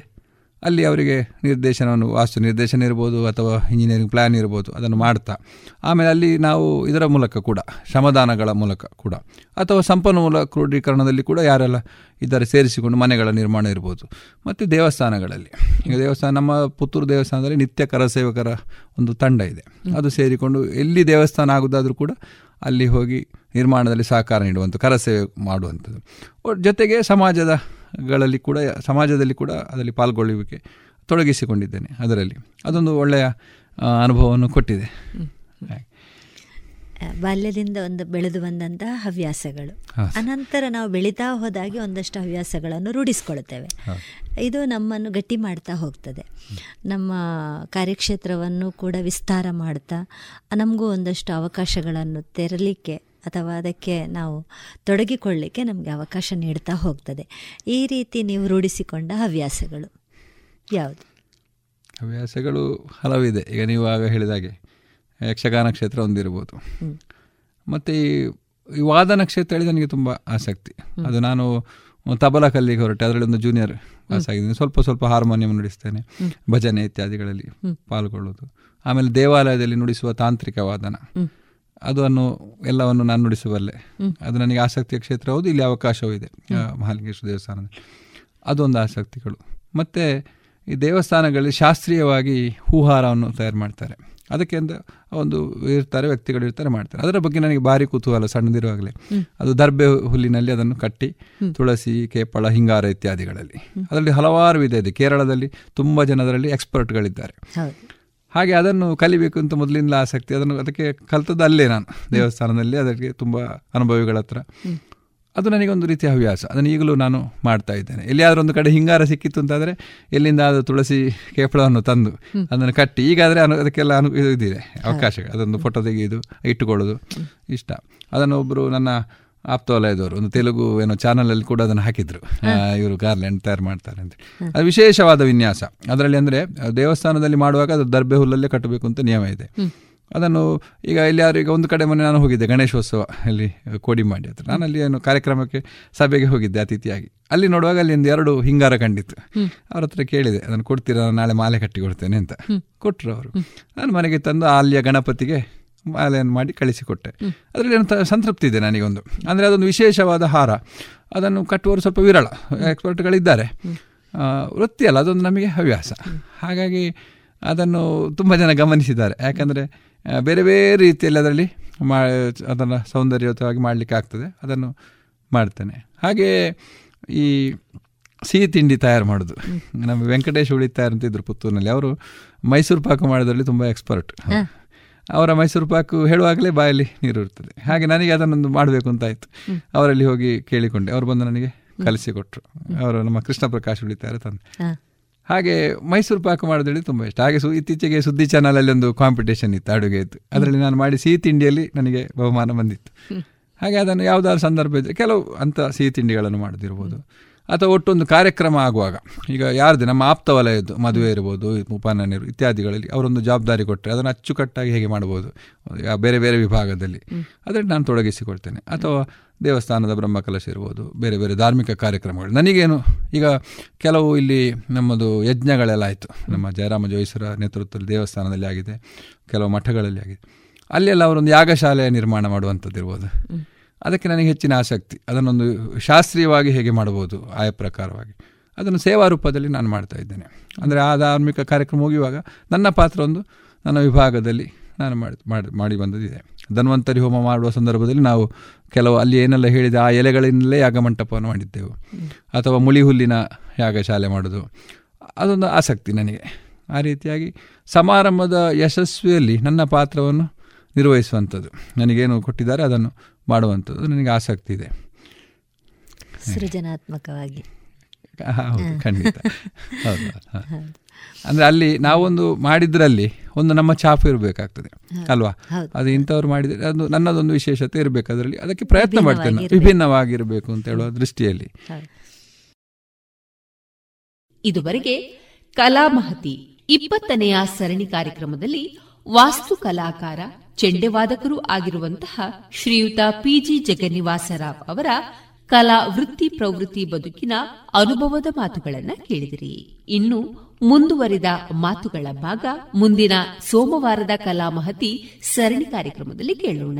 ಅಲ್ಲಿ ಅವರಿಗೆ ನಿರ್ದೇಶನವನ್ನು ವಾಸ್ತು ನಿರ್ದೇಶನ ಇರ್ಬೋದು ಅಥವಾ ಇಂಜಿನಿಯರಿಂಗ್ ಪ್ಲ್ಯಾನ್ ಇರ್ಬೋದು ಅದನ್ನು ಮಾಡ್ತಾ. ಆಮೇಲೆ ಅಲ್ಲಿ ನಾವು ಇದರ ಮೂಲಕ ಕೂಡ ಶ್ರಮದಾನಗಳ ಮೂಲಕ ಕೂಡ ಅಥವಾ ಸಂಪನ್ಮೂಲ ಕ್ರೋಢೀಕರಣದಲ್ಲಿ ಕೂಡ ಯಾರೆಲ್ಲ ಇದರ ಸೇರಿಸಿಕೊಂಡು ಮನೆಗಳ ನಿರ್ಮಾಣ ಇರ್ಬೋದು. ಮತ್ತು ದೇವಸ್ಥಾನಗಳಲ್ಲಿ. ಈಗ ದೇವಸ್ಥಾನ ನಮ್ಮ ಪುತ್ತೂರು ದೇವಸ್ಥಾನದಲ್ಲಿ ನಿತ್ಯ ಕರಸೇವಕರ ಒಂದು ತಂಡ ಇದೆ. ಅದು ಸೇರಿಕೊಂಡು ಎಲ್ಲಿ ದೇವಸ್ಥಾನ ಆಗೋದಾದರೂ ಕೂಡ ಅಲ್ಲಿ ಹೋಗಿ ನಿರ್ಮಾಣದಲ್ಲಿ ಸಹಕಾರ ನೀಡುವಂಥ ಕರಸೇವೆ ಮಾಡುವಂಥದ್ದು. ಜೊತೆಗೆ ಸಮಾಜದಗಳಲ್ಲಿ ಕೂಡ ಸಮಾಜದಲ್ಲಿ ಕೂಡ ಅದರಲ್ಲಿ ಪಾಲ್ಗೊಳ್ಳುವಿಕೆ ತೊಡಗಿಸಿಕೊಂಡಿದ್ದೇನೆ ಅದರಲ್ಲಿ. ಅದೊಂದು ಒಳ್ಳೆಯ ಅನುಭವವನ್ನು ಕೊಟ್ಟಿದೆ. ಬಾಲ್ಯದಿಂದ ಒಂದು ಬೆಳೆದು ಬಂದಂತಹ ಹವ್ಯಾಸಗಳು. ಅನಂತರ ನಾವು ಬೆಳೀತಾ ಹೋದಾಗೆ ಒಂದಷ್ಟು ಹವ್ಯಾಸಗಳನ್ನು ರೂಢಿಸ್ಕೊಳ್ತೇವೆ. ಇದು ನಮ್ಮನ್ನು ಗಟ್ಟಿ ಮಾಡ್ತಾ ಹೋಗ್ತದೆ. ನಮ್ಮ ಕಾರ್ಯಕ್ಷೇತ್ರವನ್ನು ಕೂಡ ವಿಸ್ತಾರ ಮಾಡ್ತಾ ನಮಗೂ ಒಂದಷ್ಟು ಅವಕಾಶಗಳನ್ನು ತೆರಲಿಕ್ಕೆ ಅಥವಾ ಅದಕ್ಕೆ ನಾವು ತೊಡಗಿಕೊಳ್ಳಿಕ್ಕೆ ನಮಗೆ ಅವಕಾಶ ನೀಡ್ತಾ ಹೋಗ್ತದೆ. ಈ ರೀತಿ ನೀವು ರೂಢಿಸಿಕೊಂಡ ಹವ್ಯಾಸಗಳು ಯಾವುದು? ಹವ್ಯಾಸಗಳು ಹಲವಿದೆ. ಈಗ ನೀವು ಆಗ ಹೇಳಿದಾಗೆ ಯಕ್ಷಗಾನ ಕ್ಷೇತ್ರ ಒಂದಿರ್ಬೋದು. ಮತ್ತು ಈ ವಾದನ ಕ್ಷೇತ್ರ ಹೇಳಿ ನನಗೆ ತುಂಬ ಆಸಕ್ತಿ. ಅದು ನಾನು ತಬಲಾ ಕಲ್ಲಿಗೆ ಹೊರಟೆ ಅದರಲ್ಲಿ ಒಂದು ಜೂನಿಯರ್ ಪಾಸ್ ಆಗಿದ್ದೀನಿ ಸ್ವಲ್ಪ ಸ್ವಲ್ಪ ಹಾರ್ಮೋನಿಯಂ ನುಡಿಸ್ತೇನೆ. ಭಜನೆ ಇತ್ಯಾದಿಗಳಲ್ಲಿ ಪಾಲ್ಗೊಳ್ಳೋದು ಆಮೇಲೆ ದೇವಾಲಯದಲ್ಲಿ ನುಡಿಸುವ ತಾಂತ್ರಿಕ ವಾದನ. ಅದನ್ನು ಎಲ್ಲವನ್ನು ನಾನು ನುಡಿಸಬಲ್ಲೆ ಅದು ನನಗೆ ಆಸಕ್ತಿಯ ಕ್ಷೇತ್ರ ಹೌದು ಇಲ್ಲಿ ಅವಕಾಶವೂ ಇದೆ. ಮಹಾಲಿಂಗೇಶ್ವರ ದೇವಸ್ಥಾನದಲ್ಲಿ. ಅದೊಂದು ಆಸಕ್ತಿಗಳು. ಮತ್ತು ಈ ದೇವಸ್ಥಾನಗಳಲ್ಲಿ ಶಾಸ್ತ್ರೀಯವಾಗಿ ಹೂಹಾರವನ್ನು ತಯಾರು ಮಾಡ್ತಾರೆ. ಅದಕ್ಕೆ ಅಂತ ಒಂದು ಇರ್ತಾರೆ ವ್ಯಕ್ತಿಗಳು ಇರ್ತಾರೆ ಮಾಡ್ತಾರೆ. ಅದರ ಬಗ್ಗೆ ನನಗೆ ಭಾರಿ ಕುತೂಹಲ ಸಣ್ಣದಿರುವಾಗಲೇ. ಅದು ದರ್ಬೆ ಹುಲ್ಲಿನಲ್ಲಿ ಅದನ್ನು ಕಟ್ಟಿ ತುಳಸಿ ಕೇಪಳ ಹಿಂಗಾರ ಇತ್ಯಾದಿಗಳಲ್ಲಿ. ಅದರಲ್ಲಿ ಹಲವಾರು ವಿಧ ಇದೆ. ಕೇರಳದಲ್ಲಿ ತುಂಬ ಜನದರಲ್ಲಿ ಎಕ್ಸ್ಪರ್ಟ್ಗಳಿದ್ದಾರೆ. ಹಾಗೆ ಅದನ್ನು ಕಲಿಬೇಕು ಅಂತ ಮೊದಲಿಂದ ಆಸಕ್ತಿ ಅದನ್ನು ಅದಕ್ಕೆ ಕಲ್ತದ್ದು ಅಲ್ಲೇ ನಾನು ದೇವಸ್ಥಾನದಲ್ಲಿ ಅದಕ್ಕೆ ತುಂಬ ಅನುಭವಿಗಳ ಹತ್ರ. ಅದು ನನಗೊಂದು ರೀತಿಯ ಹವ್ಯಾಸ. ಅದನ್ನು ಈಗಲೂ ನಾನು ಮಾಡ್ತಾ ಇದ್ದೇನೆ. ಎಲ್ಲಿಯಾದರೂ ಒಂದು ಕಡೆ ಹಿಂಗಾರ ಸಿಕ್ಕಿತ್ತು ಅಂತಾದರೆ ಎಲ್ಲಿಂದ ಅದು ತುಳಸಿ ಕೇಪಳವನ್ನು ತಂದು ಅದನ್ನು ಕಟ್ಟಿ ಈಗಾದರೆ ಅನು ಅದಕ್ಕೆಲ್ಲ ಅನು ಇದು ಇದಿದೆ ಅವಕಾಶ. ಅದೊಂದು ಫೋಟೋ ತೆಗೆಯೋದು ಇಟ್ಟುಕೊಳ್ಳೋದು ಇಷ್ಟ. ಅದನ್ನು ಒಬ್ಬರು ನನ್ನ ಆಪ್ತವಲಯದವರು ಒಂದು ತೆಲುಗು ಏನೋ ಚಾನಲಲ್ಲಿ ಕೂಡ ಅದನ್ನು ಹಾಕಿದ್ರು. ಇವರು ಗಾರ್ಲೆಂಡ್ ತಯಾರು ಮಾಡ್ತಾರೆ ಅಂತ. ಅದು ವಿಶೇಷವಾದ ವಿನ್ಯಾಸ. ಅದರಲ್ಲಿ ಅಂದರೆ ದೇವಸ್ಥಾನದಲ್ಲಿ ಮಾಡುವಾಗ ಅದು ದರ್ಬೆ ಹುಲ್ಲಲ್ಲೇ ಕಟ್ಟಬೇಕು ಅಂತ ನಿಯಮ ಇದೆ. ಅದನ್ನು ಈಗ ಇಲ್ಲಿ ಯಾರು ಈಗ ಒಂದು ಕಡೆ ಮೊನ್ನೆ ನಾನು ಹೋಗಿದ್ದೆ ಗಣೇಶೋತ್ಸವ ಅಲ್ಲಿ ಕೋಡಿಮಾಡಿ ಹತ್ರ. ನಾನು ಅಲ್ಲಿ ಏನು ಕಾರ್ಯಕ್ರಮಕ್ಕೆ ಸಭೆಗೆ ಹೋಗಿದ್ದೆ ಅತಿಥಿಯಾಗಿ. ಅಲ್ಲಿ ನೋಡುವಾಗ ಅಲ್ಲಿ ಒಂದು ಎರಡು ಹಿಂಗಾರ ಕಂಡಿತ್ತು. ಅವ್ರ ಹತ್ರ ಕೇಳಿದೆ ಅದನ್ನು ಕೊಡ್ತೀರಾ? ನಾಳೆ ಮಾಲೆ ಕಟ್ಟಿ ಕೊಡ್ತೇನೆ ಅಂತ ಕೊಟ್ಟರು ಅವರು. ನಾನು ಮನೆಗೆ ತಂದು ಅಲ್ಲಿಯ ಗಣಪತಿಗೆ ಮಾಲೆಯನ್ನು ಮಾಡಿ ಕಳಿಸಿಕೊಟ್ಟೆ. ಅದರಲ್ಲಿ ಏನು ಸಂತೃಪ್ತಿ ಇದೆ ನನಗೊಂದು. ಅಂದರೆ ಅದೊಂದು ವಿಶೇಷವಾದ ಹಾರ. ಅದನ್ನು ಕಟ್ಟುವವರು ಸ್ವಲ್ಪ ವಿರಳ ಎಕ್ಸ್ಪರ್ಟ್ಗಳಿದ್ದಾರೆ. ವೃತ್ತಿ ಅಲ್ಲ ಅದೊಂದು ನಮಗೆ ಹವ್ಯಾಸ. ಹಾಗಾಗಿ ಅದನ್ನು ತುಂಬ ಜನ ಗಮನಿಸಿದ್ದಾರೆ. ಯಾಕಂದರೆ ಬೇರೆ ಬೇರೆ ರೀತಿಯಲ್ಲಿ ಅದರಲ್ಲಿ ಮಾ ಅದನ್ನು ಸೌಂದರ್ಯಯುತವಾಗಿ ಮಾಡಲಿಕ್ಕೆ ಆಗ್ತದೆ. ಅದನ್ನು ಮಾಡ್ತೇನೆ. ಹಾಗೆ ಈ ಸಿಹಿ ತಿಂಡಿ ತಯಾರು ಮಾಡೋದು. ನಮ್ಮ ವೆಂಕಟೇಶ್ ಉಳಿತಾಯ ಅಂತಿದ್ರು ಪುತ್ತೂರಿನಲ್ಲಿ. ಅವರು ಮೈಸೂರು ಪಾಕು ಮಾಡೋದ್ರಲ್ಲಿ ತುಂಬ ಎಕ್ಸ್ಪರ್ಟ್. ಅವರ ಮೈಸೂರು ಪಾಕು ಹೇಳುವಾಗಲೇ ಬಾಯಲ್ಲಿ ನೀರು ಇರ್ತದೆ. ಹಾಗೆ ನನಗೆ ಅದನ್ನೊಂದು ಮಾಡಬೇಕು ಅಂತ ಆಯಿತು. ಅವರಲ್ಲಿ ಹೋಗಿ ಕೇಳಿಕೊಂಡೆ. ಅವರು ಬಂದು ನನಗೆ ಕಲಿಸಿಕೊಟ್ರು ಅವರು ನಮ್ಮ ಕೃಷ್ಣ ಪ್ರಕಾಶ್ ಉಳಿತಾರೆ ತಂದೆ. ಹಾಗೆ ಮೈಸೂರು ಪಾಕ ಮಾಡೋದ್ರಲ್ಲಿ ತುಂಬ ಇಷ್ಟ. ಹಾಗೆ ಸು ಇತ್ತೀಚೆಗೆ ಸುದ್ದಿ ಚಾನಲಲ್ಲಿ ಒಂದು ಕಾಂಪಿಟೇಷನ್ ಇತ್ತು ಅಡುಗೆ ಇತ್ತು. ಅದರಲ್ಲಿ ನಾನು ಮಾಡಿ ಸಿಹಿ ತಿಂಡಿಯಲ್ಲಿ ನನಗೆ ಬಹುಮಾನ ಬಂದಿತ್ತು. ಹಾಗೆ ಅದನ್ನು ಯಾವುದಾದ್ರು ಸಂದರ್ಭ ಇದ್ದರೆ ಕೆಲವು ಅಂಥ ಸಿಹಿ ತಿಂಡಿಗಳನ್ನು ಮಾಡೋದಿರ್ಬೋದು. ಅಥವಾ ಒಟ್ಟೊಂದು ಕಾರ್ಯಕ್ರಮ ಆಗುವಾಗ ಈಗ ಯಾರದೇ ನಮ್ಮ ಆಪ್ತ ವಲಯದ್ದು ಮದುವೆ ಇರ್ಬೋದು ಉಪನಯನ ಇತ್ಯಾದಿಗಳಲ್ಲಿ ಅವರೊಂದು ಜವಾಬ್ದಾರಿ ಕೊಟ್ಟರೆ ಅದನ್ನು ಅಚ್ಚುಕಟ್ಟಾಗಿ ಹೇಗೆ ಮಾಡ್ಬೋದು ಬೇರೆ ಬೇರೆ ವಿಭಾಗದಲ್ಲಿ. ಅದರಲ್ಲಿ ನಾನು ತೊಡಗಿಸಿಕೊಳ್ತೇನೆ. ಅಥವಾ ದೇವಸ್ಥಾನದ ಬ್ರಹ್ಮಕಲಶ ಇರ್ಬೋದು ಬೇರೆ ಬೇರೆ ಧಾರ್ಮಿಕ ಕಾರ್ಯಕ್ರಮಗಳು. ನನಗೇನು ಈಗ ಕೆಲವು ಇಲ್ಲಿ ನಮ್ಮದು ಯಜ್ಞಗಳೆಲ್ಲ ಆಯಿತು. ನಮ್ಮ ಜಯರಾಮ ಜೋಯಿಸರ ನೇತೃತ್ವದಲ್ಲಿ ದೇವಸ್ಥಾನದಲ್ಲಿ ಆಗಿದೆ ಕೆಲವು ಮಠಗಳಲ್ಲಿ ಆಗಿದೆ. ಅಲ್ಲೆಲ್ಲ ಅವರೊಂದು ಯಾಗಶಾಲೆ ನಿರ್ಮಾಣ ಮಾಡುವಂಥದ್ದು ಇರ್ಬೋದು ಅದಕ್ಕೆ ನನಗೆ ಹೆಚ್ಚಿನ ಆಸಕ್ತಿ. ಅದನ್ನೊಂದು ಶಾಸ್ತ್ರೀಯವಾಗಿ ಹೇಗೆ ಮಾಡ್ಬೋದು ಆಯ ಪ್ರಕಾರವಾಗಿ. ಅದನ್ನು ಸೇವಾ ರೂಪದಲ್ಲಿ ನಾನು ಮಾಡ್ತಾ ಇದ್ದೇನೆ. ಅಂದರೆ ಆ ಧಾರ್ಮಿಕ ಕಾರ್ಯಕ್ರಮ ಮುಗಿಯುವಾಗ ನನ್ನ ಪಾತ್ರ ಒಂದು, ನನ್ನ ವಿಭಾಗದಲ್ಲಿ ನಾನು ಮಾಡಿ ಮಾಡಿ ಮಾಡಿ ಬಂದದಿದೆ. ಧನ್ವಂತರಿ ಹೋಮ ಮಾಡುವ ಸಂದರ್ಭದಲ್ಲಿ ನಾವು ಕೆಲವು ಅಲ್ಲಿ ಏನೆಲ್ಲ ಹೇಳಿದೆ ಆ ಎಲೆಗಳಿಂದಲೇ ಯಾಗಮಂಟಪವನ್ನು ಮಾಡಿದ್ದೆವು. ಅಥವಾ ಮುಳಿ ಹುಲ್ಲಿನ ಯಾಗಶಾಲೆ ಮಾಡೋದು. ಅದೊಂದು ಆಸಕ್ತಿ ನನಗೆ. ಆ ರೀತಿಯಾಗಿ ಸಮಾರಂಭದ ಯಶಸ್ವಿಯಲ್ಲಿ ನನ್ನ ಪಾತ್ರವನ್ನು ನಿರ್ವಹಿಸುವಂಥದ್ದು. ನನಗೇನು ಕೊಟ್ಟಿದ್ದಾರೆ ಅದನ್ನು ಮಾಡುವಂಥದ್ದು ನನಗೆ ಆಸಕ್ತಿ ಇದೆ. ಸೃಜನಾತ್ಮಕವಾಗಿ. ಹೌದು ಖಂಡಿತ. ಹೌದು ಅಂದರೆ ಅಲ್ಲಿ ನಾವೊಂದು ಮಾಡಿದ್ರಲ್ಲಿ ಒಂದು ನಮ್ಮ ಛಾಪು ಇರಬೇಕಾಗ್ತದೆ ಅಲ್ವಾ? ಅದು ಇಂಥವ್ರು ಮಾಡಿದರೆ ಅದು ನನ್ನದೊಂದು ವಿಶೇಷತೆ ಇರಬೇಕು ಅದರಲ್ಲಿ. ಅದಕ್ಕೆ ಪ್ರಯತ್ನ ಮಾಡ್ತೇನೆ ವಿಭಿನ್ನವಾಗಿರಬೇಕು ಅಂತ ಹೇಳುವ ದೃಷ್ಟಿಯಲ್ಲಿ. ಇದುವರೆಗೆ ಕಲಾಮಹತಿ ಇಪ್ಪತ್ತನೆಯ ಸರಣಿ ಕಾರ್ಯಕ್ರಮದಲ್ಲಿ ವಾಸ್ತು ಕಲಾಕಾರ ಚೆಂಡೆವಾದಕರೂ ಆಗಿರುವಂತಹ ಶ್ರೀಯುತ ಪಿಜಿ ಜಗನ್ನಿವಾಸರಾವ್ ಅವರ ಕಲಾ ವೃತ್ತಿ ಪ್ರವೃತ್ತಿ ಬದುಕಿನ ಅನುಭವದ ಮಾತುಗಳನ್ನು ಕೇಳಿದಿರಿ. ಇನ್ನು ಮುಂದುವರಿದ ಮಾತುಗಳ ಭಾಗ ಮುಂದಿನ ಸೋಮವಾರದ ಕಲಾ ಮಹತಿ ಸರಣಿ ಕಾರ್ಯಕ್ರಮದಲ್ಲಿ ಕೇಳೋಣ.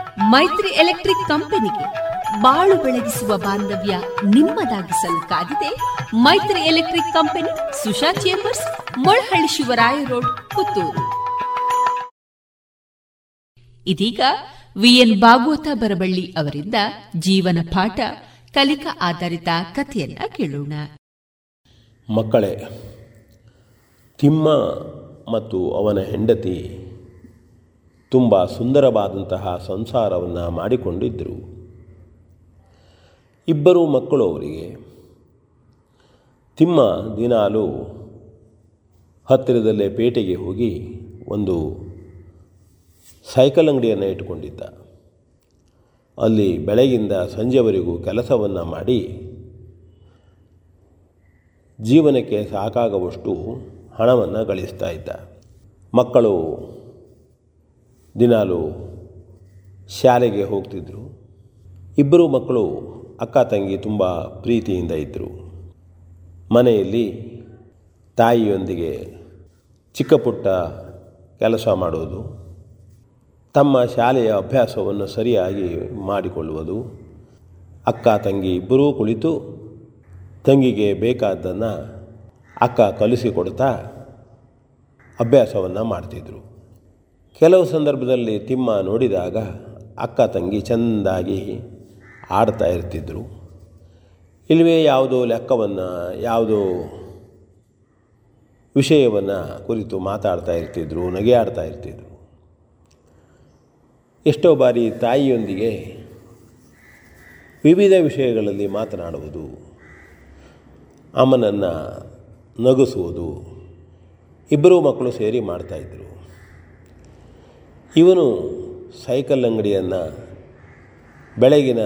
ಮೈತ್ರಿ ಎಲೆಕ್ಟ್ರಿಕ್ ಕಂಪನಿಗೆ ಬಾಳು ಬೆಳಗಿಸುವ ಬಾಂಧವ್ಯ ನಿಮ್ಮದಾಗಿಸಲು ಕಾದಿದೆ Maitri electric company, Susha chambers Molahalli Shivaraya road, Puttur. ಇದೀಗ ವಿಎನ್ ಭಾಗವತ ಬರಬಳ್ಳಿ ಅವರಿಂದ ಜೀವನ ಪಾಠ, ಕಲಿಕಾ ಆಧಾರಿತ ಕಥೆಯನ್ನ ಕೇಳೋಣ. ಮಕ್ಕಳೇ, ತಿಮ್ಮ ಮತ್ತು ಅವನ ಹೆಂಡತಿ ತುಂಬ ಸುಂದರವಾದಂತಹ ಸಂಸಾರವನ್ನು ಮಾಡಿಕೊಂಡಿದ್ದರು. ಇಬ್ಬರು ಮಕ್ಕಳು ಅವರಿಗೆ. ತಿಮ್ಮ ದಿನಾಲು ಹತ್ತಿರದಲ್ಲೇ ಪೇಟೆಗೆ ಹೋಗಿ ಒಂದು ಸೈಕಲ್ ಅಂಗಡಿಯನ್ನು ಇಟ್ಟುಕೊಂಡಿದ್ದ. ಅಲ್ಲಿ ಬೆಳಗಿಂದ ಸಂಜೆವರೆಗೂ ಕೆಲಸವನ್ನು ಮಾಡಿ ಜೀವನಕ್ಕೆ ಸಾಕಾಗುವಷ್ಟು ಹಣವನ್ನು ಗಳಿಸ್ತಾ ಇದ್ದ. ಮಕ್ಕಳು ದಿನಾಲು ಶಾಲೆಗೆ ಹೋಗ್ತಿದ್ದರು ಇಬ್ಬರು ಮಕ್ಕಳು ಅಕ್ಕ ತಂಗಿ ತುಂಬ ಪ್ರೀತಿಯಿಂದ ಇದ್ದರು ಮನೆಯಲ್ಲಿ ತಾಯಿಯೊಂದಿಗೆ ಚಿಕ್ಕ ಪುಟ್ಟ ಕೆಲಸ ಮಾಡುವುದು ತಮ್ಮ ಶಾಲೆಯ ಅಭ್ಯಾಸವನ್ನು ಸರಿಯಾಗಿ ಮಾಡಿಕೊಳ್ಳುವುದು. ಅಕ್ಕ ತಂಗಿ ಇಬ್ಬರೂ ಕುಳಿತು ತಂಗಿಗೆ ಬೇಕಾದ್ದನ್ನು ಅಕ್ಕ ಕಲಿಸಿಕೊಡ್ತಾ ಅಭ್ಯಾಸವನ್ನು ಮಾಡ್ತಿದ್ರು. ಕೆಲವು ಸಂದರ್ಭದಲ್ಲಿ ತಿಮ್ಮ ನೋಡಿದಾಗ ಅಕ್ಕ ತಂಗಿ ಚೆಂದಾಗಿ ಆಡ್ತಾ ಇರ್ತಿದ್ರು. ಇಲ್ಲವೇ ಯಾವುದೋ ಲೆಕ್ಕವನ್ನು, ಯಾವುದೋ ವಿಷಯವನ್ನು ಕುರಿತು ಮಾತಾಡ್ತಾ ಇರ್ತಿದ್ರು ಆಡ್ತಾ ಇರ್ತಿದ್ರು. ಎಷ್ಟೋ ಬಾರಿ ತಾಯಿಯೊಂದಿಗೆ ವಿವಿಧ ವಿಷಯಗಳಲ್ಲಿ ಮಾತನಾಡುವುದು, ಅಮ್ಮನನ್ನು ನಗಿಸುವುದು, ಇಬ್ಬರೂ ಮಕ್ಕಳು ಸೇರಿ ಮಾಡ್ತಾಯಿದ್ರು ಇವನು ಸೈಕಲ್ ಅಂಗಡಿಯನ್ನು ಬೆಳಗಿನ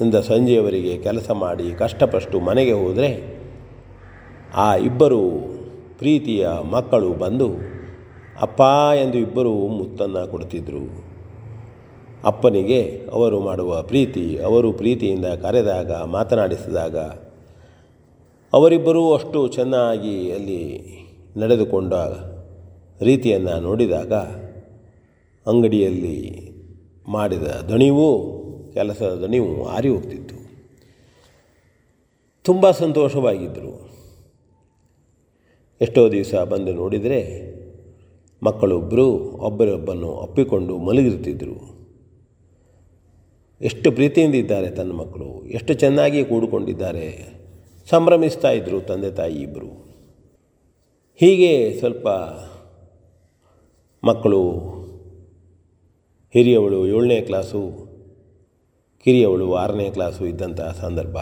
ಇಂದ ಸಂಜೆಯವರೆಗೆ ಕೆಲಸ ಮಾಡಿ ಕಷ್ಟಪಟ್ಟು ಮನೆಗೆ ಹೋದರೆ ಆ ಇಬ್ಬರು ಪ್ರೀತಿಯ ಮಕ್ಕಳು ಬಂದು, ಅಪ್ಪ ಎಂದು ಇಬ್ಬರು ಮುತ್ತನ್ನು ಕೊಡ್ತಿದ್ದರು ಅಪ್ಪನಿಗೆ ಅವರು ಮಾಡುವ ಪ್ರೀತಿ, ಅವರು ಪ್ರೀತಿಯಿಂದ ಕರೆದಾಗ, ಮಾತನಾಡಿಸಿದಾಗ ಅವರಿಬ್ಬರೂ ಅಷ್ಟು ಚೆನ್ನಾಗಿ ಅಲ್ಲಿ ನಡೆದುಕೊಂಡ ರೀತಿಯನ್ನು ನೋಡಿದಾಗ ಅಂಗಡಿಯಲ್ಲಿ ಮಾಡಿದ ದಣಿವು, ಕೆಲಸದ ದಣಿವು ಆರಿ ಹೋಗ್ತಿತ್ತು. ತುಂಬ ಸಂತೋಷವಾಗಿದ್ದರು ಎಷ್ಟೋ ದಿವಸ ಬಂದು ನೋಡಿದರೆ ಮಕ್ಕಳೊಬ್ಬರು ಒಬ್ಬರೊಬ್ಬನ್ನು ಒಪ್ಪಿಕೊಂಡು ಮಲಗಿರ್ತಿದ್ದರು ಎಷ್ಟು ಪ್ರೀತಿಯಿಂದ ಇದ್ದಾರೆ ತನ್ನ ಮಕ್ಕಳು, ಎಷ್ಟು ಚೆನ್ನಾಗಿ ಕೂಡಿಕೊಂಡಿದ್ದಾರೆ, ಸಂಭ್ರಮಿಸ್ತಾ ಇದ್ದರು ತಂದೆ ತಾಯಿ ಇಬ್ಬರು ಹೀಗೆ ಸ್ವಲ್ಪ ಮಕ್ಕಳು, ಹಿರಿಯವಳು ಏಳನೇ ಕ್ಲಾಸು, ಕಿರಿಯವಳು ಆರನೇ ಕ್ಲಾಸು ಇದ್ದಂಥ ಸಂದರ್ಭ.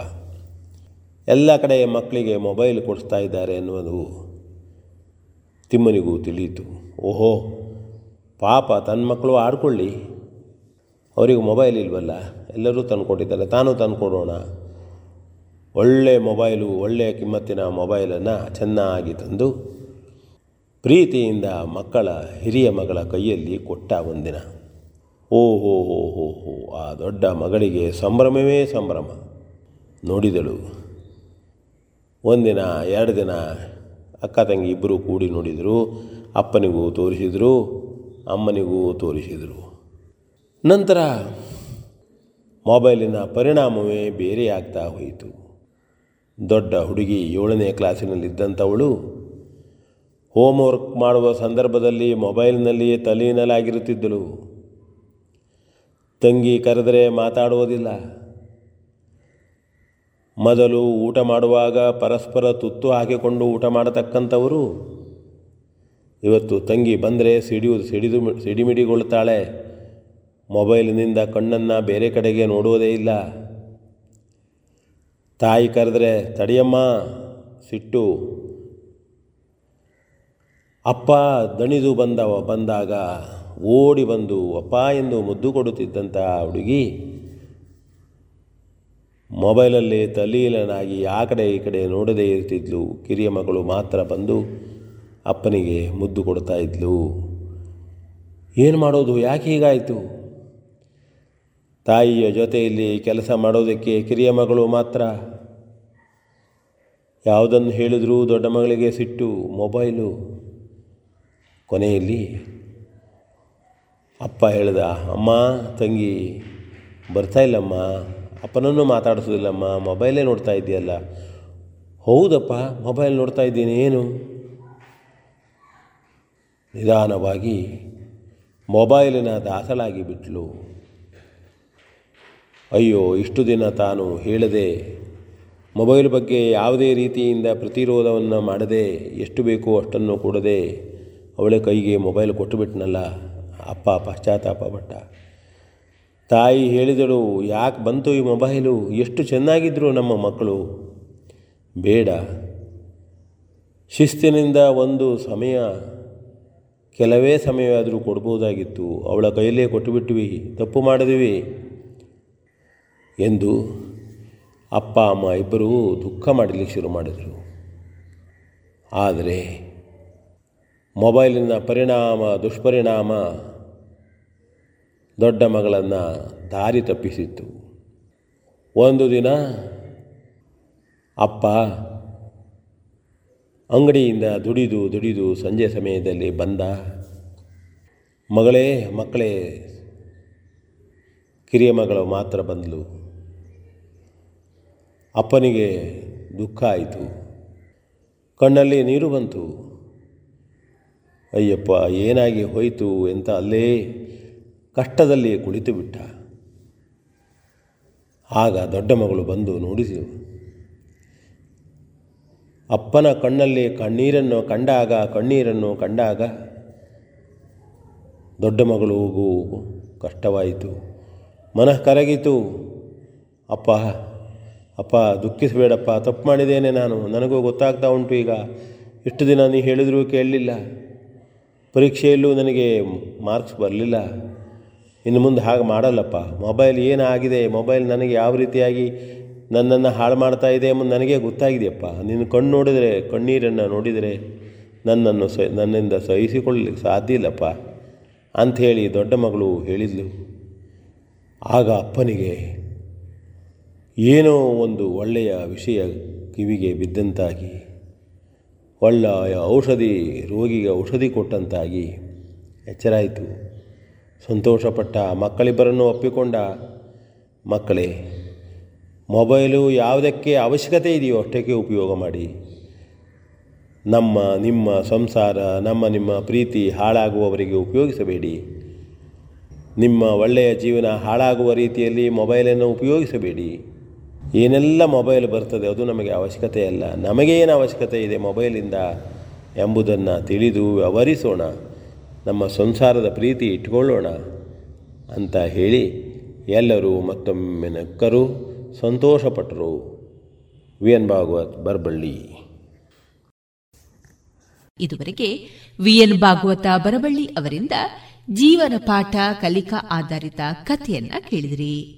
ಎಲ್ಲ ಕಡೆ ಮಕ್ಕಳಿಗೆ ಮೊಬೈಲ್ ಕೊಡಿಸ್ತಾ ಇದ್ದಾರೆ ಅನ್ನೋದು ತಿಮ್ಮನಿಗೂ ತಿಳಿಯಿತು. ಓಹೋ, ಪಾಪ ತನ್ನ ಮಕ್ಕಳು ಆಡ್ಕೊಳ್ಳಿ. ಅವರಿಗೆ ಮೊಬೈಲ್ ಇಲ್ವಲ್ಲ? ಎಲ್ಲರೂ ತಂದುಕೊಟ್ಟಿದ್ದಾರೆ. ತಾನು ತಂದುಕೊಡೋಣ. ಒಳ್ಳೆ ಮೊಬೈಲು ಒಳ್ಳೆಯ ಕಿಮ್ಮತ್ತಿನ ಮೊಬೈಲನ್ನು ಚೆನ್ನಾಗಿ ತಂದು ಪ್ರೀತಿಯಿಂದ ಮಕ್ಕಳ ಹಿರಿಯ ಮಗಳ ಕೈಯಲ್ಲಿ ಕೊಟ್ಟ ಒಂದಿನ. ಓಹೋ ಹೋ ಹೋ ಹೋ ಆ ದೊಡ್ಡ ಮಗಳಿಗೆ ಸಂಭ್ರಮವೇ ಸಂಭ್ರಮ. ನೋಡಿದಳು. ಒಂದಿನ, ಎರಡು ದಿನ ಅಕ್ಕ ತಂಗಿ ಇಬ್ಬರು ಕೂಡಿ ನೋಡಿದರು. ಅಪ್ಪನಿಗೂ ತೋರಿಸಿದರು, ಅಮ್ಮನಿಗೂ ತೋರಿಸಿದರು. ನಂತರ ಮೊಬೈಲಿನ ಪರಿಣಾಮವೇ ಬೇರೆಯಾಗ್ತಾ ಹೋಯಿತು. ದೊಡ್ಡ ಹುಡುಗಿ ಏಳನೇ ಕ್ಲಾಸಿನಲ್ಲಿದ್ದಂಥವಳು ಹೋಮ್ವರ್ಕ್ ಮಾಡುವ ಸಂದರ್ಭದಲ್ಲಿ ಮೊಬೈಲ್ನಲ್ಲಿಯೇ ತಲೀನಲಾಗಿರುತ್ತಿದ್ದಳು. ತಂಗಿ ಕರೆದರೆ ಮಾತಾಡುವುದಿಲ್ಲ. ಮೊದಲು ಊಟ ಮಾಡುವಾಗ ಪರಸ್ಪರ ತುತ್ತು ಹಾಕಿಕೊಂಡು ಊಟ ಮಾಡತಕ್ಕಂಥವರು. ಇವತ್ತು ತಂಗಿ ಬಂದರೆ ಸಿಡಿಯು ಸಿಡಿದು ಸಿಡಿಮಿಡಿಗೊಳ್ತಾಳೆ ಮೊಬೈಲಿನಿಂದ ಕಣ್ಣನ್ನು ಬೇರೆ ಕಡೆಗೆ ನೋಡುವುದೇ ಇಲ್ಲ. ತಾಯಿ ಕರೆದ್ರೆ, ತಡಿಯಮ್ಮ, ಸಿಟ್ಟು. ಅಪ್ಪ ದಣಿದು ಬಂದವ ಬಂದಾಗ ಓಡಿ ಬಂದು ಅಪ್ಪ ಎಂದು ಮುದ್ದು ಕೊಡುತ್ತಿದ್ದಂಥ ಹುಡುಗಿ ಮೊಬೈಲಲ್ಲೇ ತಲೀಲನಾಗಿ ಆ ಕಡೆ ಈ ಕಡೆ ನೋಡದೇ ಇರ್ತಿದ್ಲು. ಕಿರಿಯ ಮಗಳು ಮಾತ್ರ ಬಂದು ಅಪ್ಪನಿಗೆ ಮುದ್ದು ಕೊಡ್ತಾ ಇದ್ಲು. ಏನು ಮಾಡೋದು? ಯಾಕೆ ಹೀಗಾಯಿತು? ತಾಯಿಯ ಜೊತೆಯಲ್ಲಿ ಕೆಲಸ ಮಾಡೋದಕ್ಕೆ ಕಿರಿಯ ಮಗಳು ಮಾತ್ರ ಯಾವುದನ್ನು ಹೇಳಿದರೂ ದೊಡ್ಡ ಮಗಳಿಗೆ ಸಿಟ್ಟು, ಮೊಬೈಲು ಕೊನೆಯಲ್ಲಿ ಅಪ್ಪ ಹೇಳ್ದ, ಅಮ್ಮ, ತಂಗಿ, ಬರ್ತಾ ಇಲ್ಲಮ್ಮ, ಅಪ್ಪನನ್ನು ಮಾತಾಡಿಸೋದಿಲ್ಲಮ್ಮ, ಮೊಬೈಲೇ ನೋಡ್ತಾ ಇದೆಯಲ್ಲ ಹೌದಪ್ಪ, ಮೊಬೈಲ್ ನೋಡ್ತಾ ಇದ್ದೀನಿ, ಏನು? ನಿಧಾನವಾಗಿ ಮೊಬೈಲಿನ ದಾಸಳಾಗಿ ಬಿಟ್ಲು. ಅಯ್ಯೋ, ಇಷ್ಟು ದಿನ ತಾನು ಹೇಳದೆ, ಮೊಬೈಲ್ ಬಗ್ಗೆ ಯಾವುದೇ ರೀತಿಯಿಂದ ಪ್ರತಿರೋಧವನ್ನು ಮಾಡದೆ, ಎಷ್ಟು ಬೇಕೋ ಅಷ್ಟನ್ನು ಕೊಡದೆ ಅವಳ ಕೈಗೆ ಮೊಬೈಲ್ ಕೊಟ್ಟುಬಿಟ್ನಲ್ಲ, ಅಪ್ಪ ಪಶ್ಚಾತ್ತಾಪ ಪಟ್ಟ. ತಾಯಿ ಹೇಳಿದಳು, ಯಾಕೆ ಬಂತು ಈ ಮೊಬೈಲು? ಎಷ್ಟು ಚೆನ್ನಾಗಿದ್ದರು ನಮ್ಮ ಮಕ್ಕಳು. ಬೇಡ. ಶಿಸ್ತಿನಿಂದ ಒಂದು ಸಮಯ, ಕೆಲವೇ ಸಮಯವಾದರೂ ಕೊಡ್ಬೋದಾಗಿತ್ತು. ಅವಳ ಕೈಯಲ್ಲೇ ಕೊಟ್ಟುಬಿಟ್ವಿ ತಪ್ಪು ಮಾಡಿದ್ವಿ ಎಂದು ಅಪ್ಪ, ಅಮ್ಮ ಇಬ್ಬರೂ ದುಃಖ ಮಾಡಲಿಕ್ಕೆ ಶುರು ಮಾಡಿದರು. ಆದರೆ ಮೊಬೈಲಿನ ಪರಿಣಾಮ, ದುಷ್ಪರಿಣಾಮ ದೊಡ್ಡ ಮಗಳನ್ನು ದಾರಿ ತಪ್ಪಿಸಿತ್ತು. ಒಂದು ದಿನ ಅಪ್ಪ ಅಂಗಡಿಯಿಂದ ದುಡಿದು ದುಡಿದು ಸಂಜೆ ಸಮಯದಲ್ಲಿ ಬಂದ, ಮಗಳೇ, ಮಕ್ಕಳೇ, ಕಿರಿಯ ಮಗಳು ಮಾತ್ರ ಬಂದಳು ಅಪ್ಪನಿಗೆ ದುಃಖ ಆಯಿತು. ಕಣ್ಣಲ್ಲಿ ನೀರು ಬಂತು. ಅಯ್ಯಪ್ಪ, ಏನಾಗಿ ಹೋಯಿತು ಅಂತ ಅಲ್ಲೇ ಕಷ್ಟದಲ್ಲಿ ಕುಳಿತು ಬಿಟ್ಟ. ಆಗ ದೊಡ್ಡ ಮಗಳು ಬಂದು ನೋಡಿಸಿದಳು. ಅಪ್ಪನ ಕಣ್ಣಲ್ಲಿ ಕಣ್ಣೀರನ್ನು ಕಂಡಾಗ ಕಣ್ಣೀರನ್ನು ಕಂಡಾಗ ದೊಡ್ಡ ಮಗಳಿಗೂ ಕಷ್ಟವಾಯಿತು. ಮನಃ ಕರಗಿತು. ಅಪ್ಪ ಅಪ್ಪ, ದುಃಖಿಸಬೇಡಪ್ಪ, ತಪ್ಪು ಮಾಡಿದ್ದೇನೆ ನಾನು. ನನಗೂ ಗೊತ್ತಾಗ್ತಾ ಉಂಟು ಈಗ. ಇಷ್ಟು ದಿನ ನೀ ಹೇಳಿದರೂ ಕೇಳಲಿಲ್ಲ. ಪರೀಕ್ಷೆಯಲ್ಲೂ ನನಗೆ ಮಾರ್ಕ್ಸ್ ಬರಲಿಲ್ಲ. ಇನ್ನು ಮುಂದೆ ಹಾಗೆ ಮಾಡಲ್ಲಪ್ಪ. ಮೊಬೈಲ್ ಏನಾಗಿದೆ? ಮೊಬೈಲ್ ನನಗೆ ಯಾವ ರೀತಿಯಾಗಿ ನನ್ನನ್ನು ಹಾಳು ಮಾಡ್ತಾ ಇದೆ ಎಂಬುದು ನನಗೆ ಗೊತ್ತಾಗಿದೆಯಪ್ಪ. ನಿನ್ನ ಕಣ್ಣು ನೋಡಿದರೆ, ಕಣ್ಣೀರನ್ನು ನೋಡಿದರೆ ನನ್ನನ್ನು ಸ, ನನ್ನಿಂದ ಸಹಿಸಿಕೊಳ್ಳಲಿಕ್ಕೆ ಸಾಧ್ಯ ಇಲ್ಲಪ್ಪ ಅಂಥೇಳಿ ದೊಡ್ಡ ಮಗಳು ಹೇಳಿದ್ಲು. ಆಗ ಅಪ್ಪನಿಗೆ ಏನೋ ಒಂದು ಒಳ್ಳೆಯ ವಿಷಯ ಕಿವಿಗೆ ಬಿದ್ದಂತಾಗಿ ಒಳ್ಳೆಯ ಔಷಧಿ ರೋಗಿಗೆ ಔಷಧಿ ಕೊಟ್ಟಂತಾಗಿ ಎಚ್ಚರಾಯಿತು. ಸಂತೋಷಪಟ್ಟ ಮಕ್ಕಳಿಬ್ಬರನ್ನು ಒಪ್ಪಿಕೊಂಡ ಮಕ್ಕಳೇ, ಮೊಬೈಲು ಯಾವುದಕ್ಕೆ ಅವಶ್ಯಕತೆ ಇದೆಯೋ ಅಷ್ಟಕ್ಕೆ ಉಪಯೋಗ ಮಾಡಿ. ನಮ್ಮ, ನಿಮ್ಮ ಸಂಸಾರ, ನಮ್ಮ, ನಿಮ್ಮ ಪ್ರೀತಿ ಹಾಳಾಗುವವರಿಗೆ ಉಪಯೋಗಿಸಬೇಡಿ. ನಿಮ್ಮ ಒಳ್ಳೆಯ ಜೀವನ ಹಾಳಾಗುವ ರೀತಿಯಲ್ಲಿ ಮೊಬೈಲನ್ನು ಉಪಯೋಗಿಸಬೇಡಿ. ಏನೆಲ್ಲ ಮೊಬೈಲ್ ಬರ್ತದೆ ಅದು ನಮಗೆ ಅವಶ್ಯಕತೆ ಅಲ್ಲ. ನಮಗೇನು ಅವಶ್ಯಕತೆ ಇದೆ ಮೊಬೈಲಿಂದ ಎಂಬುದನ್ನು ತಿಳಿದು ವ್ಯವಹರಿಸೋಣ. ನಮ್ಮ ಸಂಸಾರದ ಪ್ರೀತಿ ಇಟ್ಕೊಳ್ಳೋಣ ಅಂತ ಹೇಳಿ ಎಲ್ಲರೂ ಮತ್ತೊಮ್ಮೆ ನಕ್ಕರು ಸಂತೋಷಪಟ್ಟರು ವಿ ಎನ್ ಭಾಗವತ್, ಬರಬಳ್ಳಿ. ಇದುವರೆಗೆ ವಿ ಎನ್ ಭಾಗವತ, ಬರಬಳ್ಳಿ ಅವರಿಂದ ಜೀವನ ಪಾಠ, ಕಲಿಕಾ ಆಧಾರಿತ ಕಥೆಯನ್ನ ಕೇಳಿದಿರಿ.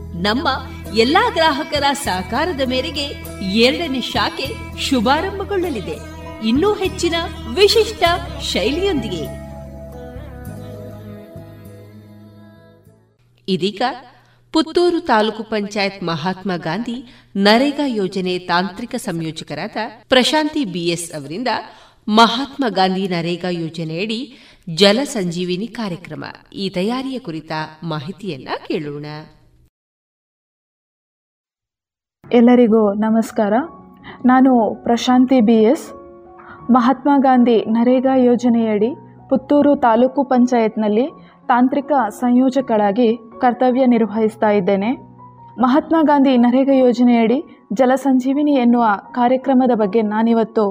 ನಮ್ಮ ಎಲ್ಲಾ ಗ್ರಾಹಕರ ಸಹಕಾರದ ಮೇರೆಗೆ ಎರಡನೇ ಶಾಖೆ ಶುಭಾರಂಭಗೊಳ್ಳಲಿದೆ. ಇನ್ನೂ ಹೆಚ್ಚಿನ ವಿಶಿಷ್ಟ ಶೈಲಿಯೊಂದಿಗೆ. ಇದೀಗ ಪುತ್ತೂರು ತಾಲೂಕು ಪಂಚಾಯತ್ ಮಹಾತ್ಮ ಗಾಂಧಿ ನರೇಗಾ ಯೋಜನೆ ತಾಂತ್ರಿಕ ಸಂಯೋಜಕರಾದ ಪ್ರಶಾಂತಿ ಬಿಎಸ್ ಅವರಿಂದ ಮಹಾತ್ಮ ಗಾಂಧಿ ನರೇಗಾ ಯೋಜನೆಯಡಿ ಜಲ ಸಂಜೀವಿನಿ ಕಾರ್ಯಕ್ರಮ. ಈ ತಯಾರಿಯ ಕುರಿತ ಮಾಹಿತಿಯನ್ನ ಕೇಳೋಣ. ಎಲ್ಲರಿಗೂ ನಮಸ್ಕಾರ. ನಾನು ಪ್ರಶಾಂತಿ ಬಿ ಎಸ್ ಮಹಾತ್ಮ ಗಾಂಧಿ ನರೇಗಾ ಯೋಜನೆಯಡಿ ಪುತ್ತೂರು ತಾಲೂಕು ಪಂಚಾಯತ್ನಲ್ಲಿ ತಾಂತ್ರಿಕ ಸಂಯೋಜಕಳಾಗಿ ಕರ್ತವ್ಯ ನಿರ್ವಹಿಸ್ತಾ ಇದ್ದೇನೆ. ಮಹಾತ್ಮ ಗಾಂಧಿ ನರೇಗಾ ಯೋಜನೆಯಡಿ ಜಲಸಂಜೀವಿನಿ ಎನ್ನುವ ಕಾರ್ಯಕ್ರಮದ ಬಗ್ಗೆ ನಾನಿವತ್ತು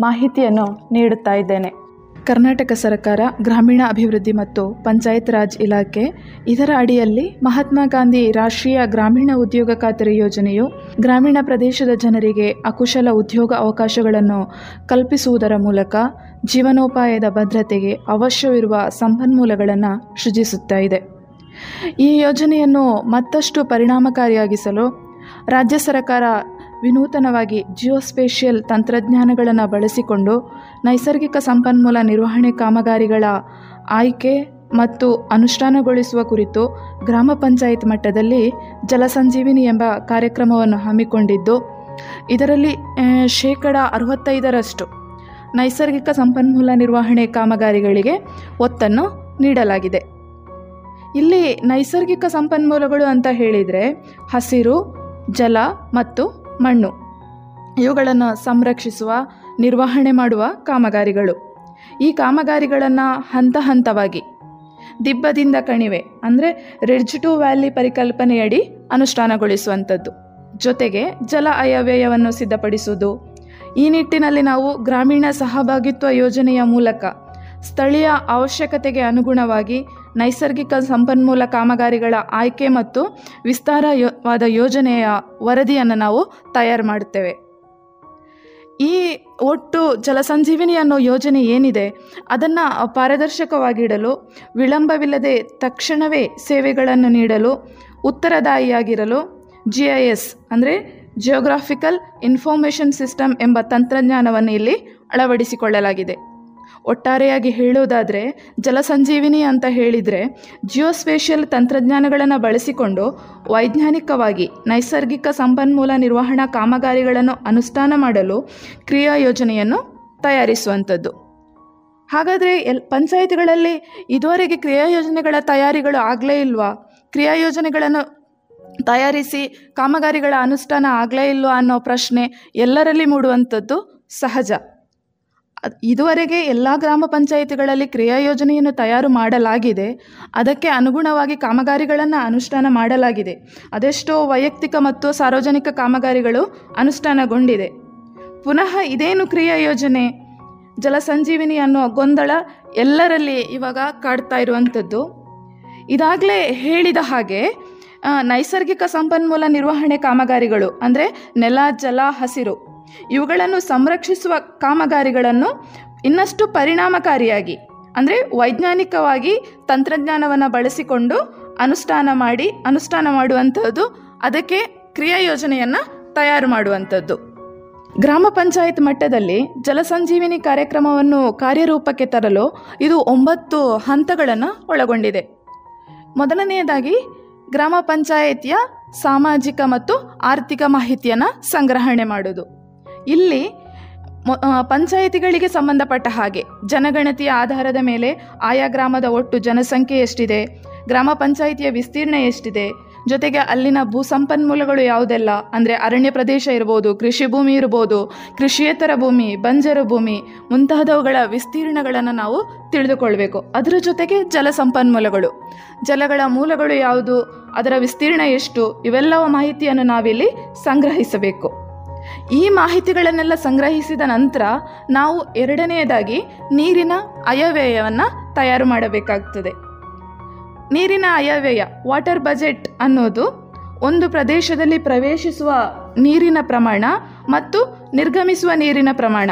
ಮಾಹಿತಿಯನ್ನು ನೀಡುತ್ತಾ ಇದ್ದೇನೆ. ಕರ್ನಾಟಕ ಸರ್ಕಾರ, ಗ್ರಾಮೀಣ ಅಭಿವೃದ್ಧಿ ಮತ್ತು ಪಂಚಾಯತ್ ರಾಜ್ ಇಲಾಖೆ, ಇದರ ಅಡಿಯಲ್ಲಿ ಮಹಾತ್ಮ ಗಾಂಧಿ ರಾಷ್ಟ್ರೀಯ ಗ್ರಾಮೀಣ ಉದ್ಯೋಗ ಖಾತರಿ ಯೋಜನೆಯು ಗ್ರಾಮೀಣ ಪ್ರದೇಶದ ಜನರಿಗೆ ಅಕುಶಲ ಉದ್ಯೋಗ ಅವಕಾಶಗಳನ್ನು ಕಲ್ಪಿಸುವುದರ ಮೂಲಕ ಜೀವನೋಪಾಯದ ಭದ್ರತೆಗೆ ಅವಶ್ಯವಿರುವ ಸಂಪನ್ಮೂಲಗಳನ್ನು ಸೃಜಿಸುತ್ತಾ ಇದೆ. ಈ ಯೋಜನೆಯನ್ನು ಮತ್ತಷ್ಟು ಪರಿಣಾಮಕಾರಿಯಾಗಿಸಲು ರಾಜ್ಯ ಸರ್ಕಾರ ವಿನೂತನವಾಗಿ ಜಿಯೋಸ್ಪೇಷಿಯಲ್ ತಂತ್ರಜ್ಞಾನಗಳನ್ನು ಬಳಸಿಕೊಂಡು ನೈಸರ್ಗಿಕ ಸಂಪನ್ಮೂಲ ನಿರ್ವಹಣೆ ಕಾಮಗಾರಿಗಳ ಆಯ್ಕೆ ಮತ್ತು ಅನುಷ್ಠಾನಗೊಳಿಸುವ ಕುರಿತು ಗ್ರಾಮ ಪಂಚಾಯತ್ ಮಟ್ಟದಲ್ಲಿ ಜಲಸಂಜೀವಿನಿ ಎಂಬ ಕಾರ್ಯಕ್ರಮವನ್ನು ಹಮ್ಮಿಕೊಂಡಿದ್ದು, ಇದರಲ್ಲಿ ಶೇಕಡ ಅರವತ್ತೈದರಷ್ಟು ನೈಸರ್ಗಿಕ ಸಂಪನ್ಮೂಲ ನಿರ್ವಹಣೆ ಕಾಮಗಾರಿಗಳಿಗೆ ಒತ್ತನ್ನು ನೀಡಲಾಗಿದೆ. ಇಲ್ಲಿ ನೈಸರ್ಗಿಕ ಸಂಪನ್ಮೂಲಗಳು ಅಂತ ಹೇಳಿದರೆ ಹಸಿರು, ಜಲ ಮತ್ತು ಮಣ್ಣು. ಇವುಗಳನ್ನು ಸಂರಕ್ಷಿಸುವ, ನಿರ್ವಹಣೆ ಮಾಡುವ ಕಾಮಗಾರಿಗಳು. ಈ ಕಾಮಗಾರಿಗಳನ್ನು ಹಂತ ಹಂತವಾಗಿ ದಿಬ್ಬದಿಂದ ಕಣಿವೆ, ಅಂದರೆ ರಿಡ್ಜ್ ಟು ವ್ಯಾಲಿ ಪರಿಕಲ್ಪನೆಯಡಿ ಅನುಷ್ಠಾನಗೊಳಿಸುವಂಥದ್ದು. ಜೊತೆಗೆ ಜಲ ಅಯವ್ಯಯವನ್ನು ಸಿದ್ಧಪಡಿಸುವುದು. ಈ ನಿಟ್ಟಿನಲ್ಲಿ ನಾವು ಗ್ರಾಮೀಣ ಸಹಭಾಗಿತ್ವ ಯೋಜನೆಯ ಮೂಲಕ ಸ್ಥಳೀಯ ಅವಶ್ಯಕತೆಗೆ ಅನುಗುಣವಾಗಿ ನೈಸರ್ಗಿಕ ಸಂಪನ್ಮೂಲ ಕಾಮಗಾರಿಗಳ ಆಯ್ಕೆ ಮತ್ತು ವಿಸ್ತಾರವಾದ ಯೋಜನೆಯ ವರದಿಯನ್ನು ನಾವು ತಯಾರು ಮಾಡುತ್ತೇವೆ. ಈ ಒಟ್ಟು ಜಲಸಂಜೀವಿನಿ ಅನ್ನೋ ಯೋಜನೆ ಏನಿದೆ, ಅದನ್ನು ಪಾರದರ್ಶಕವಾಗಿಡಲು, ವಿಳಂಬವಿಲ್ಲದೆ ತಕ್ಷಣವೇ ಸೇವೆಗಳನ್ನು ನೀಡಲು, ಉತ್ತರದಾಯಿಯಾಗಿರಲು ಜಿ ಐ ಎಸ್ ಅಂದರೆ ಜಿಯೋಗ್ರಾಫಿಕಲ್ ಇನ್ಫಾರ್ಮೇಷನ್ ಸಿಸ್ಟಮ್ ಎಂಬ ತಂತ್ರಜ್ಞಾನವನ್ನು ಇಲ್ಲಿ ಅಳವಡಿಸಿಕೊಳ್ಳಲಾಗಿದೆ. ಒಟ್ಟಾರೆಯಾಗಿ ಹೇಳೋದಾದರೆ ಜಲಸಂಜೀವಿನಿ ಅಂತ ಹೇಳಿದರೆ ಜಿಯೋಸ್ಪೇಷಿಯಲ್ ತಂತ್ರಜ್ಞಾನಗಳನ್ನು ಬಳಸಿಕೊಂಡು ವೈಜ್ಞಾನಿಕವಾಗಿ ನೈಸರ್ಗಿಕ ಸಂಪನ್ಮೂಲ ನಿರ್ವಹಣಾ ಕಾಮಗಾರಿಗಳನ್ನು ಅನುಷ್ಠಾನ ಮಾಡಲು ಕ್ರಿಯಾ ಯೋಜನೆಯನ್ನು ತಯಾರಿಸುವಂಥದ್ದು. ಹಾಗಾದರೆ ಎಲ್, ಪಂಚಾಯತ್ಗಳಲ್ಲಿ ಇದುವರೆಗೆ ಕ್ರಿಯಾ ಯೋಜನೆಗಳ ತಯಾರಿಗಳು ಆಗಲೇ ಇಲ್ವಾ? ಕ್ರಿಯಾ ಯೋಜನೆಗಳನ್ನು ತಯಾರಿಸಿ ಕಾಮಗಾರಿಗಳ ಅನುಷ್ಠಾನ ಆಗಲೇ ಇಲ್ವಾ ಅನ್ನೋ ಪ್ರಶ್ನೆ ಎಲ್ಲರಲ್ಲಿ ಮೂಡುವಂಥದ್ದು ಸಹಜ. ಇದುವರೆಗೆ ಎಲ್ಲ ಗ್ರಾಮ ಪಂಚಾಯಿತಿಗಳಲ್ಲಿ ಕ್ರಿಯಾ ಯೋಜನೆಯನ್ನು ತಯಾರು ಮಾಡಲಾಗಿದೆ. ಅದಕ್ಕೆ ಅನುಗುಣವಾಗಿ ಕಾಮಗಾರಿಗಳನ್ನು ಅನುಷ್ಠಾನ ಮಾಡಲಾಗಿದೆ. ಅದೆಷ್ಟೋ ವೈಯಕ್ತಿಕ ಮತ್ತು ಸಾರ್ವಜನಿಕ ಕಾಮಗಾರಿಗಳು ಅನುಷ್ಠಾನಗೊಂಡಿದೆ. ಪುನಃ ಇದೇನು ಕ್ರಿಯಾ ಯೋಜನೆ? ಜಲಸಂಜೀವಿನಿ ಅನ್ನೋ ಗೊಂದಲ ಎಲ್ಲರಲ್ಲಿ ಇವಾಗ ಕಾಡ್ತಾ ಇರುವಂಥದ್ದು. ಇದಾಗಲೇ ಹೇಳಿದ ಹಾಗೆ ನೈಸರ್ಗಿಕ ಸಂಪನ್ಮೂಲ ನಿರ್ವಹಣೆ ಕಾಮಗಾರಿಗಳು, ಅಂದರೆ ನೆಲ, ಜಲ, ಹಸಿರು ಇವುಗಳನ್ನು ಸಂರಕ್ಷಿಸುವ ಕಾಮಗಾರಿಗಳನ್ನು ಇನ್ನಷ್ಟು ಪರಿಣಾಮಕಾರಿಯಾಗಿ, ಅಂದರೆ ವೈಜ್ಞಾನಿಕವಾಗಿ ತಂತ್ರಜ್ಞಾನವನ್ನು ಬಳಸಿಕೊಂಡು ಅನುಷ್ಠಾನ ಮಾಡಿ, ಅನುಷ್ಠಾನ ಮಾಡುವಂಥದ್ದು ಅದಕ್ಕೆ ಕ್ರಿಯಾ ಯೋಜನೆಯನ್ನು ತಯಾರು ಮಾಡುವಂಥದ್ದು ಗ್ರಾಮ ಪಂಚಾಯತ್ ಮಟ್ಟದಲ್ಲಿ ಜಲಸಂಜೀವಿನಿ ಕಾರ್ಯಕ್ರಮವನ್ನು ಕಾರ್ಯರೂಪಕ್ಕೆ ತರಲು ಇದು ಒಂಬತ್ತು ಹಂತಗಳನ್ನು ಒಳಗೊಂಡಿದೆ. ಮೊದಲನೆಯದಾಗಿ ಗ್ರಾಮ ಪಂಚಾಯತಿಯ ಸಾಮಾಜಿಕ ಮತ್ತು ಆರ್ಥಿಕ ಮಾಹಿತಿಯನ್ನು ಸಂಗ್ರಹಣೆ ಮಾಡೋದು ಇಲ್ಲಿ ಪಂಚಾಯಿತಿಗಳಿಗೆ ಸಂಬಂಧಪಟ್ಟ ಹಾಗೆ ಜನಗಣತಿಯ ಆಧಾರದ ಮೇಲೆ ಆಯಾ ಗ್ರಾಮದ ಒಟ್ಟು ಜನಸಂಖ್ಯೆ ಎಷ್ಟಿದೆ, ಗ್ರಾಮ ಪಂಚಾಯಿತಿಯ ವಿಸ್ತೀರ್ಣ ಎಷ್ಟಿದೆ, ಜೊತೆಗೆ ಅಲ್ಲಿನ ಭೂ ಸಂಪನ್ಮೂಲಗಳು ಯಾವುದೆಲ್ಲ? ಅಂದರೆ ಅರಣ್ಯ ಪ್ರದೇಶ ಇರ್ಬೋದು, ಕೃಷಿ ಭೂಮಿ ಇರ್ಬೋದು, ಕೃಷಿಯೇತರ ಭೂಮಿ, ಬಂಜರು ಭೂಮಿ ಮುಂತಾದವುಗಳ ವಿಸ್ತೀರ್ಣಗಳನ್ನು ನಾವು ತಿಳಿದುಕೊಳ್ಬೇಕು. ಅದರ ಜೊತೆಗೆ ಜಲ ಸಂಪನ್ಮೂಲಗಳು ಜಲಗಳ ಮೂಲಗಳು ಯಾವುದು, ಅದರ ವಿಸ್ತೀರ್ಣ ಎಷ್ಟು, ಇವೆಲ್ಲವ ಮಾಹಿತಿಯನ್ನು ನಾವಿಲ್ಲಿ ಸಂಗ್ರಹಿಸಬೇಕು. ಈ ಮಾಹಿತಿಗಳನ್ನೆಲ್ಲ ಸಂಗ್ರಹಿಸಿದ ನಂತರ ನಾವು ಎರಡನೆಯದಾಗಿ ನೀರಿನ ಅಯವ್ಯಯವನ್ನು ತಯಾರು ಮಾಡಬೇಕಾಗ್ತದೆ. ನೀರಿನ ಅಯವ್ಯಯ ವಾಟರ್ ಬಜೆಟ್ ಅನ್ನೋದು ಒಂದು ಪ್ರದೇಶದಲ್ಲಿ ಪ್ರವೇಶಿಸುವ ನೀರಿನ ಪ್ರಮಾಣ ಮತ್ತು ನಿರ್ಗಮಿಸುವ ನೀರಿನ ಪ್ರಮಾಣ.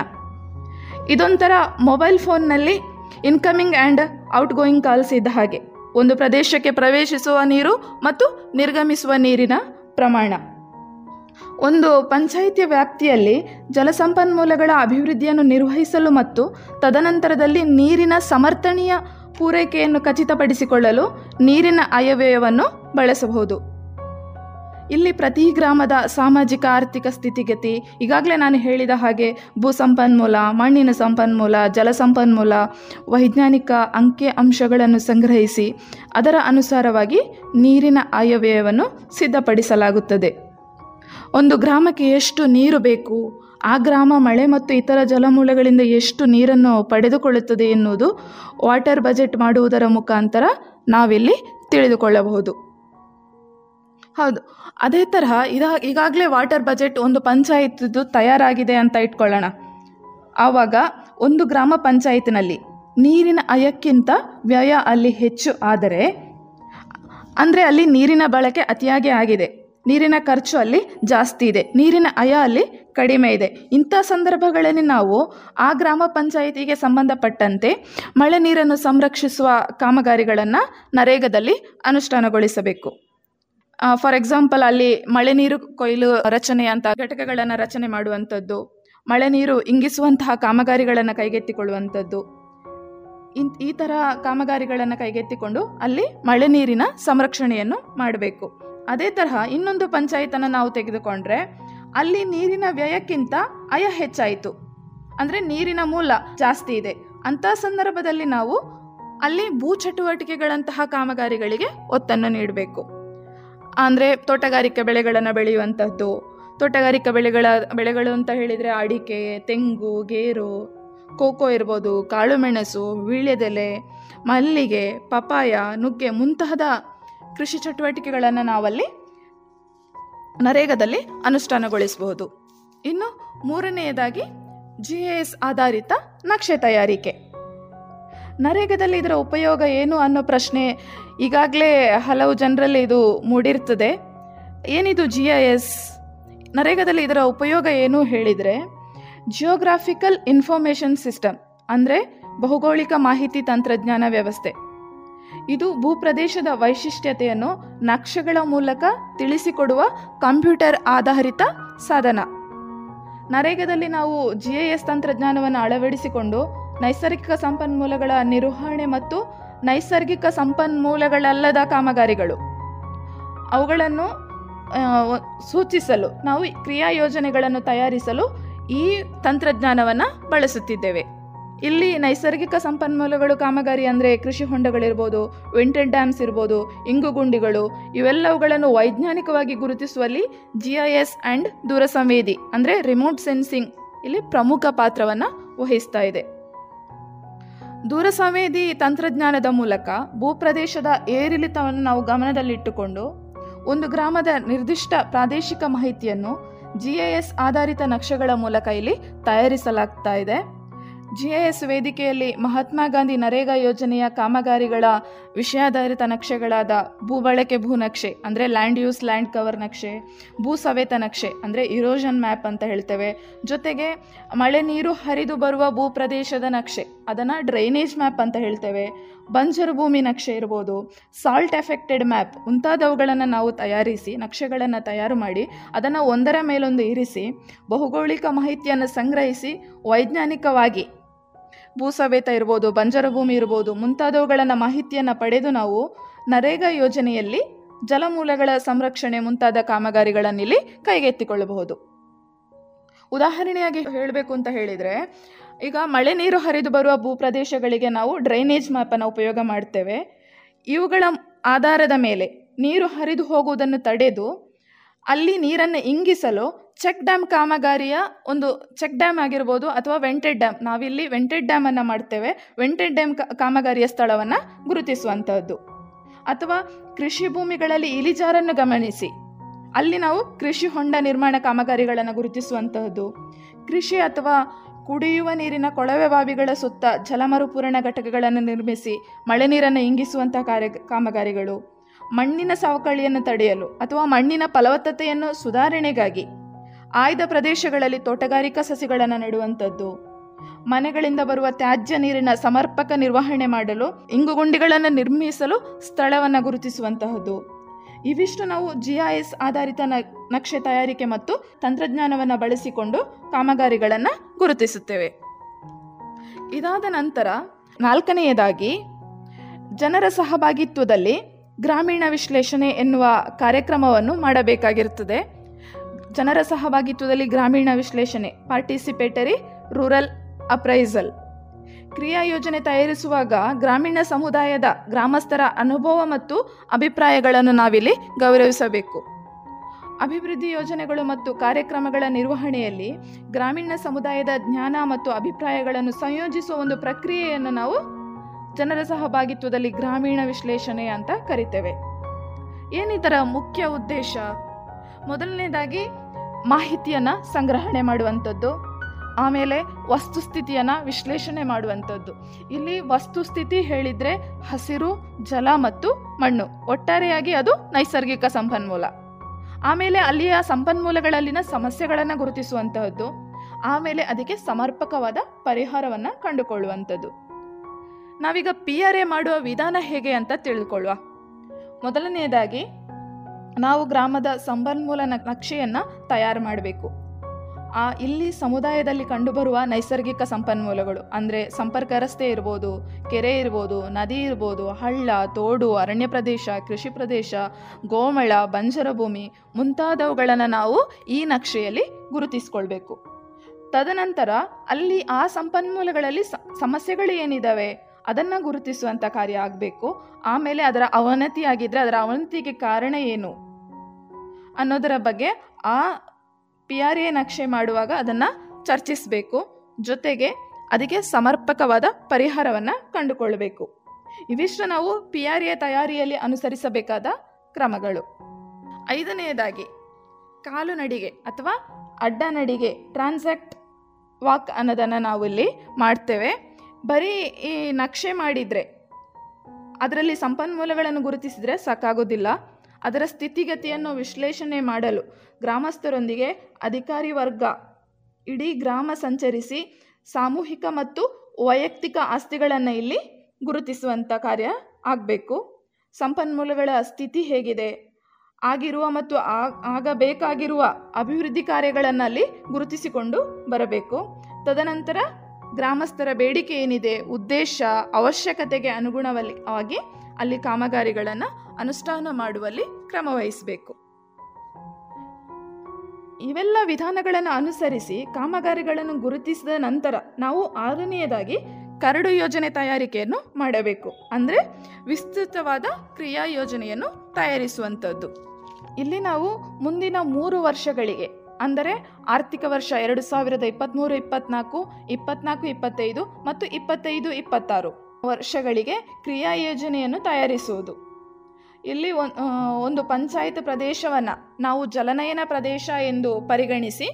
ಇದೊಂಥರ ಮೊಬೈಲ್ ಫೋನ್ನಲ್ಲಿ incoming and outgoing calls ಇದ್ದ ಹಾಗೆ. ಒಂದು ಪ್ರದೇಶಕ್ಕೆ ಪ್ರವೇಶಿಸುವ ನೀರು ಮತ್ತು ನಿರ್ಗಮಿಸುವ ನೀರಿನ ಪ್ರಮಾಣ. ಒಂದು ಪಂಚಾಯಿತಿಯ ವ್ಯಾಪ್ತಿಯಲ್ಲಿ ಜಲಸಂಪನ್ಮೂಲಗಳ ಅಭಿವೃದ್ಧಿಯನ್ನು ನಿರ್ವಹಿಸಲು ಮತ್ತು ತದನಂತರದಲ್ಲಿ ನೀರಿನ ಸಮರ್ಥನೀಯ ಪೂರೈಕೆಯನ್ನು ಖಚಿತಪಡಿಸಿಕೊಳ್ಳಲು ನೀರಿನ ಅಯವ್ಯಯವನ್ನು ಬಳಸಬಹುದು. ಇಲ್ಲಿ ಪ್ರತಿ ಗ್ರಾಮದ ಸಾಮಾಜಿಕ ಆರ್ಥಿಕ ಸ್ಥಿತಿಗತಿ, ಈಗಾಗಲೇ ನಾನು ಹೇಳಿದ ಹಾಗೆ ಭೂ ಸಂಪನ್ಮೂಲ ಮಣ್ಣಿನ ಸಂಪನ್ಮೂಲ ಜಲ ಸಂಪನ್ಮೂಲ ವೈಜ್ಞಾನಿಕ ಅಂಕಿ ಅಂಶಗಳನ್ನು ಸಂಗ್ರಹಿಸಿ ಅದರ ಅನುಸಾರವಾಗಿ ನೀರಿನ ಆಯವ್ಯಯವನ್ನು ಸಿದ್ಧಪಡಿಸಲಾಗುತ್ತದೆ. ಒಂದು ಗ್ರಾಮಕ್ಕೆ ಎಷ್ಟು ನೀರು ಬೇಕು, ಆ ಗ್ರಾಮ ಮಳೆ ಮತ್ತು ಇತರ ಜಲಮೂಲಗಳಿಂದ ಎಷ್ಟು ನೀರನ್ನು ಪಡೆದುಕೊಳ್ಳುತ್ತದೆ ಎನ್ನುವುದು ವಾಟರ್ ಬಜೆಟ್ ಮಾಡುವುದರ ಮುಖಾಂತರ ನಾವಿಲ್ಲಿ ತಿಳಿದುಕೊಳ್ಳಬಹುದು. ಹೌದು, ಅದೇ ತರಹ ಇದ, ಈಗಾಗಲೇ ವಾಟರ್ ಬಜೆಟ್ ಒಂದು ಪಂಚಾಯತ್ದು ತಯಾರಾಗಿದೆ ಅಂತ ಇಟ್ಕೊಳ್ಳೋಣ. ಆವಾಗ ಒಂದು ಗ್ರಾಮ ಪಂಚಾಯತ್ನಲ್ಲಿ ನೀರಿನ ಅಯಕ್ಕಿಂತ ವ್ಯಯ ಅಲ್ಲಿ ಹೆಚ್ಚು ಆದರೆ, ಅಂದರೆ ಅಲ್ಲಿ ನೀರಿನ ಬಳಕೆ ಅತಿಯಾಗಿ ಆಗಿದೆ. ನೀರಿನ ಖರ್ಚು ಅಲ್ಲಿ ಜಾಸ್ತಿ ಇದೆ. ನೀರಿನ ಅಯ ಅಲ್ಲಿ ಕಡಿಮೆ ಇದೆ. ಇಂಥ ಸಂದರ್ಭಗಳಲ್ಲಿ ನಾವು ಆ ಗ್ರಾಮ ಪಂಚಾಯಿತಿಗೆ ಸಂಬಂಧಪಟ್ಟಂತೆ ಮಳೆ ನೀರನ್ನು ಸಂರಕ್ಷಿಸುವ ಕಾಮಗಾರಿಗಳನ್ನು ನರೇಗದಲ್ಲಿ ಅನುಷ್ಠಾನಗೊಳಿಸಬೇಕು. ಫಾರ್ ಎಕ್ಸಾಂಪಲ್ ಅಲ್ಲಿ ಮಳೆ ನೀರು ಕೊಯ್ಲು ರಚನೆ ಅಂತ ಘಟಕಗಳನ್ನು ರಚನೆ ಮಾಡುವಂಥದ್ದು, ಮಳೆ ನೀರು ಇಂಗಿಸುವಂತಹ ಕಾಮಗಾರಿಗಳನ್ನು ಕೈಗೆತ್ತಿಕೊಳ್ಳುವಂಥದ್ದು ಇನ್ ಈ ಥರ ಕಾಮಗಾರಿಗಳನ್ನು ಕೈಗೆತ್ತಿಕೊಂಡು ಅಲ್ಲಿ ಮಳೆ ನೀರಿನ ಸಂರಕ್ಷಣೆಯನ್ನು ಮಾಡಬೇಕು. ಅದೇ ತರಹ ಇನ್ನೊಂದು ಪಂಚಾಯತನ್ನು ನಾವು ತೆಗೆದುಕೊಂಡ್ರೆ ಅಲ್ಲಿ ನೀರಿನ ವ್ಯಯಕ್ಕಿಂತ ಅಯ ಹೆಚ್ಚಾಯಿತು. ಅಂದರೆ ನೀರಿನ ಮೂಲ ಜಾಸ್ತಿ ಇದೆ. ಅಂಥ ಸಂದರ್ಭದಲ್ಲಿ ನಾವು ಅಲ್ಲಿ ಭೂ ಚಟುವಟಿಕೆಗಳಂತಹ ಕಾಮಗಾರಿಗಳಿಗೆ ಒತ್ತನ್ನು ನೀಡಬೇಕು. ಅಂದರೆ ತೋಟಗಾರಿಕೆ ಬೆಳೆಗಳನ್ನು ಬೆಳೆಯುವಂಥದ್ದು ತೋಟಗಾರಿಕಾ ಬೆಳೆಗಳ, ಬೆಳೆಗಳು ಅಂತ ಹೇಳಿದರೆ ಅಡಿಕೆ, ತೆಂಗು, ಗೇರು, ಕೋಕೋ ಇರ್ಬೋದು ಕಾಳುಮೆಣಸು ವೀಳ್ಯದೆಲೆ, ಮಲ್ಲಿಗೆ ಪಪಾಯ ನುಗ್ಗೆ ಮುಂತಾದ ಕೃಷಿ ಚಟುವಟಿಕೆಗಳನ್ನು ನಾವಲ್ಲಿ ನರೇಗಾದಲ್ಲಿ ಅನುಷ್ಠಾನಗೊಳಿಸಬಹುದು. ಇನ್ನು ಮೂರನೆಯದಾಗಿ ಜಿ ಎಸ್ ಆಧಾರಿತ ನಕ್ಷೆ ತಯಾರಿಕೆ. ನರೇಗಾದಲ್ಲಿ ಇದರ ಉಪಯೋಗ ಏನು ಅನ್ನೋ ಪ್ರಶ್ನೆ ಈಗಾಗಲೇ ಹಲವು ಜನರಲ್ಲಿ ಇದು ಮೂಡಿರ್ತದೆ. ಏನಿದು ಜಿ ಎಸ್ ನರೇಗಾದಲ್ಲಿ ಇದರ ಉಪಯೋಗ ಏನು ಹೇಳಿದರೆ ಜಿಯೋಗ್ರಾಫಿಕಲ್ ಇನ್ಫಾರ್ಮೇಷನ್ ಸಿಸ್ಟಮ್ ಅಂದರೆ ಭೌಗೋಳಿಕ ಮಾಹಿತಿ ತಂತ್ರಜ್ಞಾನ ವ್ಯವಸ್ಥೆ. ಇದು ಭೂಪ್ರದೇಶದ ವೈಶಿಷ್ಟ್ಯತೆಯನ್ನು ನಕ್ಷೆಗಳ ಮೂಲಕ ತಿಳಿಸಿಕೊಡುವ ಕಂಪ್ಯೂಟರ್ ಆಧಾರಿತ ಸಾಧನ. ನರೇಗದಲ್ಲಿ ನಾವು ಜಿ ಎ ಎಸ್ ತಂತ್ರಜ್ಞಾನವನ್ನು ಅಳವಡಿಸಿಕೊಂಡು ನೈಸರ್ಗಿಕ ಸಂಪನ್ಮೂಲಗಳ ನಿರ್ವಹಣೆ ಮತ್ತು ನೈಸರ್ಗಿಕ ಸಂಪನ್ಮೂಲಗಳಲ್ಲದ ಕಾಮಗಾರಿಗಳು. ಅವುಗಳನ್ನು ಸೂಚಿಸಲು, ನಾವು ಕ್ರಿಯಾ ಯೋಜನೆಗಳನ್ನು ತಯಾರಿಸಲು ಈ ತಂತ್ರಜ್ಞಾನವನ್ನು ಬಳಸುತ್ತಿದ್ದೇವೆ. ಇಲ್ಲಿ ನೈಸರ್ಗಿಕ ಸಂಪನ್ಮೂಲಗಳು ಕಾಮಗಾರಿ ಅಂದರೆ ಕೃಷಿ ಹೊಂಡಗಳಿರ್ಬೋದು ವಿಂಟೆನ್ ಡ್ಯಾಮ್ಸ್ ಇರ್ಬೋದು, ಇಂಗುಗುಂಡಿಗಳು, ಇವೆಲ್ಲವುಗಳನ್ನು ವೈಜ್ಞಾನಿಕವಾಗಿ ಗುರುತಿಸುವಲ್ಲಿ ಜಿ ಐ ಎಸ್ ಆ್ಯಂಡ್ ದೂರಸಂವೇದಿ ಅಂದರೆ ರಿಮೋಟ್ ಸೆನ್ಸಿಂಗ್ ಇಲ್ಲಿ ಪ್ರಮುಖ ಪಾತ್ರವನ್ನು ವಹಿಸ್ತಾ ಇದೆ. ದೂರಸಂವೇದಿ ತಂತ್ರಜ್ಞಾನದ ಮೂಲಕ ಭೂಪ್ರದೇಶದ ಏರಿಳಿತವನ್ನು ನಾವು ಗಮನದಲ್ಲಿಟ್ಟುಕೊಂಡು ಒಂದು ಗ್ರಾಮದ ನಿರ್ದಿಷ್ಟ ಪ್ರಾದೇಶಿಕ ಮಾಹಿತಿಯನ್ನು ಜಿ ಐ ಎಸ್ ಆಧಾರಿತ ನಕ್ಷೆಗಳ ಮೂಲಕ ಇಲ್ಲಿ ತಯಾರಿಸಲಾಗ್ತಾ ಇದೆ. ಜಿ ಐ ಎಸ್ ವೇದಿಕೆಯಲ್ಲಿ ಮಹಾತ್ಮ ಗಾಂಧಿ ನರೇಗಾ ಯೋಜನೆಯ ಕಾಮಗಾರಿಗಳ ವಿಷಯಾಧಾರಿತ ನಕ್ಷೆಗಳಾದ ಭೂ ಬಳಕೆ ಭೂ ನಕ್ಷೆ, ಅಂದರೆ ಲ್ಯಾಂಡ್ ಯೂಸ್ ಲ್ಯಾಂಡ್ ಕವರ್ ನಕ್ಷೆ, ಭೂ ಸವೇತ ನಕ್ಷೆ, ಅಂದರೆ ಇರೋಷನ್ ಮ್ಯಾಪ್ ಅಂತ ಹೇಳ್ತೇವೆ. ಜೊತೆಗೆ ಮಳೆ ನೀರು ಹರಿದು ಬರುವ ಭೂ ಪ್ರದೇಶದ ನಕ್ಷೆ, ಅದನ್ನು ಡ್ರೈನೇಜ್ ಮ್ಯಾಪ್ ಅಂತ ಹೇಳ್ತೇವೆ. ಬಂಜರು ಭೂಮಿ ನಕ್ಷೆ ಇರ್ಬೋದು ಸಾಲ್ಟ್ ಎಫೆಕ್ಟೆಡ್ ಮ್ಯಾಪ್ ಮುಂತಾದವುಗಳನ್ನು ನಾವು ತಯಾರಿಸಿ, ನಕ್ಷೆಗಳನ್ನು ತಯಾರು ಮಾಡಿ, ಅದನ್ನು ಒಂದರ ಮೇಲೊಂದು ಇರಿಸಿ, ಭೌಗೋಳಿಕ ಮಾಹಿತಿಯನ್ನು ಸಂಗ್ರಹಿಸಿ, ವೈಜ್ಞಾನಿಕವಾಗಿ ಭೂಸವೇತ ಇರ್ಬೋದು ಬಂಜರು ಭೂಮಿ ಇರ್ಬೋದು, ಮುಂತಾದವುಗಳನ್ನು ಮಾಹಿತಿಯನ್ನು ಪಡೆದು ನಾವು ನರೇಗಾ ಯೋಜನೆಯಲ್ಲಿ ಜಲಮೂಲಗಳ ಸಂರಕ್ಷಣೆ ಮುಂತಾದ ಕಾಮಗಾರಿಗಳನ್ನಿಲ್ಲಿ ಕೈಗೆತ್ತಿಕೊಳ್ಳಬಹುದು. ಉದಾಹರಣೆಯಾಗಿ ಹೇಳಬೇಕು ಅಂತ ಹೇಳಿದರೆ ಈಗ ಮಳೆ ನೀರು ಹರಿದು ಬರುವ ಭೂಪ್ರದೇಶಗಳಿಗೆ ನಾವು ಡ್ರೈನೇಜ್ ಮ್ಯಾಪನ್ನು ಉಪಯೋಗ ಮಾಡ್ತೇವೆ. ಇವುಗಳ ಆಧಾರದ ಮೇಲೆ ನೀರು ಹರಿದು ಹೋಗುವುದನ್ನು ತಡೆದು ಅಲ್ಲಿ ನೀರನ್ನು ಇಂಗಿಸಲು ಚೆಕ್ ಡ್ಯಾಮ್ ಕಾಮಗಾರಿಯ ಒಂದು ಚೆಕ್ ಡ್ಯಾಮ್ ಆಗಿರ್ಬೋದು ಅಥವಾ ವೆಂಟೆಡ್ ಡ್ಯಾಮ್ ನಾವಿಲ್ಲಿ ವೆಂಟೆಡ್ ಡ್ಯಾಮನ್ನು ಮಾಡ್ತೇವೆ. ವೆಂಟೆಡ್ ಡ್ಯಾಮ್ ಕಾಮಗಾರಿಯ ಸ್ಥಳವನ್ನು ಗುರುತಿಸುವಂಥದ್ದು. ಅಥವಾ ಕೃಷಿ ಭೂಮಿಗಳಲ್ಲಿ ಇಳಿಜಾರನ್ನು ಗಮನಿಸಿ. ಅಲ್ಲಿ ನಾವು ಕೃಷಿ ಹೊಂಡ ನಿರ್ಮಾಣ ಕಾಮಗಾರಿಗಳನ್ನು ಗುರುತಿಸುವಂತಹದ್ದು ಕೃಷಿ ಅಥವಾ ಕುಡಿಯುವ ನೀರಿನ ಕೊಳವೆ ಬಾವಿಗಳ ಸುತ್ತ ಜಲಮರುಪೂರಣ ಘಟಕಗಳನ್ನು ನಿರ್ಮಿಸಿ ಮಳೆ ನೀರನ್ನು ಇಂಗಿಸುವಂತಹ ಕಾರ್ಯ ಕಾಮಗಾರಿಗಳು. ಮಣ್ಣಿನ ಸವಕಳಿಯನ್ನು ತಡೆಯಲು ಅಥವಾ ಮಣ್ಣಿನ ಫಲವತ್ತತೆಯನ್ನು ಸುಧಾರಣೆಗಾಗಿ ಆಯ್ದ ಪ್ರದೇಶಗಳಲ್ಲಿ ತೋಟಗಾರಿಕಾ ಸಸಿಗಳನ್ನು ನೆಡುವಂಥದ್ದು. ಮನೆಗಳಿಂದ ಬರುವ ತ್ಯಾಜ್ಯ ನೀರಿನ ಸಮರ್ಪಕ ನಿರ್ವಹಣೆ ಮಾಡಲು ಇಂಗುಗುಂಡಿಗಳನ್ನು ನಿರ್ಮಿಸಲು ಸ್ಥಳವನ್ನು ಗುರುತಿಸುವಂತಹದ್ದು. ಇವಿಷ್ಟು ನಾವು ಜಿ ಐ ಎಸ್ ಆಧಾರಿತ ನಕ್ಷೆ ತಯಾರಿಕೆ ಮತ್ತು ತಂತ್ರಜ್ಞಾನವನ್ನು ಬಳಸಿಕೊಂಡು ಕಾಮಗಾರಿಗಳನ್ನು ಗುರುತಿಸುತ್ತೇವೆ. ಇದಾದ ನಂತರ ನಾಲ್ಕನೆಯದಾಗಿ ಜನರ ಸಹಭಾಗಿತ್ವದಲ್ಲಿ ಗ್ರಾಮೀಣ ವಿಶ್ಲೇಷಣೆ ಎನ್ನುವ ಕಾರ್ಯಕ್ರಮವನ್ನು ಮಾಡಬೇಕಾಗಿರುತ್ತದೆ. ಜನರ ಸಹಭಾಗಿತ್ವದಲ್ಲಿ ಗ್ರಾಮೀಣ ವಿಶ್ಲೇಷಣೆ ಪಾರ್ಟಿಸಿಪೇಟರಿ ರೂರಲ್ ಅಪ್ರೈಸಲ್ ಕ್ರಿಯಾ ಯೋಜನೆ ತಯಾರಿಸುವಾಗ ಗ್ರಾಮೀಣ ಸಮುದಾಯದ ಗ್ರಾಮಸ್ಥರ ಅನುಭವ ಮತ್ತು ಅಭಿಪ್ರಾಯಗಳನ್ನು ನಾವಿಲ್ಲಿ ಗೌರವಿಸಬೇಕು. ಅಭಿವೃದ್ಧಿ ಯೋಜನೆಗಳು ಮತ್ತು ಕಾರ್ಯಕ್ರಮಗಳ ನಿರ್ವಹಣೆಯಲ್ಲಿ ಗ್ರಾಮೀಣ ಸಮುದಾಯದ ಜ್ಞಾನ ಮತ್ತು ಅಭಿಪ್ರಾಯಗಳನ್ನು ಸಂಯೋಜಿಸುವ ಒಂದು ಪ್ರಕ್ರಿಯೆಯನ್ನು ನಾವು ಜನರ ಸಹಭಾಗಿತ್ವದಲ್ಲಿ ಗ್ರಾಮೀಣ ವಿಶ್ಲೇಷಣೆ ಅಂತ ಕರಿತೇವೆ. ಏನಿದರ ಮುಖ್ಯ ಉದ್ದೇಶ? ಮೊದಲನೇದಾಗಿ ಮಾಹಿತಿಯನ್ನು ಸಂಗ್ರಹಣೆ ಮಾಡುವಂಥದ್ದು. ಆಮೇಲೆ ವಸ್ತುಸ್ಥಿತಿಯನ್ನು ವಿಶ್ಲೇಷಣೆ ಮಾಡುವಂಥದ್ದು. ಇಲ್ಲಿ ವಸ್ತುಸ್ಥಿತಿ ಹೇಳಿದರೆ ಹಸಿರು, ಜಲ ಮತ್ತು ಮಣ್ಣು. ಒಟ್ಟಾರೆಯಾಗಿ ಅದು ನೈಸರ್ಗಿಕ ಸಂಪನ್ಮೂಲ. ಆಮೇಲೆ ಅಲ್ಲಿಯ ಸಂಪನ್ಮೂಲಗಳಲ್ಲಿನ ಸಮಸ್ಯೆಗಳನ್ನು ಗುರುತಿಸುವಂತಹದ್ದು. ಆಮೇಲೆ ಅದಕ್ಕೆ ಸಮರ್ಪಕವಾದ ಪರಿಹಾರವನ್ನು ಕಂಡುಕೊಳ್ಳುವಂಥದ್ದು. ನಾವೀಗ ಪಿ ಆರ್ ಎ ಮಾಡುವ ವಿಧಾನ ಹೇಗೆ ಅಂತ ತಿಳ್ಕೊಳ್ಳುವ. ಮೊದಲನೆಯದಾಗಿ, ನಾವು ಗ್ರಾಮದ ಸಂಪನ್ಮೂಲ ನಕ್ಷೆಯನ್ನು ತಯಾರು ಮಾಡಬೇಕು. ಆ ಇಲ್ಲಿ ಸಮುದಾಯದಲ್ಲಿ ಕಂಡುಬರುವ ನೈಸರ್ಗಿಕ ಸಂಪನ್ಮೂಲಗಳು, ಅಂದರೆ ಸಂಪರ್ಕ ರಸ್ತೆ ಇರ್ಬೋದು, ಕೆರೆ ಇರ್ಬೋದು, ನದಿ ಇರ್ಬೋದು, ಹಳ್ಳ, ತೋಡು, ಅರಣ್ಯ ಪ್ರದೇಶ, ಕೃಷಿ ಪ್ರದೇಶ, ಗೋಮಳ, ಬಂಜರ ಭೂಮಿ ಮುಂತಾದವುಗಳನ್ನು ನಾವು ಈ ನಕ್ಷೆಯಲ್ಲಿ ಗುರುತಿಸ್ಕೊಳ್ಬೇಕು. ತದನಂತರ ಅಲ್ಲಿ ಆ ಸಂಪನ್ಮೂಲಗಳಲ್ಲಿ ಸಮಸ್ಯೆಗಳು ಏನಿದ್ದಾವೆ ಅದನ್ನು ಗುರುತಿಸುವಂಥ ಕಾರ್ಯ ಆಗಬೇಕು. ಆಮೇಲೆ ಅದರ ಅವನತಿ ಆಗಿದ್ರೆ ಅದರ ಅವನತಿಗೆ ಕಾರಣ ಏನು ಅನ್ನೋದರ ಬಗ್ಗೆ ಆ ಪಿ ಆರ್ ಎ ನಕ್ಷೆ ಮಾಡುವಾಗ ಅದನ್ನು ಚರ್ಚಿಸಬೇಕು. ಜೊತೆಗೆ ಅದಕ್ಕೆ ಸಮರ್ಪಕವಾದ ಪರಿಹಾರವನ್ನು ಕಂಡುಕೊಳ್ಳಬೇಕು. ಇವಿಷ್ಟು ನಾವು ಪಿ ಆರ್ ಎ ತಯಾರಿಯಲ್ಲಿ ಅನುಸರಿಸಬೇಕಾದ ಕ್ರಮಗಳು. ಐದನೆಯದಾಗಿ, ಕಾಲು ನಡಿಗೆ ಅಥವಾ ಅಡ್ಡ ನಡಿಗೆ, ಟ್ರಾನ್ಸಾಕ್ಟ್ ವಾಕ್ ಅನ್ನೋದನ್ನು ನಾವು ಇಲ್ಲಿ ಮಾಡ್ತೇವೆ. ಬರೀ ಈ ನಕ್ಷೆ ಮಾಡಿದರೆ, ಅದರಲ್ಲಿ ಸಂಪನ್ಮೂಲಗಳನ್ನು ಗುರುತಿಸಿದರೆ ಸಾಕಾಗೋದಿಲ್ಲ. ಅದರ ಸ್ಥಿತಿಗತಿಯನ್ನು ವಿಶ್ಲೇಷಣೆ ಮಾಡಲು ಗ್ರಾಮಸ್ಥರೊಂದಿಗೆ ಅಧಿಕಾರಿ ವರ್ಗ, ಇಡೀ ಗ್ರಾಮ ಸಂಚರಿಸಿ ಸಾಮೂಹಿಕ ಮತ್ತು ವೈಯಕ್ತಿಕ ಆಸ್ತಿಗಳನ್ನು ಇಲ್ಲಿ ಗುರುತಿಸುವಂಥ ಕಾರ್ಯ ಆಗಬೇಕು. ಸಂಪನ್ಮೂಲಗಳ ಸ್ಥಿತಿ ಹೇಗಿದೆ? ಆಗಿರುವ ಮತ್ತು ಆಗಬೇಕಾಗಿರುವ ಅಭಿವೃದ್ಧಿ ಕಾರ್ಯಗಳನ್ನು ಅಲ್ಲಿ ಗುರುತಿಸಿಕೊಂಡು ಬರಬೇಕು. ತದನಂತರ ಗ್ರಾಮಸ್ಥರ ಬೇಡಿಕೆ ಏನಿದೆ, ಉದ್ದೇಶ, ಅವಶ್ಯಕತೆಗೆ ಅನುಗುಣವಾಗಿ ಅಲ್ಲಿ ಕಾಮಗಾರಿಗಳನ್ನು ಅನುಷ್ಠಾನ ಮಾಡುವಲ್ಲಿ ಕ್ರಮ ವಹಿಸಬೇಕು ಇವೆಲ್ಲ ವಿಧಾನಗಳನ್ನು ಅನುಸರಿಸಿ ಕಾಮಗಾರಿಗಳನ್ನು ಗುರುತಿಸಿದ ನಂತರ ನಾವು ಆರನೆಯದಾಗಿ ಕರಡು ಯೋಜನೆ ತಯಾರಿಕೆಯನ್ನು ಮಾಡಬೇಕು. ಅಂದರೆ ವಿಸ್ತೃತವಾದ ಕ್ರಿಯಾ ಯೋಜನೆಯನ್ನು ತಯಾರಿಸುವಂಥದ್ದು. ಇಲ್ಲಿ ನಾವು ಮುಂದಿನ ಮೂರು ವರ್ಷಗಳಿಗೆ, ಅಂದರೆ ಆರ್ಥಿಕ ವರ್ಷ ಎರಡು ಸಾವಿರದ ಇಪ್ಪತ್ತ್ಮೂರು ಇಪ್ಪತ್ನಾಲ್ಕು ಇಪ್ಪತ್ನಾಲ್ಕು, ಇಪ್ಪತ್ತೈದು ಮತ್ತು ಇಪ್ಪತ್ತೈದು, ಇಪ್ಪತ್ತಾರು ವರ್ಷಗಳಿಗೆ ಕ್ರಿಯಾ ಯೋಜನೆಯನ್ನು ತಯಾರಿಸುವುದು. ಇಲ್ಲಿ ಒಂದು ಪಂಚಾಯತ್ ಪ್ರದೇಶವನ್ನು ನಾವು ಜಲನಯನ ಪ್ರದೇಶ ಎಂದು ಪರಿಗಣಿಸಿ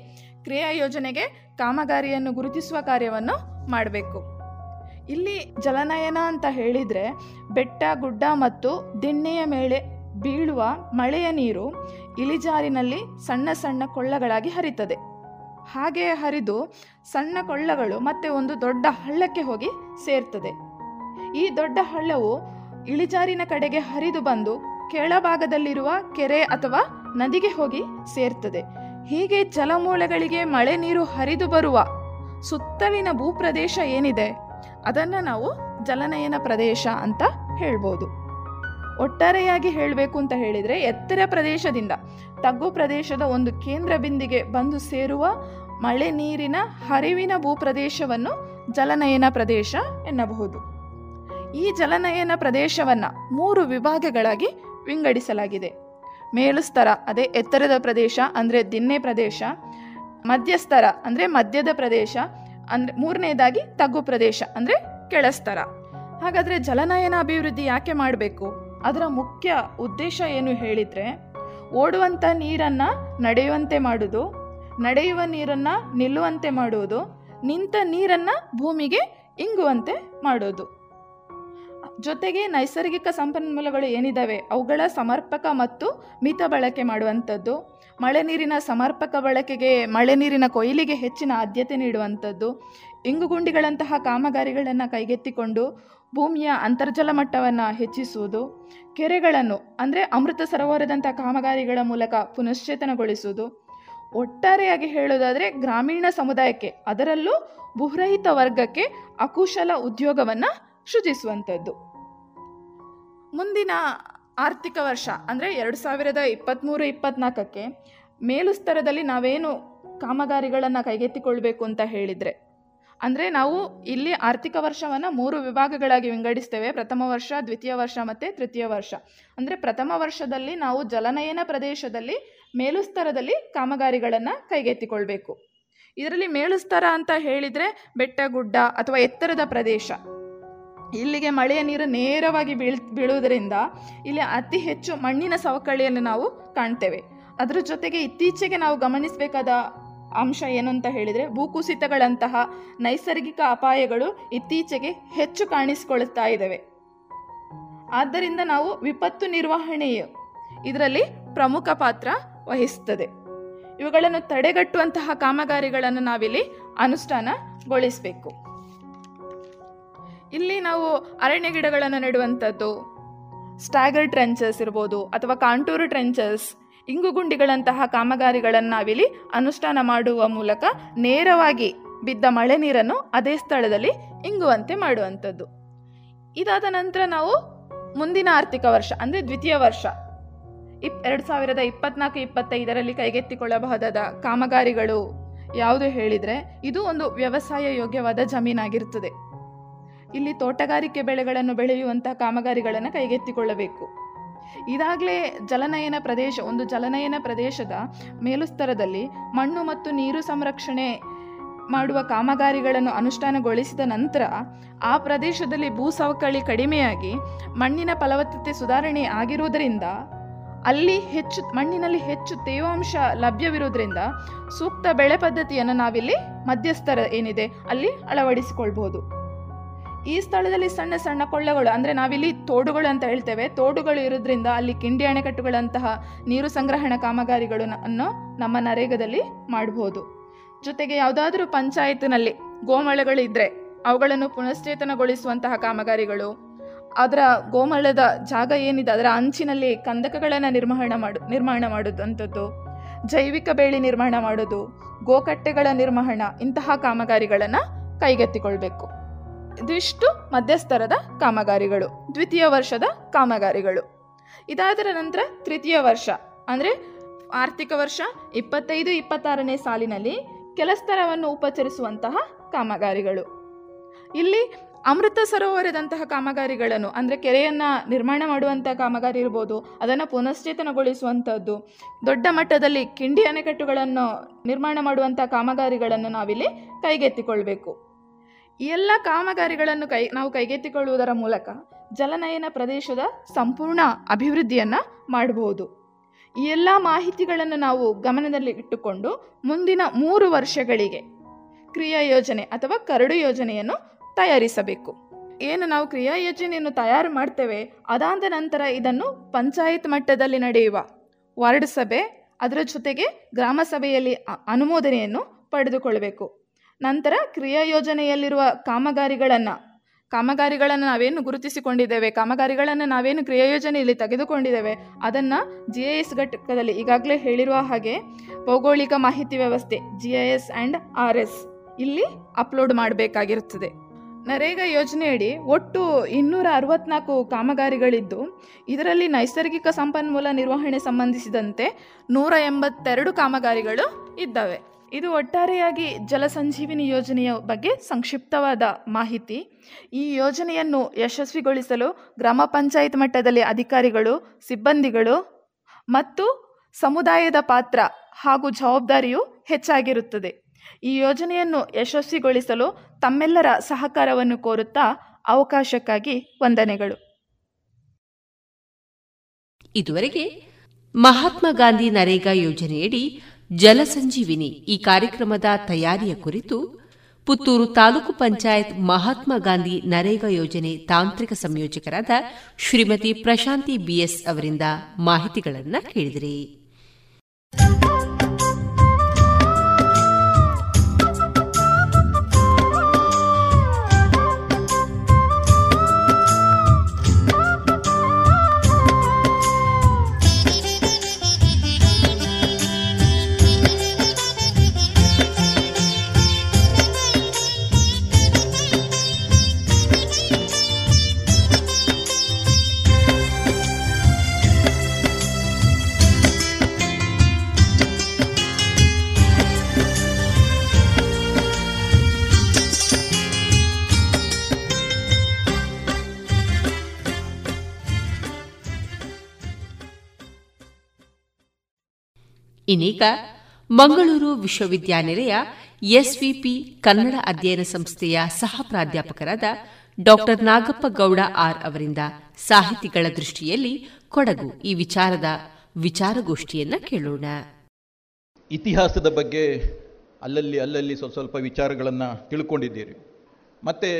ಕ್ರಿಯಾ ಯೋಜನೆಗೆ ಕಾಮಗಾರಿಯನ್ನು ಗುರುತಿಸುವ ಕಾರ್ಯವನ್ನು ಮಾಡಬೇಕು. ಇಲ್ಲಿ ಜಲನಯನ ಅಂತ ಹೇಳಿದರೆ ಬೆಟ್ಟ, ಗುಡ್ಡ ಮತ್ತು ದಿಣ್ಣೆಯ ಮೇಲೆ ಬೀಳುವ ಮಳೆಯ ನೀರು ಇಳಿಜಾರಿನಲ್ಲಿ ಸಣ್ಣ ಸಣ್ಣ ಕೊಳ್ಳಗಳಾಗಿ ಹರಿತದೆ. ಹಾಗೆ ಹರಿದು ಸಣ್ಣ ಕೊಳ್ಳಗಳು ಮತ್ತೆ ಒಂದು ದೊಡ್ಡ ಹಳ್ಳಕ್ಕೆ ಹೋಗಿ ಸೇರ್ತದೆ. ಈ ದೊಡ್ಡ ಹಳ್ಳವು ಇಳಿಜಾರಿನ ಕಡೆಗೆ ಹರಿದು ಬಂದು ಕೆಳಭಾಗದಲ್ಲಿರುವ ಕೆರೆ ಅಥವಾ ನದಿಗೆ ಹೋಗಿ ಸೇರ್ತದೆ. ಹೀಗೆ ಜಲಮೂಲಗಳಿಗೆ ಮಳೆ ನೀರು ಹರಿದು ಬರುವ ಸುತ್ತಲಿನ ಭೂಪ್ರದೇಶ ಏನಿದೆ? ಅದನ್ನು ನಾವು ಜಲನಯನ ಪ್ರದೇಶ ಅಂತ ಹೇಳ್ಬೋದು. ಒಟ್ಟಾರೆಯಾಗಿ ಹೇಳಬೇಕು ಅಂತ ಹೇಳಿದರೆ ಎತ್ತರ ಪ್ರದೇಶದಿಂದ ತಗ್ಗು ಪ್ರದೇಶದ ಒಂದು ಕೇಂದ್ರ ಬಿಂದಿಗೆ ಬಂದು ಸೇರುವ ಮಳೆ ನೀರಿನ ಹರಿವಿನ ಭೂಪ್ರದೇಶವನ್ನು ಜಲನಯನ ಪ್ರದೇಶ ಎನ್ನಬಹುದು. ಈ ಜಲನಯನ ಪ್ರದೇಶವನ್ನು ಮೂರು ವಿಭಾಗಗಳಾಗಿ ವಿಂಗಡಿಸಲಾಗಿದೆ. ಮೇಲುಸ್ತರ ಅದೇ ಎತ್ತರದ ಪ್ರದೇಶ, ಅಂದರೆ ದಿನ್ನೆ ಪ್ರದೇಶ. ಮಧ್ಯಸ್ತರ ಅಂದರೆ ಮಧ್ಯದ ಪ್ರದೇಶ. ಅಂದರೆ ಮೂರನೇದಾಗಿ ತಗ್ಗು ಪ್ರದೇಶ, ಅಂದರೆ ಕೆಳಸ್ತರ. ಹಾಗಾದರೆ ಜಲನಯನ ಅಭಿವೃದ್ಧಿ ಯಾಕೆ ಮಾಡಬೇಕು? ಅದರ ಮುಖ್ಯ ಉದ್ದೇಶ ಏನು ಹೇಳಿದರೆ ಓಡುವಂಥ ನೀರನ್ನು ನಡೆಯುವಂತೆ ಮಾಡುವುದು ನಡೆಯುವ ನೀರನ್ನು ನಿಲ್ಲುವಂತೆ ಮಾಡುವುದು, ನಿಂತ ನೀರನ್ನು ಭೂಮಿಗೆ ಇಂಗುವಂತೆ ಮಾಡೋದು ಜೊತೆಗೆ ನೈಸರ್ಗಿಕ ಸಂಪನ್ಮೂಲಗಳು ಏನಿದ್ದಾವೆ ಅವುಗಳ ಸಮರ್ಪಕ ಮತ್ತು ಮಿತ ಬಳಕೆ ಮಾಡುವಂಥದ್ದು. ಮಳೆ ನೀರಿನ ಸಮರ್ಪಕ ಬಳಕೆಗೆ ಮಳೆ ನೀರಿನ ಕೊಯ್ಲಿಗೆ ಹೆಚ್ಚಿನ ಆದ್ಯತೆ ನೀಡುವಂಥದ್ದು. ಇಂಗುಗುಂಡಿಗಳಂತಹ ಕಾಮಗಾರಿಗಳನ್ನು ಕೈಗೆತ್ತಿಕೊಂಡು ಭೂಮಿಯ ಅಂತರ್ಜಲ ಮಟ್ಟವನ್ನು ಹೆಚ್ಚಿಸುವುದು. ಕೆರೆಗಳನ್ನು, ಅಂದರೆ ಅಮೃತ ಸರೋವರದಂಥ ಕಾಮಗಾರಿಗಳ ಮೂಲಕ ಪುನಶ್ಚೇತನಗೊಳಿಸುವುದು. ಒಟ್ಟಾರೆಯಾಗಿ ಹೇಳೋದಾದರೆ ಗ್ರಾಮೀಣ ಸಮುದಾಯಕ್ಕೆ, ಅದರಲ್ಲೂ ಭೂರಹಿತ ವರ್ಗಕ್ಕೆ ಅಕುಶಲ ಉದ್ಯೋಗವನ್ನು ಸೃಜಿಸುವಂಥದ್ದು ಮುಂದಿನ ಆರ್ಥಿಕ ವರ್ಷ, ಅಂದರೆ ಎರಡು ಸಾವಿರದ ಇಪ್ಪತ್ತ್ಮೂರು ಇಪ್ಪತ್ತ್ನಾಲ್ಕಕ್ಕೆ ಮೇಲುಸ್ತರದಲ್ಲಿ ನಾವೇನು ಕಾಮಗಾರಿಗಳನ್ನು ಕೈಗೆತ್ತಿಕೊಳ್ಬೇಕು ಅಂತ ಹೇಳಿದರೆ, ಅಂದರೆ ನಾವು ಇಲ್ಲಿ ಆರ್ಥಿಕ ವರ್ಷವನ್ನು ಮೂರು ವಿಭಾಗಗಳಾಗಿ ವಿಂಗಡಿಸ್ತೇವೆ. ಪ್ರಥಮ ವರ್ಷ, ದ್ವಿತೀಯ ವರ್ಷ ಮತ್ತು ತೃತೀಯ ವರ್ಷ. ಅಂದರೆ ಪ್ರಥಮ ವರ್ಷದಲ್ಲಿ ನಾವು ಜಲನಯನ ಪ್ರದೇಶದಲ್ಲಿ ಮೇಲುಸ್ತರದಲ್ಲಿ ಕಾಮಗಾರಿಗಳನ್ನು ಕೈಗೆತ್ತಿಕೊಳ್ಬೇಕು. ಇದರಲ್ಲಿ ಮೇಲುಸ್ತರ ಅಂತ ಹೇಳಿದರೆ ಬೆಟ್ಟ, ಗುಡ್ಡ ಅಥವಾ ಎತ್ತರದ ಪ್ರದೇಶ. ಇಲ್ಲಿಗೆ ಮಳೆಯ ನೀರು ನೇರವಾಗಿ ಬೀಳ್, ಬೀಳುವುದರಿಂದ ಇಲ್ಲಿ ಅತಿ ಹೆಚ್ಚು ಮಣ್ಣಿನ ಸವಕಳಿಯನ್ನು ನಾವು ಕಾಣ್ತೇವೆ. ಅದರ ಜೊತೆಗೆ ಇತ್ತೀಚೆಗೆ ನಾವು ಗಮನಿಸಬೇಕಾದ ಅಂಶ ಏನು ಅಂತ ಹೇಳಿದರೆ ಭೂಕುಸಿತಗಳಂತಹ ನೈಸರ್ಗಿಕ ಅಪಾಯಗಳು ಇತ್ತೀಚೆಗೆ ಹೆಚ್ಚು ಕಾಣಿಸಿಕೊಳ್ಳುತ್ತಾ ಇದ್ದಾವೆ. ಆದ್ದರಿಂದ ನಾವು ವಿಪತ್ತು ನಿರ್ವಹಣೆಯು ಇದರಲ್ಲಿ ಪ್ರಮುಖ ಪಾತ್ರ ವಹಿಸುತ್ತದೆ ಇವುಗಳನ್ನು ತಡೆಗಟ್ಟುವಂತಹ ಕಾಮಗಾರಿಗಳನ್ನು ನಾವಿಲ್ಲಿ ಅನುಷ್ಠಾನಗೊಳಿಸಬೇಕು. ಇಲ್ಲಿ ನಾವು ಅರಣ್ಯ ಗಿಡಗಳನ್ನು ನೆಡುವಂಥದ್ದು ಸ್ಟ್ಯಾಗರ್ ಟ್ರೆಂಚಸ್ ಇರ್ಬೋದು ಅಥವಾ ಕಾಂಟೂರು ಟ್ರೆಂಚಸ್ ಇಂಗುಗುಂಡಿಗಳಂತಹ ಕಾಮಗಾರಿಗಳನ್ನು ನಾವಿಲ್ಲಿ ಅನುಷ್ಠಾನ ಮಾಡುವ ಮೂಲಕ ನೇರವಾಗಿ ಬಿದ್ದ ಮಳೆ ನೀರನ್ನು ಅದೇ ಸ್ಥಳದಲ್ಲಿ ಇಂಗುವಂತೆ ಮಾಡುವಂಥದ್ದು. ಇದಾದ ನಂತರ ನಾವು ಮುಂದಿನ ಆರ್ಥಿಕ ವರ್ಷ, ಅಂದರೆ ದ್ವಿತೀಯ ವರ್ಷ. ಇಪ್, ಎರಡು ಸಾವಿರದ ಇಪ್ಪತ್ನಾಲ್ಕು, ಇಪ್ಪತ್ತೈದರಲ್ಲಿ ಕೈಗೆತ್ತಿಕೊಳ್ಳಬಹುದಾದ ಕಾಮಗಾರಿಗಳು ಯಾವುದು ಹೇಳಿದರೆ, ಇದು ಒಂದು ವ್ಯವಸಾಯ ಯೋಗ್ಯವಾದ ಜಮೀನಾಗಿರುತ್ತದೆ ಇಲ್ಲಿ ತೋಟಗಾರಿಕೆ ಬೆಳೆಗಳನ್ನು ಬೆಳೆಯುವಂತಹ ಕಾಮಗಾರಿಗಳನ್ನು ಕೈಗೆತ್ತಿಕೊಳ್ಳಬೇಕು. ಇದಾಗಲೇ ಜಲನಯನ ಪ್ರದೇಶ, ಒಂದು ಜಲನಯನ ಪ್ರದೇಶದ ಮೇಲುಸ್ತರದಲ್ಲಿ ಮಣ್ಣು ಮತ್ತು ನೀರು ಸಂರಕ್ಷಣೆ ಮಾಡುವ ಕಾಮಗಾರಿಗಳನ್ನು ಅನುಷ್ಠಾನಗೊಳಿಸಿದ ನಂತರ ಆ ಪ್ರದೇಶದಲ್ಲಿ ಭೂ ಸವಕಳಿ ಕಡಿಮೆಯಾಗಿ ಮಣ್ಣಿನ ಫಲವತ್ತತೆ ಸುಧಾರಣೆ ಆಗಿರುವುದರಿಂದ, ಅಲ್ಲಿ ಹೆಚ್ಚು, ಮಣ್ಣಿನಲ್ಲಿ ಹೆಚ್ಚು ತೇವಾಂಶ ಲಭ್ಯವಿರುವುದರಿಂದ ಸೂಕ್ತ ಬೆಳೆ ಪದ್ಧತಿಯನ್ನು ನಾವಿಲ್ಲಿ ಮಧ್ಯಸ್ಥರ ಏನಿದೆ, ಅಲ್ಲಿ ಅಳವಡಿಸಿಕೊಳ್ಬಹುದು ಈ ಸ್ಥಳದಲ್ಲಿ ಸಣ್ಣ ಸಣ್ಣ ಕೊಳ್ಳೆಗಳು, ಅಂದರೆ ನಾವಿಲ್ಲಿ ತೋಡುಗಳು ಅಂತ ಹೇಳ್ತೇವೆ. ತೋಡುಗಳು ಇರೋದ್ರಿಂದ ಅಲ್ಲಿ ಕಿಂಡಿ ಅಣೆಕಟ್ಟುಗಳಂತಹ ನೀರು ಸಂಗ್ರಹಣ ಕಾಮಗಾರಿಗಳನ್ನು ನಮ್ಮ ನರೇಗದಲ್ಲಿ ಮಾಡಬಹುದು ಜೊತೆಗೆ ಯಾವುದಾದ್ರೂ ಪಂಚಾಯತ್ನಲ್ಲಿ ಗೋಮಳೆಗಳಿದ್ರೆ ಅವುಗಳನ್ನು ಪುನಶ್ಚೇತನಗೊಳಿಸುವಂತಹ ಕಾಮಗಾರಿಗಳು, ಅದರ ಗೋಮಳದ ಜಾಗ ಏನಿದೆ, ಅದರ ಅಂಚಿನಲ್ಲಿ ಕಂದಕಗಳನ್ನು ನಿರ್ಮಾಣ ಮಾಡು, ನಿರ್ಮಾಣ ಮಾಡುವಂಥದ್ದು ಜೈವಿಕ ಬೆಳೆ ನಿರ್ಮಾಣ ಮಾಡೋದು, ಗೋಕಟ್ಟೆಗಳ ನಿರ್ಮಾಣ, ಇಂತಹ ಕಾಮಗಾರಿಗಳನ್ನು ಕೈಗೆತ್ತಿಕೊಳ್ಬೇಕು. ಇದಿಷ್ಟು ಮಧ್ಯಸ್ಥರದ ಕಾಮಗಾರಿಗಳು, ದ್ವಿತೀಯ ವರ್ಷದ ಕಾಮಗಾರಿಗಳು. ಇದಾದರ ನಂತರ ತೃತೀಯ ವರ್ಷ, ಅಂದರೆ ಆರ್ಥಿಕ ವರ್ಷ ಇಪ್ಪತ್ತೈದು, ಇಪ್ಪತ್ತಾರನೇ ಸಾಲಿನಲ್ಲಿ ಕೆಲಸ್ತರವನ್ನು ಉಪಚರಿಸುವಂತಹ ಕಾಮಗಾರಿಗಳು. ಇಲ್ಲಿ ಅಮೃತ ಸರೋವರದಂತಹ ಕಾಮಗಾರಿಗಳನ್ನು, ಅಂದರೆ ಕೆರೆಯನ್ನು ನಿರ್ಮಾಣ ಮಾಡುವಂಥ ಕಾಮಗಾರಿ ಇರ್ಬೋದು, ಅದನ್ನು ಪುನಶ್ಚೇತನಗೊಳಿಸುವಂಥದ್ದು ದೊಡ್ಡ ಮಟ್ಟದಲ್ಲಿ ಕಿಂಡಿ ಅಣೆಕಟ್ಟುಗಳನ್ನು ನಿರ್ಮಾಣ ಮಾಡುವಂಥ ಕಾಮಗಾರಿಗಳನ್ನು ನಾವಿಲ್ಲಿ ಕೈಗೆತ್ತಿಕೊಳ್ಬೇಕು. ಈ ಎಲ್ಲ ಕಾಮಗಾರಿಗಳನ್ನು ಕೈ, ನಾವು ಕೈಗೆತ್ತಿಕೊಳ್ಳುವುದರ ಮೂಲಕ ಜಲನಯನ ಪ್ರದೇಶದ ಸಂಪೂರ್ಣ ಅಭಿವೃದ್ಧಿಯನ್ನು ಮಾಡಬಹುದು ಈ ಎಲ್ಲ ಮಾಹಿತಿಗಳನ್ನು ನಾವು ಗಮನದಲ್ಲಿ ಇಟ್ಟುಕೊಂಡು ಮುಂದಿನ ಮೂರು ವರ್ಷಗಳಿಗೆ ಕ್ರಿಯಾ ಯೋಜನೆ ಅಥವಾ ಕರಡು ಯೋಜನೆಯನ್ನು ತಯಾರಿಸಬೇಕು. ಏನು ನಾವು ಕ್ರಿಯಾ ಯೋಜನೆಯನ್ನು ತಯಾರು ಮಾಡ್ತೇವೆ, ಅದಾದ ನಂತರ ಇದನ್ನು ಪಂಚಾಯತ್ ಮಟ್ಟದಲ್ಲಿ ನಡೆಯುವ ವಾರ್ಡ್ ಸಭೆ, ಅದರ ಜೊತೆಗೆ ಗ್ರಾಮ ಸಭೆಯಲ್ಲಿ ಅನುಮೋದನೆಯನ್ನು ಪಡೆದುಕೊಳ್ಳಬೇಕು ನಂತರ ಕ್ರಿಯಾ ಯೋಜನೆಯಲ್ಲಿರುವ ಕಾಮಗಾರಿಗಳನ್ನು ಕಾಮಗಾರಿಗಳನ್ನು ನಾವೇನು ಗುರುತಿಸಿಕೊಂಡಿದ್ದೇವೆ, ಕಾಮಗಾರಿಗಳನ್ನು ನಾವೇನು ಕ್ರಿಯಾ ಯೋಜನೆಯಲ್ಲಿ ತೆಗೆದುಕೊಂಡಿದ್ದೇವೆ, ಅದನ್ನು ಜಿ ಐ ಎಸ್ ಘಟಕದಲ್ಲಿ ಈಗಾಗಲೇ ಹೇಳಿರುವ ಹಾಗೆ ಭೌಗೋಳಿಕ ಮಾಹಿತಿ ವ್ಯವಸ್ಥೆ G I S and R S ಇಲ್ಲಿ ಅಪ್ಲೋಡ್ ಮಾಡಬೇಕಾಗಿರುತ್ತದೆ. ನರೇಗಾ ಯೋಜನೆಯಡಿ ಒಟ್ಟು ಇನ್ನೂರ ಅರವತ್ನಾಲ್ಕು ಕಾಮಗಾರಿಗಳಿದ್ದು, ಇದರಲ್ಲಿ ನೈಸರ್ಗಿಕ ಸಂಪನ್ಮೂಲ ನಿರ್ವಹಣೆ ಸಂಬಂಧಿಸಿದಂತೆ ನೂರ ಎಂಬತ್ತೆರಡು ಕಾಮಗಾರಿಗಳು ಇದ್ದಾವೆ. ಇದು ಒಟ್ಟಾರೆಯಾಗಿ ಜಲಸಂಜೀವಿನಿ ಯೋಜನೆಯ ಬಗ್ಗೆ ಸಂಕ್ಷಿಪ್ತವಾದ ಮಾಹಿತಿ. ಈ ಯೋಜನೆಯನ್ನು ಯಶಸ್ವಿಗೊಳಿಸಲು ಗ್ರಾಮ ಪಂಚಾಯತ್ ಮಟ್ಟದಲ್ಲಿ ಅಧಿಕಾರಿಗಳು, ಸಿಬ್ಬಂದಿಗಳು ಮತ್ತು ಸಮುದಾಯದ ಪಾತ್ರ ಹಾಗೂ ಜವಾಬ್ದಾರಿಯು ಹೆಚ್ಚಾಗಿರುತ್ತದೆ. ಈ ಯೋಜನೆಯನ್ನು ಯಶಸ್ವಿಗೊಳಿಸಲು ತಮ್ಮೆಲ್ಲರ ಸಹಕಾರವನ್ನು ಕೋರುತ್ತಾ ಅವಕಾಶಕ್ಕಾಗಿ ವಂದನೆಗಳು. ಇದುವರೆಗೆ ಮಹಾತ್ಮ ಗಾಂಧಿ ನರೇಗಾ ಯೋಜನೆಯಡಿ ಜಲಸಂಜೀವಿನಿ ಈ ಕಾರ್ಯಕ್ರಮದ ತಯಾರಿಯ ಕುರಿತು ಪುತ್ತೂರು ತಾಲೂಕು ಪಂಚಾಯತ್ ಮಹಾತ್ಮ ಗಾಂಧಿ ನರೇಗಾ ಯೋಜನೆ ತಾಂತ್ರಿಕ ಸಂಯೋಜಕರಾದ ಶ್ರೀಮತಿ ಪ್ರಶಾಂತಿ ಬಿಎಸ್ ಅವರಿಂದ ಮಾಹಿತಿಗಳನ್ನು ಕೇಳಿದಿರಿ. ಇನ್ನೀಗ ಮಂಗಳೂರು ವಿಶ್ವವಿದ್ಯಾನಿಲಯ ಎಸ್ವಿಪಿ ಕನ್ನಡ ಅಧ್ಯಯನ ಸಂಸ್ಥೆಯ ಸಹ ಪ್ರಾಧ್ಯಾಪಕರಾದ ಡಾಕ್ಟರ್ ನಾಗಪ್ಪ ಗೌಡ ಆರ್ ಅವರಿಂದ ಸಾಹಿತಿಗಳ ದೃಷ್ಟಿಯಲ್ಲಿ ಕೊಡಗು ಈ ವಿಚಾರದ ವಿಚಾರಗೋಷ್ಠಿಯನ್ನು ಕೇಳೋಣ. ಇತಿಹಾಸದ ಬಗ್ಗೆ ಅಲ್ಲಲ್ಲಿ ಅಲ್ಲಲ್ಲಿ ಸ್ವಲ್ಪ ಸ್ವಲ್ಪ ವಿಚಾರಗಳನ್ನು ತಿಳ್ಕೊಂಡಿದ್ದೀರಿ ಮತ್ತು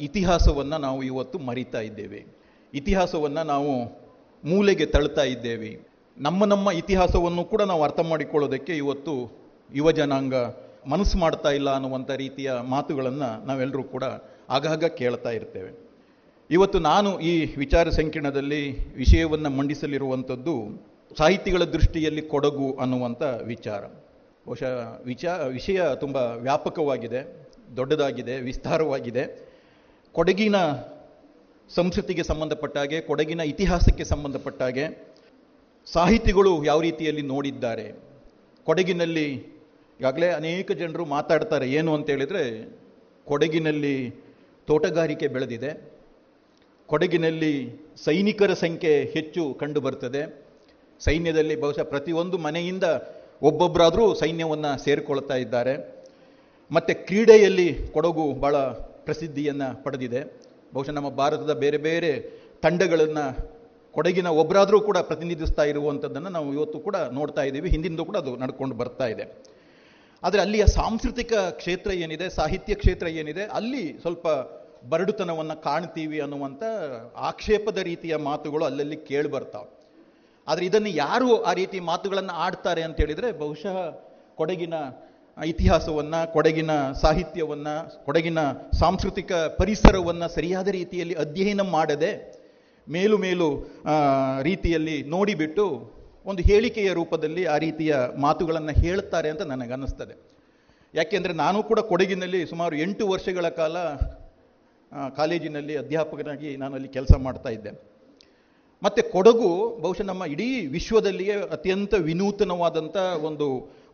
ಇತಿಹಾಸವನ್ನು ನಾವು ಇವತ್ತು ಮರಿತಾ ಇದ್ದೇವೆ. ಇತಿಹಾಸವನ್ನು ನಾವು ಮೂಲೆಗೆ ತಳ್ತಾ ಇದ್ದೇವೆ. ನಮ್ಮ ನಮ್ಮ ಇತಿಹಾಸವನ್ನು ಕೂಡ ನಾವು ಅರ್ಥ ಮಾಡಿಕೊಳ್ಳೋದಕ್ಕೆ ಇವತ್ತು ಯುವ ಜನಾಂಗ ಮನಸ್ಸು ಮಾಡ್ತಾ ಇಲ್ಲ ಅನ್ನುವಂಥ ರೀತಿಯ ಮಾತುಗಳನ್ನು ನಾವೆಲ್ಲರೂ ಕೂಡ ಆಗಾಗ ಕೇಳ್ತಾ ಇರ್ತೇವೆ. ಇವತ್ತು ನಾನು ಈ ವಿಚಾರ ಸಂಕಿರಣದಲ್ಲಿ ವಿಷಯವನ್ನು ಮಂಡಿಸಲಿರುವಂಥದ್ದು ಸಾಹಿತಿಗಳ ದೃಷ್ಟಿಯಲ್ಲಿ ಕೊಡಗು ಅನ್ನುವಂಥ ವಿಚಾರ. ಬಹುಶಃ ವಿಚಾ, ವಿಷಯ ತುಂಬ ವ್ಯಾಪಕವಾಗಿದೆ, ದೊಡ್ಡದಾಗಿದೆ, ವಿಸ್ತಾರವಾಗಿದೆ. ಕೊಡಗಿನ ಸಂಸ್ಕೃತಿಗೆ ಸಂಬಂಧಪಟ್ಟ ಹಾಗೆ ಕೊಡಗಿನ ಇತಿಹಾಸಕ್ಕೆ ಸಂಬಂಧಪಟ್ಟ ಹಾಗೆ ಸಾಹಿತಿಗಳು ಯಾವ ರೀತಿಯಲ್ಲಿ ನೋಡಿದ್ದಾರೆ? ಕೊಡಗಿನಲ್ಲಿ ಈಗಾಗಲೇ ಅನೇಕ ಜನರು ಮಾತಾಡ್ತಾರೆ, ಏನು ಅಂತ ಹೇಳಿದ್ರೆ, ಕೊಡಗಿನಲ್ಲಿ ತೋಟಗಾರಿಕೆ ಬೆಳೆದಿದೆ. ಕೊಡಗಿನಲ್ಲಿ ಸೈನಿಕರ ಸಂಖ್ಯೆ ಹೆಚ್ಚು ಕಂಡು ಬರ್ತದೆ ಸೈನ್ಯದಲ್ಲಿ ಬಹುಶಃ ಪ್ರತಿಯೊಂದು ಮನೆಯಿಂದ ಒಬ್ಬೊಬ್ಬರಾದರೂ ಸೈನ್ಯವನ್ನು ಸೇರಿಕೊಳ್ತಾ ಇದ್ದಾರೆ. ಮತ್ತು ಕ್ರೀಡೆಯಲ್ಲಿ ಕೊಡಗು ಭಾಳ ಪ್ರಸಿದ್ಧಿಯನ್ನು ಪಡೆದಿದೆ. ಬಹುಶಃ ನಮ್ಮ ಭಾರತದ ಬೇರೆ ಬೇರೆ ತಂಡಗಳನ್ನು ಕೊಡಗಿನ ಒಬ್ಬರಾದರೂ ಕೂಡ ಪ್ರತಿನಿಧಿಸ್ತಾ ಇರುವಂಥದ್ದನ್ನು ನಾವು ಇವತ್ತು ಕೂಡ ನೋಡ್ತಾ ಇದ್ದೀವಿ. ಹಿಂದಿಂದೂ ಕೂಡ ಅದು ನಡ್ಕೊಂಡು ಬರ್ತಾ ಇದೆ. ಆದರೆ ಅಲ್ಲಿಯ ಸಾಂಸ್ಕೃತಿಕ ಕ್ಷೇತ್ರ ಏನಿದೆ, ಸಾಹಿತ್ಯ ಕ್ಷೇತ್ರ ಏನಿದೆ, ಅಲ್ಲಿ ಸ್ವಲ್ಪ ಬರಡುತನವನ್ನು ಕಾಣ್ತೀವಿ ಅನ್ನುವಂಥ ಆಕ್ಷೇಪದ ರೀತಿಯ ಮಾತುಗಳು ಅಲ್ಲಲ್ಲಿ ಕೇಳಿ ಬರ್ತಾವೆ. ಆದರೆ ಇದನ್ನು ಯಾರು ಆ ರೀತಿ ಮಾತುಗಳನ್ನು ಆಡ್ತಾರೆ ಅಂತ ಹೇಳಿದರೆ ಬಹುಶಃ ಕೊಡಗಿನ ಇತಿಹಾಸವನ್ನು, ಕೊಡಗಿನ ಸಾಹಿತ್ಯವನ್ನು, ಕೊಡಗಿನ ಸಾಂಸ್ಕೃತಿಕ ಪರಿಸರವನ್ನು ಸರಿಯಾದ ರೀತಿಯಲ್ಲಿ ಅಧ್ಯಯನ ಮಾಡದೆ ಮೇಲು ಮೇಲು ರೀತಿಯಲ್ಲಿ ನೋಡಿಬಿಟ್ಟು ಒಂದು ಹೇಳಿಕೆಯ ರೂಪದಲ್ಲಿ ಆ ರೀತಿಯ ಮಾತುಗಳನ್ನು ಹೇಳ್ತಾರೆ ಅಂತ ನನಗನ್ನಿಸ್ತದೆ. ಯಾಕೆಂದರೆ ನಾನು ಕೂಡ ಕೊಡಗಿನಲ್ಲಿ ಸುಮಾರು ಎಂಟು ವರ್ಷಗಳ ಕಾಲ ಕಾಲೇಜಿನಲ್ಲಿ ಅಧ್ಯಾಪಕನಾಗಿ ನಾನು ಅಲ್ಲಿ ಕೆಲಸ ಮಾಡ್ತಾ ಇದ್ದೆ. ಮತ್ತು ಕೊಡಗು ಬಹುಶಃ ನಮ್ಮ ಇಡೀ ವಿಶ್ವದಲ್ಲಿಯೇ ಅತ್ಯಂತ ವಿನೂತನವಾದಂಥ ಒಂದು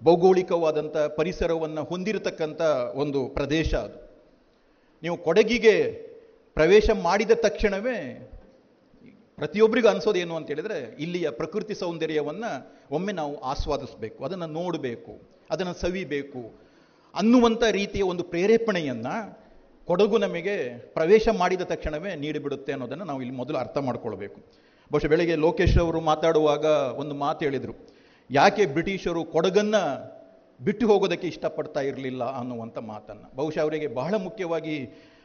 ಭೌಗೋಳಿಕವಾದಂಥ ಪರಿಸರವನ್ನು ಹೊಂದಿರತಕ್ಕಂಥ ಒಂದು ಪ್ರದೇಶ ಅದು. ನೀವು ಕೊಡಗಿಗೆ ಪ್ರವೇಶ ಮಾಡಿದ ತಕ್ಷಣವೇ ಪ್ರತಿಯೊಬ್ಬರಿಗೂ ಅನ್ಸೋದು ಏನು ಅಂತ ಹೇಳಿದ್ರೆ, ಇಲ್ಲಿಯ ಪ್ರಕೃತಿ ಸೌಂದರ್ಯವನ್ನು ಒಮ್ಮೆ ನಾವು ಆಸ್ವಾದಿಸಬೇಕು, ಅದನ್ನು ನೋಡಬೇಕು, ಅದನ್ನು ಸವಿಬೇಕು ಅನ್ನುವಂಥ ರೀತಿಯ ಒಂದು ಪ್ರೇರೇಪಣೆಯನ್ನು ಕೊಡಗು ನಮಗೆ ಪ್ರವೇಶ ಮಾಡಿದ ತಕ್ಷಣವೇ ನೀಡಿಬಿಡುತ್ತೆ ಅನ್ನೋದನ್ನು ನಾವು ಇಲ್ಲಿ ಮೊದಲು ಅರ್ಥ ಮಾಡ್ಕೊಳ್ಬೇಕು. ಬಹುಶಃ ಬೆಳಗ್ಗೆ ಲೋಕೇಶ್ ಅವರು ಮಾತಾಡುವಾಗ ಒಂದು ಮಾತು ಹೇಳಿದರು, ಯಾಕೆ ಬ್ರಿಟಿಷರು ಕೊಡಗನ್ನು ಬಿಟ್ಟು ಹೋಗೋದಕ್ಕೆ ಇಷ್ಟಪಡ್ತಾ ಇರಲಿಲ್ಲ ಅನ್ನುವಂಥ ಮಾತನ್ನು. ಬಹುಶಃ ಅವರಿಗೆ ಬಹಳ ಮುಖ್ಯವಾಗಿ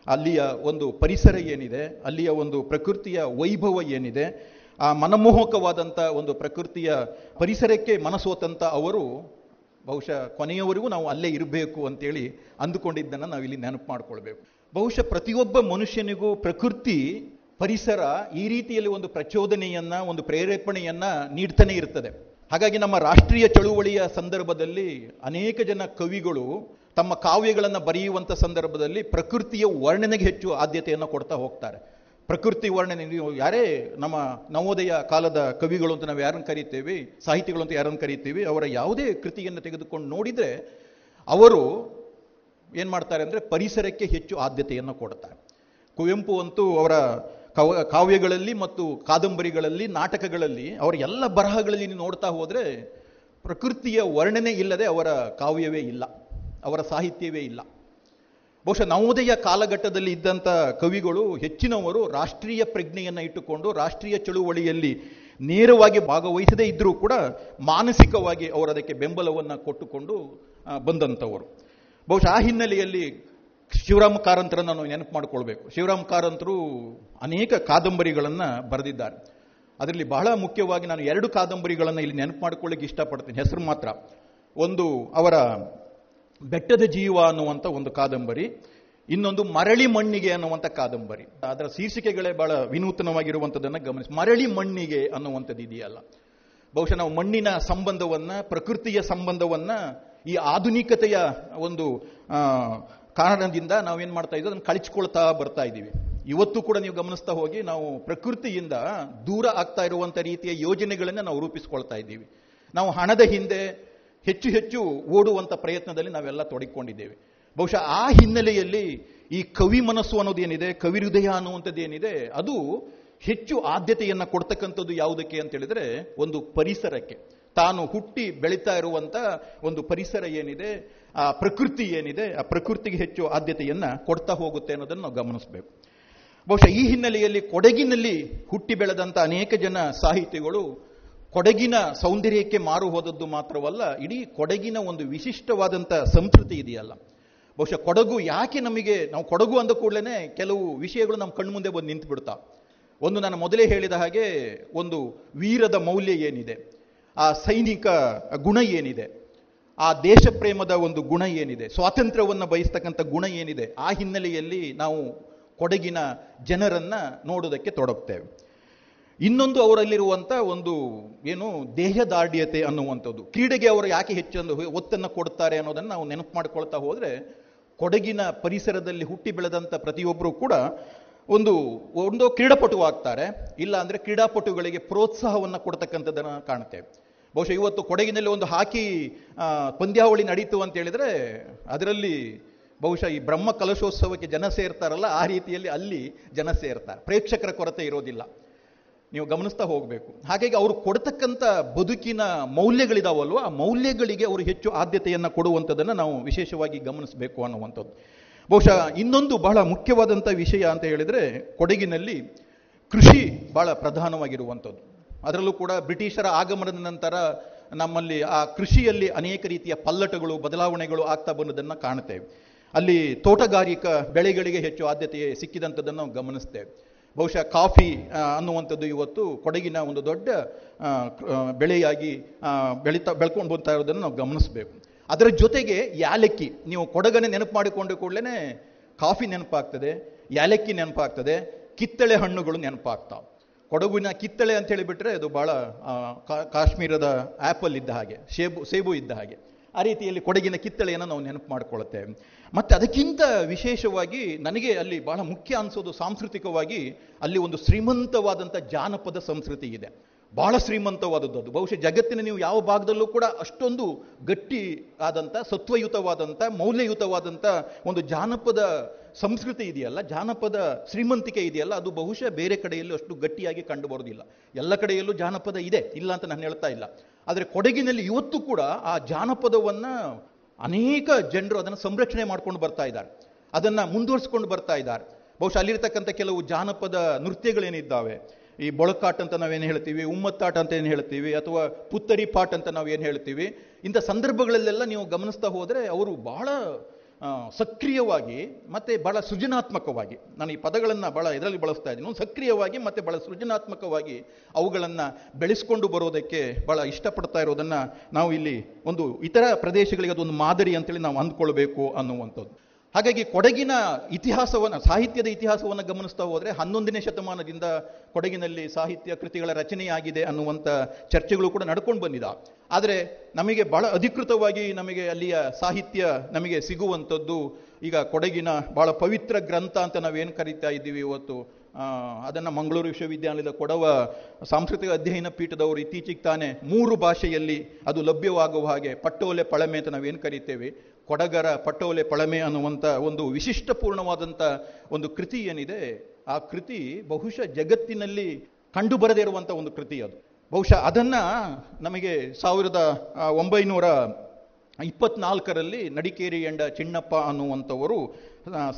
ಅಲ್ಲಿಯ ಒಂದು ಪರಿಸರ ಏನಿದೆ, ಅಲ್ಲಿಯ ಒಂದು ಪ್ರಕೃತಿಯ ವೈಭವ ಏನಿದೆ, ಆ ಮನಮೋಹಕವಾದಂಥ ಒಂದು ಪ್ರಕೃತಿಯ ಪರಿಸರಕ್ಕೆ ಮನಸೋತಂಥ ಅವರು ಬಹುಶಃ ಕೊನೆಯವರೆಗೂ ನಾವು ಅಲ್ಲೇ ಇರಬೇಕು ಅಂತೇಳಿ ಅಂದುಕೊಂಡಿದ್ದನ್ನು ನಾವು ಇಲ್ಲಿ ನೆನಪು ಮಾಡಿಕೊಳ್ಬೇಕು. ಬಹುಶಃ ಪ್ರತಿಯೊಬ್ಬ ಮನುಷ್ಯನಿಗೂ ಪ್ರಕೃತಿ, ಪರಿಸರ ಈ ರೀತಿಯಲ್ಲಿ ಒಂದು ಪ್ರಚೋದನೆಯನ್ನು, ಒಂದು ಪ್ರೇರೇಪಣೆಯನ್ನು ನೀಡ್ತಾನೆ ಇರ್ತದೆ. ಹಾಗಾಗಿ ನಮ್ಮ ರಾಷ್ಟ್ರೀಯ ಚಳುವಳಿಯ ಸಂದರ್ಭದಲ್ಲಿ ಅನೇಕ ಜನ ಕವಿಗಳು ತಮ್ಮ ಕಾವ್ಯಗಳನ್ನು ಬರೆಯುವಂಥ ಸಂದರ್ಭದಲ್ಲಿ ಪ್ರಕೃತಿಯ ವರ್ಣನೆಗೆ ಹೆಚ್ಚು ಆದ್ಯತೆಯನ್ನು ಕೊಡ್ತಾ ಹೋಗ್ತಾರೆ. ಪ್ರಕೃತಿ ವರ್ಣನೆ, ನೀವು ಯಾರೇ ನಮ್ಮ ನವೋದಯ ಕಾಲದ ಕವಿಗಳು ಅಂತ ನಾವು ಯಾರನ್ನು ಕರೀತೇವೆ, ಸಾಹಿತಿಗಳು ಅಂತ ಯಾರನ್ನು ಕರಿತೀವಿ, ಅವರ ಯಾವುದೇ ಕೃತಿಯನ್ನು ತೆಗೆದುಕೊಂಡು ನೋಡಿದರೆ ಅವರು ಏನು ಮಾಡ್ತಾರೆ ಅಂದರೆ ಪರಿಸರಕ್ಕೆ ಹೆಚ್ಚು ಆದ್ಯತೆಯನ್ನು ಕೊಡ್ತಾರೆ. ಕುವೆಂಪು ಅಂತೂ ಅವರ ಕವ, ಕಾವ್ಯಗಳಲ್ಲಿ ಮತ್ತು ಕಾದಂಬರಿಗಳಲ್ಲಿ, ನಾಟಕಗಳಲ್ಲಿ ಅವರ ಎಲ್ಲ ಬರಹಗಳಲ್ಲಿ ನೋಡ್ತಾ ಹೋದರೆ ಪ್ರಕೃತಿಯ ವರ್ಣನೆ ಇಲ್ಲದೆ ಅವರ ಕಾವ್ಯವೇ ಇಲ್ಲ. ಅವರ ಸಾಹಿತ್ಯವೇ ಇಲ್ಲ. ಬಹುಶಃ ನವೋದಯ ಕಾಲಘಟ್ಟದಲ್ಲಿ ಇದ್ದಂಥ ಕವಿಗಳು ಹೆಚ್ಚಿನವರು ರಾಷ್ಟ್ರೀಯ ಪ್ರಜ್ಞೆಯನ್ನು ಇಟ್ಟುಕೊಂಡು ರಾಷ್ಟ್ರೀಯ ಚಳುವಳಿಯಲ್ಲಿ ನೇರವಾಗಿ ಭಾಗವಹಿಸದೇ ಇದ್ದರೂ ಕೂಡ ಮಾನಸಿಕವಾಗಿ ಅವರು ಅದಕ್ಕೆ ಬೆಂಬಲವನ್ನು ಕೊಟ್ಟುಕೊಂಡು ಬಂದಂಥವರು ಬಹುಶಃ ಆ ಹಿನ್ನೆಲೆಯಲ್ಲಿ ಶಿವರಾಮ ಕಾರಂತರನ್ನು ನಾವು ನೆನಪು ಮಾಡಿಕೊಳ್ಬೇಕು. ಶಿವರಾಮ ಕಾರಂತರು ಅನೇಕ ಕಾದಂಬರಿಗಳನ್ನು ಬರೆದಿದ್ದಾರೆ. ಅದರಲ್ಲಿ ಬಹಳ ಮುಖ್ಯವಾಗಿ ನಾನು ಎರಡು ಕಾದಂಬರಿಗಳನ್ನು ಇಲ್ಲಿ ನೆನಪು ಮಾಡ್ಕೊಳ್ಳಿಕ್ಕೆ ಇಷ್ಟಪಡ್ತೀನಿ. ಹೆಸರು ಮಾತ್ರ. ಒಂದು ಅವರ ಬೆಟ್ಟದ ಜೀವ ಅನ್ನುವಂಥ ಒಂದು ಕಾದಂಬರಿ, ಇನ್ನೊಂದು ಮರಳಿ ಮಣ್ಣಿಗೆ ಅನ್ನುವಂಥ ಕಾದಂಬರಿ. ಅದರ ಶೀರ್ಷಿಕೆಗಳೇ ಬಹಳ ವಿನೂತನವಾಗಿರುವಂಥದ್ದನ್ನು ಗಮನಿಸಿ. ಮರಳಿ ಮಣ್ಣಿಗೆ ಅನ್ನುವಂಥದ್ದು ಇದೆಯಲ್ಲ. ಬಹುಶಃ ನಾವು ಮಣ್ಣಿನ ಸಂಬಂಧವನ್ನ, ಪ್ರಕೃತಿಯ ಸಂಬಂಧವನ್ನ, ಈ ಆಧುನಿಕತೆಯ ಒಂದು ಕಾರಣದಿಂದ ನಾವೇನ್ ಮಾಡ್ತಾ ಇದ್ದೀವಿ ಅದನ್ನು ಕಳಿಸ್ಕೊಳ್ತಾ ಬರ್ತಾ ಇದ್ದೀವಿ. ಇವತ್ತು ಕೂಡ ನೀವು ಗಮನಿಸ್ತಾ ಹೋಗಿ, ನಾವು ಪ್ರಕೃತಿಯಿಂದ ದೂರ ಆಗ್ತಾ ಇರುವಂಥ ರೀತಿಯ ಯೋಜನೆಗಳನ್ನು ನಾವು ರೂಪಿಸ್ಕೊಳ್ತಾ ಇದ್ದೀವಿ. ನಾವು ಹಣದ ಹಿಂದೆ ಹೆಚ್ಚು ಹೆಚ್ಚು ಓಡುವಂಥ ಪ್ರಯತ್ನದಲ್ಲಿ ನಾವೆಲ್ಲ ತೊಡಗಿಕೊಂಡಿದ್ದೇವೆ. ಬಹುಶಃ ಆ ಹಿನ್ನೆಲೆಯಲ್ಲಿ ಈ ಕವಿ ಮನಸ್ಸು ಅನ್ನೋದೇನಿದೆ ಕವಿ ಹೃದಯ ಅನ್ನುವಂಥದ್ದೇನಿದೆ, ಅದು ಹೆಚ್ಚು ಆದ್ಯತೆಯನ್ನು ಕೊಡ್ತಕ್ಕಂಥದ್ದು ಯಾವುದಕ್ಕೆ ಅಂತ ಹೇಳಿದ್ರೆ ಒಂದು ಪರಿಸರಕ್ಕೆ. ತಾನು ಹುಟ್ಟಿ ಬೆಳೀತಾ ಇರುವಂಥ ಒಂದು ಪರಿಸರ ಏನಿದೆ, ಆ ಪ್ರಕೃತಿ ಏನಿದೆ, ಆ ಪ್ರಕೃತಿಗೆ ಹೆಚ್ಚು ಆದ್ಯತೆಯನ್ನು ಕೊಡ್ತಾ ಹೋಗುತ್ತೆ ಅನ್ನೋದನ್ನು ನಾವು ಗಮನಿಸಬೇಕು. ಬಹುಶಃ ಈ ಹಿನ್ನೆಲೆಯಲ್ಲಿ ಕೊಡಗಿನಲ್ಲಿ ಹುಟ್ಟಿ ಬೆಳೆದಂಥ ಅನೇಕ ಜನ ಸಾಹಿತಿಗಳು ಕೊಡಗಿನ ಸೌಂದರ್ಯಕ್ಕೆ ಮಾರು ಹೋದದ್ದು ಮಾತ್ರವಲ್ಲ, ಇಡೀ ಕೊಡಗಿನ ಒಂದು ವಿಶಿಷ್ಟವಾದಂಥ ಸಂಸ್ಕೃತಿ ಇದೆಯಲ್ಲ. ಬಹುಶಃ ಕೊಡಗು ಯಾಕೆ ನಮಗೆ, ನಾವು ಕೊಡಗು ಅಂದ ಕೂಡಲೇ ಕೆಲವು ವಿಷಯಗಳು ನಮ್ಮ ಕಣ್ಮುಂದೆ ಬಂದು ನಿಂತು ಬಿಡ್ತಾ ಒಂದು ನಾನು ಮೊದಲೇ ಹೇಳಿದ ಹಾಗೆ ಒಂದು ವೀರದ ಮೌಲ್ಯ ಏನಿದೆ, ಆ ಸೈನಿಕ ಗುಣ ಏನಿದೆ, ಆ ದೇಶ ಪ್ರೇಮದ ಒಂದು ಗುಣ ಏನಿದೆ, ಸ್ವಾತಂತ್ರ್ಯವನ್ನು ಬಯಸ್ತಕ್ಕಂಥ ಗುಣ ಏನಿದೆ, ಆ ಹಿನ್ನೆಲೆಯಲ್ಲಿ ನಾವು ಕೊಡಗಿನ ಜನರನ್ನು ನೋಡೋದಕ್ಕೆ ತೊಡಗ್ತೇವೆ. ಇನ್ನೊಂದು ಅವರಲ್ಲಿರುವಂಥ ಒಂದು ಏನು ದೇಹದಾರ್ಢ್ಯತೆ ಅನ್ನುವಂಥದ್ದು. ಕ್ರೀಡೆಗೆ ಅವರು ಯಾಕೆ ಹೆಚ್ಚೊಂದು ಒತ್ತನ್ನು ಕೊಡ್ತಾರೆ ಅನ್ನೋದನ್ನು ನಾವು ನೆನಪು ಮಾಡ್ಕೊಳ್ತಾ ಹೋದರೆ, ಕೊಡಗಿನ ಪರಿಸರದಲ್ಲಿ ಹುಟ್ಟಿ ಬೆಳೆದಂಥ ಪ್ರತಿಯೊಬ್ಬರೂ ಕೂಡ ಒಂದು ಒಂದು ಕ್ರೀಡಾಪಟು ಆಗ್ತಾರೆ ಇಲ್ಲ ಅಂದರೆ ಕ್ರೀಡಾಪಟುಗಳಿಗೆ ಪ್ರೋತ್ಸಾಹವನ್ನು ಕೊಡ್ತಕ್ಕಂಥದ್ದನ್ನು ಕಾಣುತ್ತೆ. ಬಹುಶಃ ಇವತ್ತು ಕೊಡಗಿನಲ್ಲಿ ಒಂದು ಹಾಕಿ ಪಂದ್ಯಾವಳಿ ನಡೀತು ಅಂತ ಹೇಳಿದರೆ ಅದರಲ್ಲಿ ಬಹುಶಃ ಈ ಬ್ರಹ್ಮ ಕಲಶೋತ್ಸವಕ್ಕೆ ಜನ ಸೇರ್ತಾರಲ್ಲ, ಆ ರೀತಿಯಲ್ಲಿ ಅಲ್ಲಿ ಜನ ಸೇರ್ತಾರೆ. ಪ್ರೇಕ್ಷಕರ ಕೊರತೆ ಇರೋದಿಲ್ಲ. ನೀವು ಗಮನಿಸ್ತಾ ಹೋಗಬೇಕು. ಹಾಗಾಗಿ ಅವರು ಕೊಡ್ತಕ್ಕಂಥ ಬದುಕಿನ ಮೌಲ್ಯಗಳಿದಾವಲ್ವ? ಆ ಮೌಲ್ಯಗಳಿಗೆ ಅವರು ಹೆಚ್ಚು ಆದ್ಯತೆಯನ್ನು ಕೊಡುವಂಥದ್ದನ್ನು ನಾವು ವಿಶೇಷವಾಗಿ ಗಮನಿಸಬೇಕು ಅನ್ನುವಂಥದ್ದು. ಬಹುಶಃ ಇನ್ನೊಂದು ಬಹಳ ಮುಖ್ಯವಾದಂಥ ವಿಷಯ ಅಂತ ಹೇಳಿದರೆ ಕೊಡಗಿನಲ್ಲಿ ಕೃಷಿ ಬಹಳ ಪ್ರಧಾನವಾಗಿರುವಂಥದ್ದು. ಅದರಲ್ಲೂ ಕೂಡ ಬ್ರಿಟಿಷರ ಆಗಮನದ ನಂತರ ನಮ್ಮಲ್ಲಿ ಆ ಕೃಷಿಯಲ್ಲಿ ಅನೇಕ ರೀತಿಯ ಪಲ್ಲಟಗಳು, ಬದಲಾವಣೆಗಳು ಆಗ್ತಾ ಬಂದದನ್ನು ಕಾಣುತ್ತೇವೆ. ಅಲ್ಲಿ ತೋಟಗಾರಿಕಾ ಬೆಳೆಗಳಿಗೆ ಹೆಚ್ಚು ಆದ್ಯತೆ ಸಿಕ್ಕಿದಂಥದ್ದನ್ನು ಗಮನಿಸ್ತೇವೆ. ಬಹುಶಃ ಕಾಫಿ ಅನ್ನುವಂಥದ್ದು ಇವತ್ತು ಕೊಡಗಿನ ಒಂದು ದೊಡ್ಡ ಬೆಳೆಯಾಗಿ ಬೆಳೀತಾ, ಬೆಳ್ಕೊಂಡು ಬರ್ತಾ ಇರೋದನ್ನು ನಾವು ಗಮನಿಸಬೇಕು. ಅದರ ಜೊತೆಗೆ ಯಾಲಕ್ಕಿ, ನೀವು ಕೊಡಗನೆ ನೆನಪು ಮಾಡಿಕೊಂಡು ಕೂಡಲೇ ಕಾಫಿ ನೆನಪಾಗ್ತದೆ, ಯಾಲಕ್ಕಿ ನೆನಪಾಗ್ತದೆ, ಕಿತ್ತಳೆ ಹಣ್ಣುಗಳು ನೆನಪಾಗ್ತಾವೆ. ಕೊಡಗಿನ ಕಿತ್ತಳೆ ಅಂತ ಹೇಳಿಬಿಟ್ರೆ ಅದು ಭಾಳ ಕಾಶ್ಮೀರದ ಆ್ಯಪಲ್ ಇದ್ದ ಹಾಗೆ, ಸೇಬು ಸೇಬು ಇದ್ದ ಹಾಗೆ. ಆ ರೀತಿಯಲ್ಲಿ ಕೊಡಗಿನ ಕಿತ್ತಳೆಯನ್ನು ನಾವು ನೆನಪು ಮಾಡಿಕೊಳ್ಳುತ್ತೆ ಮತ್ತು ಅದಕ್ಕಿಂತ ವಿಶೇಷವಾಗಿ ನನಗೆ ಅಲ್ಲಿ ಬಹಳ ಮುಖ್ಯ ಅನಿಸೋದು ಸಾಂಸ್ಕೃತಿಕವಾಗಿ ಅಲ್ಲಿ ಒಂದು ಶ್ರೀಮಂತವಾದಂಥ ಜಾನಪದ ಸಂಸ್ಕೃತಿ ಇದೆ. ಬಹಳ ಶ್ರೀಮಂತವಾದದ್ದು ಅದು. ಬಹುಶಃ ಜಗತ್ತಿನ ನೀವು ಯಾವ ಭಾಗದಲ್ಲೂ ಕೂಡ ಅಷ್ಟೊಂದು ಗಟ್ಟಿ ಆದಂಥ, ಸತ್ವಯುತವಾದಂಥ, ಮೌಲ್ಯಯುತವಾದಂಥ ಒಂದು ಜಾನಪದ ಸಂಸ್ಕೃತಿ ಇದೆಯಲ್ಲ, ಜಾನಪದ ಶ್ರೀಮಂತಿಕೆ ಇದೆಯಲ್ಲ, ಅದು ಬಹುಶಃ ಬೇರೆ ಕಡೆಯಲ್ಲೂ ಅಷ್ಟು ಗಟ್ಟಿಯಾಗಿ ಕಂಡು ಬರೋದಿಲ್ಲ ಎಲ್ಲ ಕಡೆಯಲ್ಲೂ ಜಾನಪದ ಇದೆ, ಇಲ್ಲ ಅಂತ ನಾನು ಹೇಳ್ತಾ ಇಲ್ಲ. ಆದರೆ ಕೊಡಗಿನಲ್ಲಿ ಇವತ್ತು ಕೂಡ ಆ ಜಾನಪದವನ್ನು ಅನೇಕ ಜನರು ಅದನ್ನು ಸಂರಕ್ಷಣೆ ಮಾಡ್ಕೊಂಡು ಬರ್ತಾ ಇದ್ದಾರೆ. ಅದನ್ನು ಮುಂದುವರಿಸ್ಕೊಂಡು ಬರ್ತಾ ಇದ್ದಾರೆ. ಬಹುಶಃ ಅಲ್ಲಿರ್ತಕ್ಕಂಥ ಕೆಲವು ಜಾನಪದ ನೃತ್ಯಗಳೇನಿದ್ದಾವೆ? ಈ ಬೊಳಕಾಟ್ ಅಂತ ನಾವೇನು ಹೇಳ್ತೀವಿ, ಉಮ್ಮತ್ತಾಟ ಅಂತ ಏನು ಹೇಳ್ತೀವಿ, ಅಥವಾ ಪುತ್ತರಿ ಪಾಟ್ ಅಂತ ನಾವು ಏನು ಹೇಳ್ತೀವಿ, ಇಂಥ ಸಂದರ್ಭಗಳಲ್ಲೆಲ್ಲ ನೀವು ಗಮನಿಸ್ತಾ ಹೋದರೆ ಅವರು ಬಹಳ ಸಕ್ರಿಯವಾಗಿ ಮತ್ತು ಬಹಳ ಸೃಜನಾತ್ಮಕವಾಗಿ. ನಾನು ಈ ಪದಗಳನ್ನು ಬಹಳ ಇದರಲ್ಲಿ ಬಳಸ್ತಾ ಇದ್ದೀನಿ. ಸಕ್ರಿಯವಾಗಿ ಮತ್ತು ಬಹಳ ಸೃಜನಾತ್ಮಕವಾಗಿ ಅವುಗಳನ್ನು ಬೆಳೆಸ್ಕೊಂಡು ಬರೋದಕ್ಕೆ ಬಹಳ ಇಷ್ಟಪಡ್ತಾ ಇರೋದನ್ನು ನಾವು ಇಲ್ಲಿ ಒಂದು ಇತರ ಪ್ರದೇಶಗಳಿಗೆ ಅದೊಂದು ಮಾದರಿ ಅಂತೇಳಿ ನಾವು ಅಂದ್ಕೊಳ್ಬೇಕು ಅನ್ನುವಂಥದ್ದು. ಹಾಗಾಗಿ ಕೊಡಗಿನ ಇತಿಹಾಸವನ್ನು, ಸಾಹಿತ್ಯದ ಇತಿಹಾಸವನ್ನು ಗಮನಿಸ್ತಾ ಹೋದರೆ ಹನ್ನೊಂದನೇ ಶತಮಾನದಿಂದ ಕೊಡಗಿನಲ್ಲಿ ಸಾಹಿತ್ಯ ಕೃತಿಗಳ ರಚನೆಯಾಗಿದೆ ಅನ್ನುವಂಥ ಚರ್ಚೆಗಳು ಕೂಡ ನಡ್ಕೊಂಡು ಬಂದಿದೆ. ಆದರೆ ನಮಗೆ ಬಹಳ ಅಧಿಕೃತವಾಗಿ ನಮಗೆ ಅಲ್ಲಿಯ ಸಾಹಿತ್ಯ ನಮಗೆ ಸಿಗುವಂಥದ್ದು ಈಗ ಕೊಡಗಿನ ಬಹಳ ಪವಿತ್ರ ಗ್ರಂಥ ಅಂತ ನಾವೇನು ಕರೀತಾ ಇದ್ದೀವಿ ಇವತ್ತು ಅದನ್ನು ಮಂಗಳೂರು ವಿಶ್ವವಿದ್ಯಾಲಯದ ಕೊಡವ ಸಾಂಸ್ಕೃತಿಕ ಅಧ್ಯಯನ ಪೀಠದವರು ಇತ್ತೀಚೆಗೆ ತಾನೇ ಮೂರು ಭಾಷೆಯಲ್ಲಿ ಅದು ಲಭ್ಯವಾಗುವ ಹಾಗೆ ಪಟ್ಟೋಲೆ ಪಳಮೆ ಅಂತ ನಾವೇನು ಕರಿತೇವೆ. ಕೊಡಗರ ಪಟೋಲೆ ಪಳಮೆ ಅನ್ನುವಂಥ ಒಂದು ವಿಶಿಷ್ಟಪೂರ್ಣವಾದಂಥ ಒಂದು ಕೃತಿ ಏನಿದೆ, ಆ ಕೃತಿ ಬಹುಶಃ ಜಗತ್ತಿನಲ್ಲಿ ಕಂಡು ಬರದೇ ಇರುವಂಥ ಒಂದು ಕೃತಿ ಅದು. ಬಹುಶಃ ಅದನ್ನು ನಮಗೆ ಸಾವಿರದ ಒಂಬೈನೂರ ಇಪ್ಪತ್ನಾಲ್ಕರಲ್ಲಿ ನಡಿಕೇರಿ ಎಂಡ ಚಿಣ್ಣಪ್ಪ ಅನ್ನುವಂಥವರು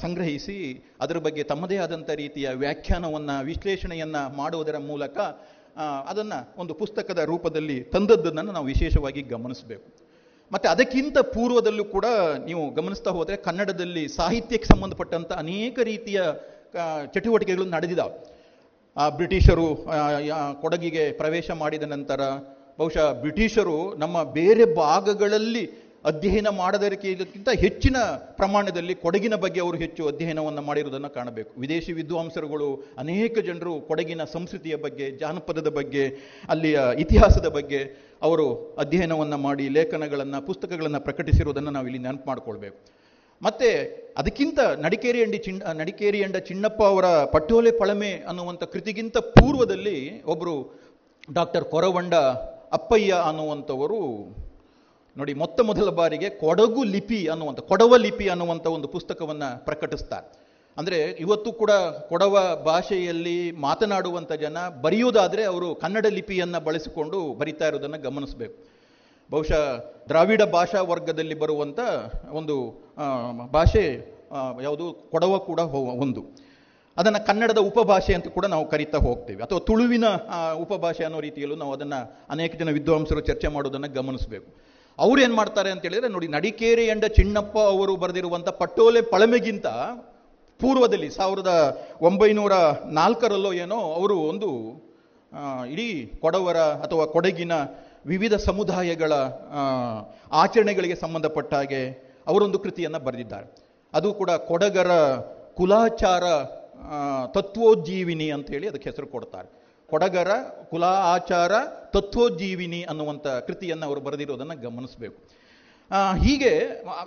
ಸಂಗ್ರಹಿಸಿ ಅದರ ಬಗ್ಗೆ ತಮ್ಮದೇ ಆದಂಥ ರೀತಿಯ ವ್ಯಾಖ್ಯಾನವನ್ನು, ವಿಶ್ಲೇಷಣೆಯನ್ನು ಮಾಡುವುದರ ಮೂಲಕ ಅದನ್ನು ಒಂದು ಪುಸ್ತಕದ ರೂಪದಲ್ಲಿ ತಂದದ್ದನ್ನು ನಾವು ವಿಶೇಷವಾಗಿ ಗಮನಿಸಬೇಕು. ಮತ್ತು ಅದಕ್ಕಿಂತ ಪೂರ್ವದಲ್ಲೂ ಕೂಡ ನೀವು ಗಮನಿಸ್ತಾ ಹೋದರೆ ಕನ್ನಡದಲ್ಲಿ ಸಾಹಿತ್ಯಕ್ಕೆ ಸಂಬಂಧಪಟ್ಟಂಥ ಅನೇಕ ರೀತಿಯ ಚಟುವಟಿಕೆಗಳು ನಡೆದಿದ್ದಾವೆ ಆ, ಬ್ರಿಟಿಷರು ಕೊಡಗಿಗೆ ಪ್ರವೇಶ ಮಾಡಿದ ನಂತರ ಬಹುಶಃ ಬ್ರಿಟಿಷರು ನಮ್ಮ ಬೇರೆ ಭಾಗಗಳಲ್ಲಿ ಅಧ್ಯಯನ ಮಾಡದಕ್ಕಿಂತ ಹೆಚ್ಚಿನ ಪ್ರಮಾಣದಲ್ಲಿ ಕೊಡಗಿನ ಬಗ್ಗೆ ಅವರು ಹೆಚ್ಚು ಅಧ್ಯಯನವನ್ನು ಮಾಡಿರುವುದನ್ನು ಕಾಣಬೇಕು. ವಿದೇಶಿ ವಿದ್ವಾಂಸರುಗಳು ಅನೇಕ ಜನರು ಕೊಡಗಿನ ಸಂಸ್ಕೃತಿಯ ಬಗ್ಗೆ, ಜಾನಪದದ ಬಗ್ಗೆ, ಅಲ್ಲಿಯ ಇತಿಹಾಸದ ಬಗ್ಗೆ ಅವರು ಅಧ್ಯಯನವನ್ನು ಮಾಡಿ, ಲೇಖನಗಳನ್ನು, ಪುಸ್ತಕಗಳನ್ನು ಪ್ರಕಟಿಸಿರುವುದನ್ನು ನಾವು ಇಲ್ಲಿ ನೆನಪು ಮಾಡಿಕೊಳ್ಬೇಕು ಮತ್ತೆ ಅದಕ್ಕಿಂತ ನಡಿಕೇರಿ ಅಂಡಿ ಚಿಣ್ಣ ನಡಿಕೇರಿ ಅಂಡ ಚಿಣ್ಣಪ್ಪ ಅವರ ಪಟ್ಟೋಲೆ ಪಳಮೆ ಅನ್ನುವಂಥ ಕೃತಿಗಿಂತ ಪೂರ್ವದಲ್ಲಿ ಒಬ್ಬರು ಡಾಕ್ಟರ್ ಕೊರವಂಡ ಅಪ್ಪಯ್ಯ ಅನ್ನುವಂಥವರು ನೋಡಿ, ಮೊತ್ತ ಮೊದಲ ಬಾರಿಗೆ ಕೊಡಗು ಲಿಪಿ ಅನ್ನುವಂಥ, ಕೊಡವ ಲಿಪಿ ಅನ್ನುವಂಥ ಒಂದು ಪುಸ್ತಕವನ್ನು ಪ್ರಕಟಿಸ್ತಾರೆ. ಅಂದರೆ ಇವತ್ತು ಕೂಡ ಕೊಡವ ಭಾಷೆಯಲ್ಲಿ ಮಾತನಾಡುವಂಥ ಜನ ಬರೆಯುವುದಾದರೆ ಅವರು ಕನ್ನಡ ಲಿಪಿಯನ್ನು ಬಳಸಿಕೊಂಡು ಬರಿತಾ ಇರೋದನ್ನು ಗಮನಿಸಬೇಕು. ಬಹುಶಃ ದ್ರಾವಿಡ ಭಾಷಾ ವರ್ಗದಲ್ಲಿ ಬರುವಂಥ ಒಂದು ಭಾಷೆ ಯಾವುದು ಕೊಡವ ಕೂಡ ಒಂದು. ಅದನ್ನು ಕನ್ನಡದ ಉಪಭಾಷೆ ಅಂತ ಕೂಡ ನಾವು ಕರಿತಾ ಹೋಗ್ತೇವೆ. ಅಥವಾ ತುಳುವಿನ ಉಪಭಾಷೆ ಅನ್ನೋ ರೀತಿಯಲ್ಲೂ ನಾವು ಅದನ್ನು ಅನೇಕ ಜನ ವಿದ್ವಾಂಸರು ಚರ್ಚೆ ಮಾಡೋದನ್ನು ಗಮನಿಸಬೇಕು. ಅವ್ರು ಏನು ಮಾಡ್ತಾರೆ ಅಂತ ಹೇಳಿದ್ರೆ, ನೋಡಿ, ನಡಿಕೇರಿ ಎಂಡ ಚಿಣ್ಣಪ್ಪ ಅವರು ಬರೆದಿರುವಂಥ ಪಟ್ಟೋಲೆ ಪಳಮೆಗಿಂತ ಪೂರ್ವದಲ್ಲಿ ಸಾವಿರದ ಒಂಬೈನೂರ ನಾಲ್ಕರಲ್ಲೋ ಏನೋ ಅವರು ಒಂದು ಇಡೀ ಕೊಡವರ ಅಥವಾ ಕೊಡಗಿನ ವಿವಿಧ ಸಮುದಾಯಗಳ ಆಚರಣೆಗಳಿಗೆ ಸಂಬಂಧಪಟ್ಟ ಹಾಗೆ ಅವರೊಂದು ಕೃತಿಯನ್ನು ಬರೆದಿದ್ದಾರೆ. ಅದು ಕೂಡ ಕೊಡಗರ ಕುಲಾಚಾರ ತತ್ವೋಜ್ಜೀವಿನಿ ಅಂತ ಹೇಳಿ ಅದಕ್ಕೆ ಹೆಸರು ಕೊಡ್ತಾರೆ. ಕೊಡಗರ ಕುಲ ಆಚಾರ ತತ್ವೋಜ್ಜೀವಿನಿ ಅನ್ನುವಂಥ ಕೃತಿಯನ್ನು ಅವರು ಬರೆದಿರೋದನ್ನು ಗಮನಿಸಬೇಕು. ಹೀಗೆ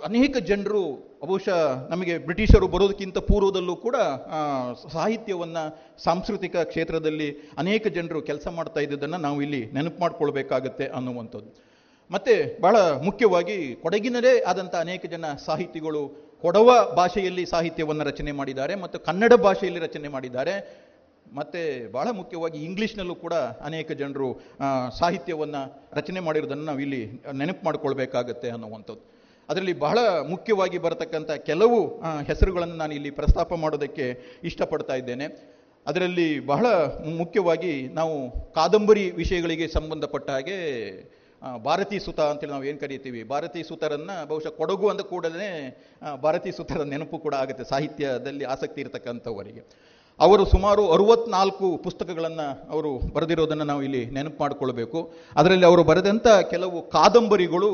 ಅನೇಕ ಜನರು, ಬಹುಶಃ ನಮಗೆ ಬ್ರಿಟಿಷರು ಬರೋದಕ್ಕಿಂತ ಪೂರ್ವದಲ್ಲೂ ಕೂಡ ಸಾಹಿತ್ಯವನ್ನು ಸಾಂಸ್ಕೃತಿಕ ಕ್ಷೇತ್ರದಲ್ಲಿ ಅನೇಕ ಜನರು ಕೆಲಸ ಮಾಡ್ತಾ ಇದ್ದದನ್ನು ನಾವು ಇಲ್ಲಿ ನೆನಪು ಮಾಡ್ಕೊಳ್ಬೇಕಾಗತ್ತೆ ಅನ್ನುವಂಥದ್ದು. ಮತ್ತು ಬಹಳ ಮುಖ್ಯವಾಗಿ ಕೊಡಗಿನದೇ ಆದಂಥ ಅನೇಕ ಜನ ಸಾಹಿತಿಗಳು ಕೊಡವ ಭಾಷೆಯಲ್ಲಿ ಸಾಹಿತ್ಯವನ್ನು ರಚನೆ ಮಾಡಿದ್ದಾರೆ ಮತ್ತು ಕನ್ನಡ ಭಾಷೆಯಲ್ಲಿ ರಚನೆ ಮಾಡಿದ್ದಾರೆ. ಮತ್ತೆ ಬಹಳ ಮುಖ್ಯವಾಗಿ ಇಂಗ್ಲಿಷ್ನಲ್ಲೂ ಕೂಡ ಅನೇಕ ಜನರು ಸಾಹಿತ್ಯವನ್ನು ರಚನೆ ಮಾಡಿರೋದನ್ನು ನಾವು ಇಲ್ಲಿ ನೆನಪು ಮಾಡಿಕೊಳ್ಬೇಕಾಗತ್ತೆ ಅನ್ನುವಂಥದ್ದು. ಅದರಲ್ಲಿ ಬಹಳ ಮುಖ್ಯವಾಗಿ ಬರತಕ್ಕಂಥ ಕೆಲವು ಹೆಸರುಗಳನ್ನು ನಾನು ಇಲ್ಲಿ ಪ್ರಸ್ತಾಪ ಮಾಡೋದಕ್ಕೆ ಇಷ್ಟಪಡ್ತಾ ಇದ್ದೇನೆ. ಅದರಲ್ಲಿ ಬಹಳ ಮುಖ್ಯವಾಗಿ ನಾವು ಕಾದಂಬರಿ ವಿಷಯಗಳಿಗೆ ಸಂಬಂಧಪಟ್ಟ ಹಾಗೆ ಭಾರತೀ ಸುತ ಅಂತೇಳಿ ನಾವು ಏನು ಕರಿತೀವಿ? ಭಾರತೀ ಸುತರನ್ನು ಬಹುಶಃ ಕೊಡಗು ಅಂದ ಕೂಡಲೇ ಭಾರತೀ ಸುತರ ನೆನಪು ಕೂಡ ಆಗುತ್ತೆ, ಸಾಹಿತ್ಯದಲ್ಲಿ ಆಸಕ್ತಿ ಇರತಕ್ಕಂಥವರಿಗೆ. ಅವರು ಸುಮಾರು ಅರುವತ್ನಾಲ್ಕು ಪುಸ್ತಕಗಳನ್ನು ಅವರು ಬರೆದಿರೋದನ್ನು ನಾವು ಇಲ್ಲಿ ನೆನಪು ಮಾಡಿಕೊಳ್ಬೇಕು. ಅದರಲ್ಲಿ ಅವರು ಬರೆದಂಥ ಕೆಲವು ಕಾದಂಬರಿಗಳು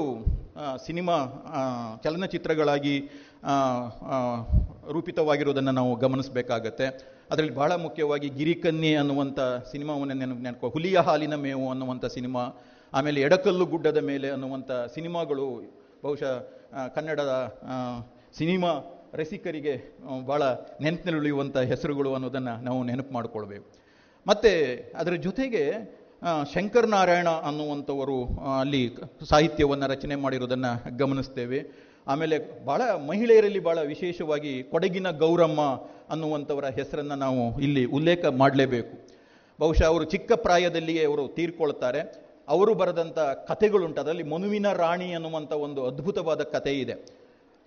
ಸಿನಿಮಾ ಚಲನಚಿತ್ರಗಳಾಗಿ ರೂಪಿತವಾಗಿರೋದನ್ನು ನಾವು ಗಮನಿಸಬೇಕಾಗತ್ತೆ. ಅದರಲ್ಲಿ ಬಹಳ ಮುಖ್ಯವಾಗಿ ಗಿರಿಕನ್ನಿ ಅನ್ನುವಂಥ ಸಿನಿಮಾವನ್ನು ನೆನಪು ನೆನಪು ಹುಲಿಯ ಹಾಲಿನ ಮೇವು ಅನ್ನುವಂಥ ಸಿನಿಮಾ, ಆಮೇಲೆ ಎಡಕಲ್ಲು ಗುಡ್ಡದ ಮೇಲೆ ಅನ್ನುವಂಥ ಸಿನಿಮಾಗಳು, ಬಹುಶಃ ಕನ್ನಡದ ಸಿನಿಮಾ ರಸಿಕರಿಗೆ ಭಾಳ ನೆನಪಿನಲ್ಲಿ ನೆನಪಿನಲ್ಲಿಯುವಂಥ ಹೆಸರುಗಳು ಅನ್ನೋದನ್ನು ನಾವು ನೆನಪು ಮಾಡಿಕೊಳ್ಬೇಕು. ಮತ್ತು ಅದರ ಜೊತೆಗೆ ಶಂಕರನಾರಾಯಣ ಶಂಕರ್ ನಾರಾಯಣ ಅನ್ನುವಂಥವರು ಅಲ್ಲಿ ಸಾಹಿತ್ಯವನ್ನು ರಚನೆ ಮಾಡಿರೋದನ್ನು ಗಮನಿಸ್ತೇವೆ. ಆಮೇಲೆ ಭಾಳ ಮಹಿಳೆಯರಲ್ಲಿ ಭಾಳ ವಿಶೇಷವಾಗಿ ಕೊಡಗಿನ ಗೌರಮ್ಮ ಅನ್ನುವಂಥವರ ಹೆಸರನ್ನು ನಾವು ಇಲ್ಲಿ ಉಲ್ಲೇಖ ಮಾಡಲೇಬೇಕು. ಬಹುಶಃ ಅವರು ಚಿಕ್ಕ ಪ್ರಾಯದಲ್ಲಿಯೇ ಅವರು ತೀರ್ಕೊಳ್ತಾರೆ. ಅವರು ಬರೆದಂಥ ಕಥೆಗಳುಂಟು, ಅದರಲ್ಲಿ ಮನುವಿನ ರಾಣಿ ಅನ್ನುವಂಥ ಒಂದು ಅದ್ಭುತವಾದ ಕಥೆ ಇದೆ.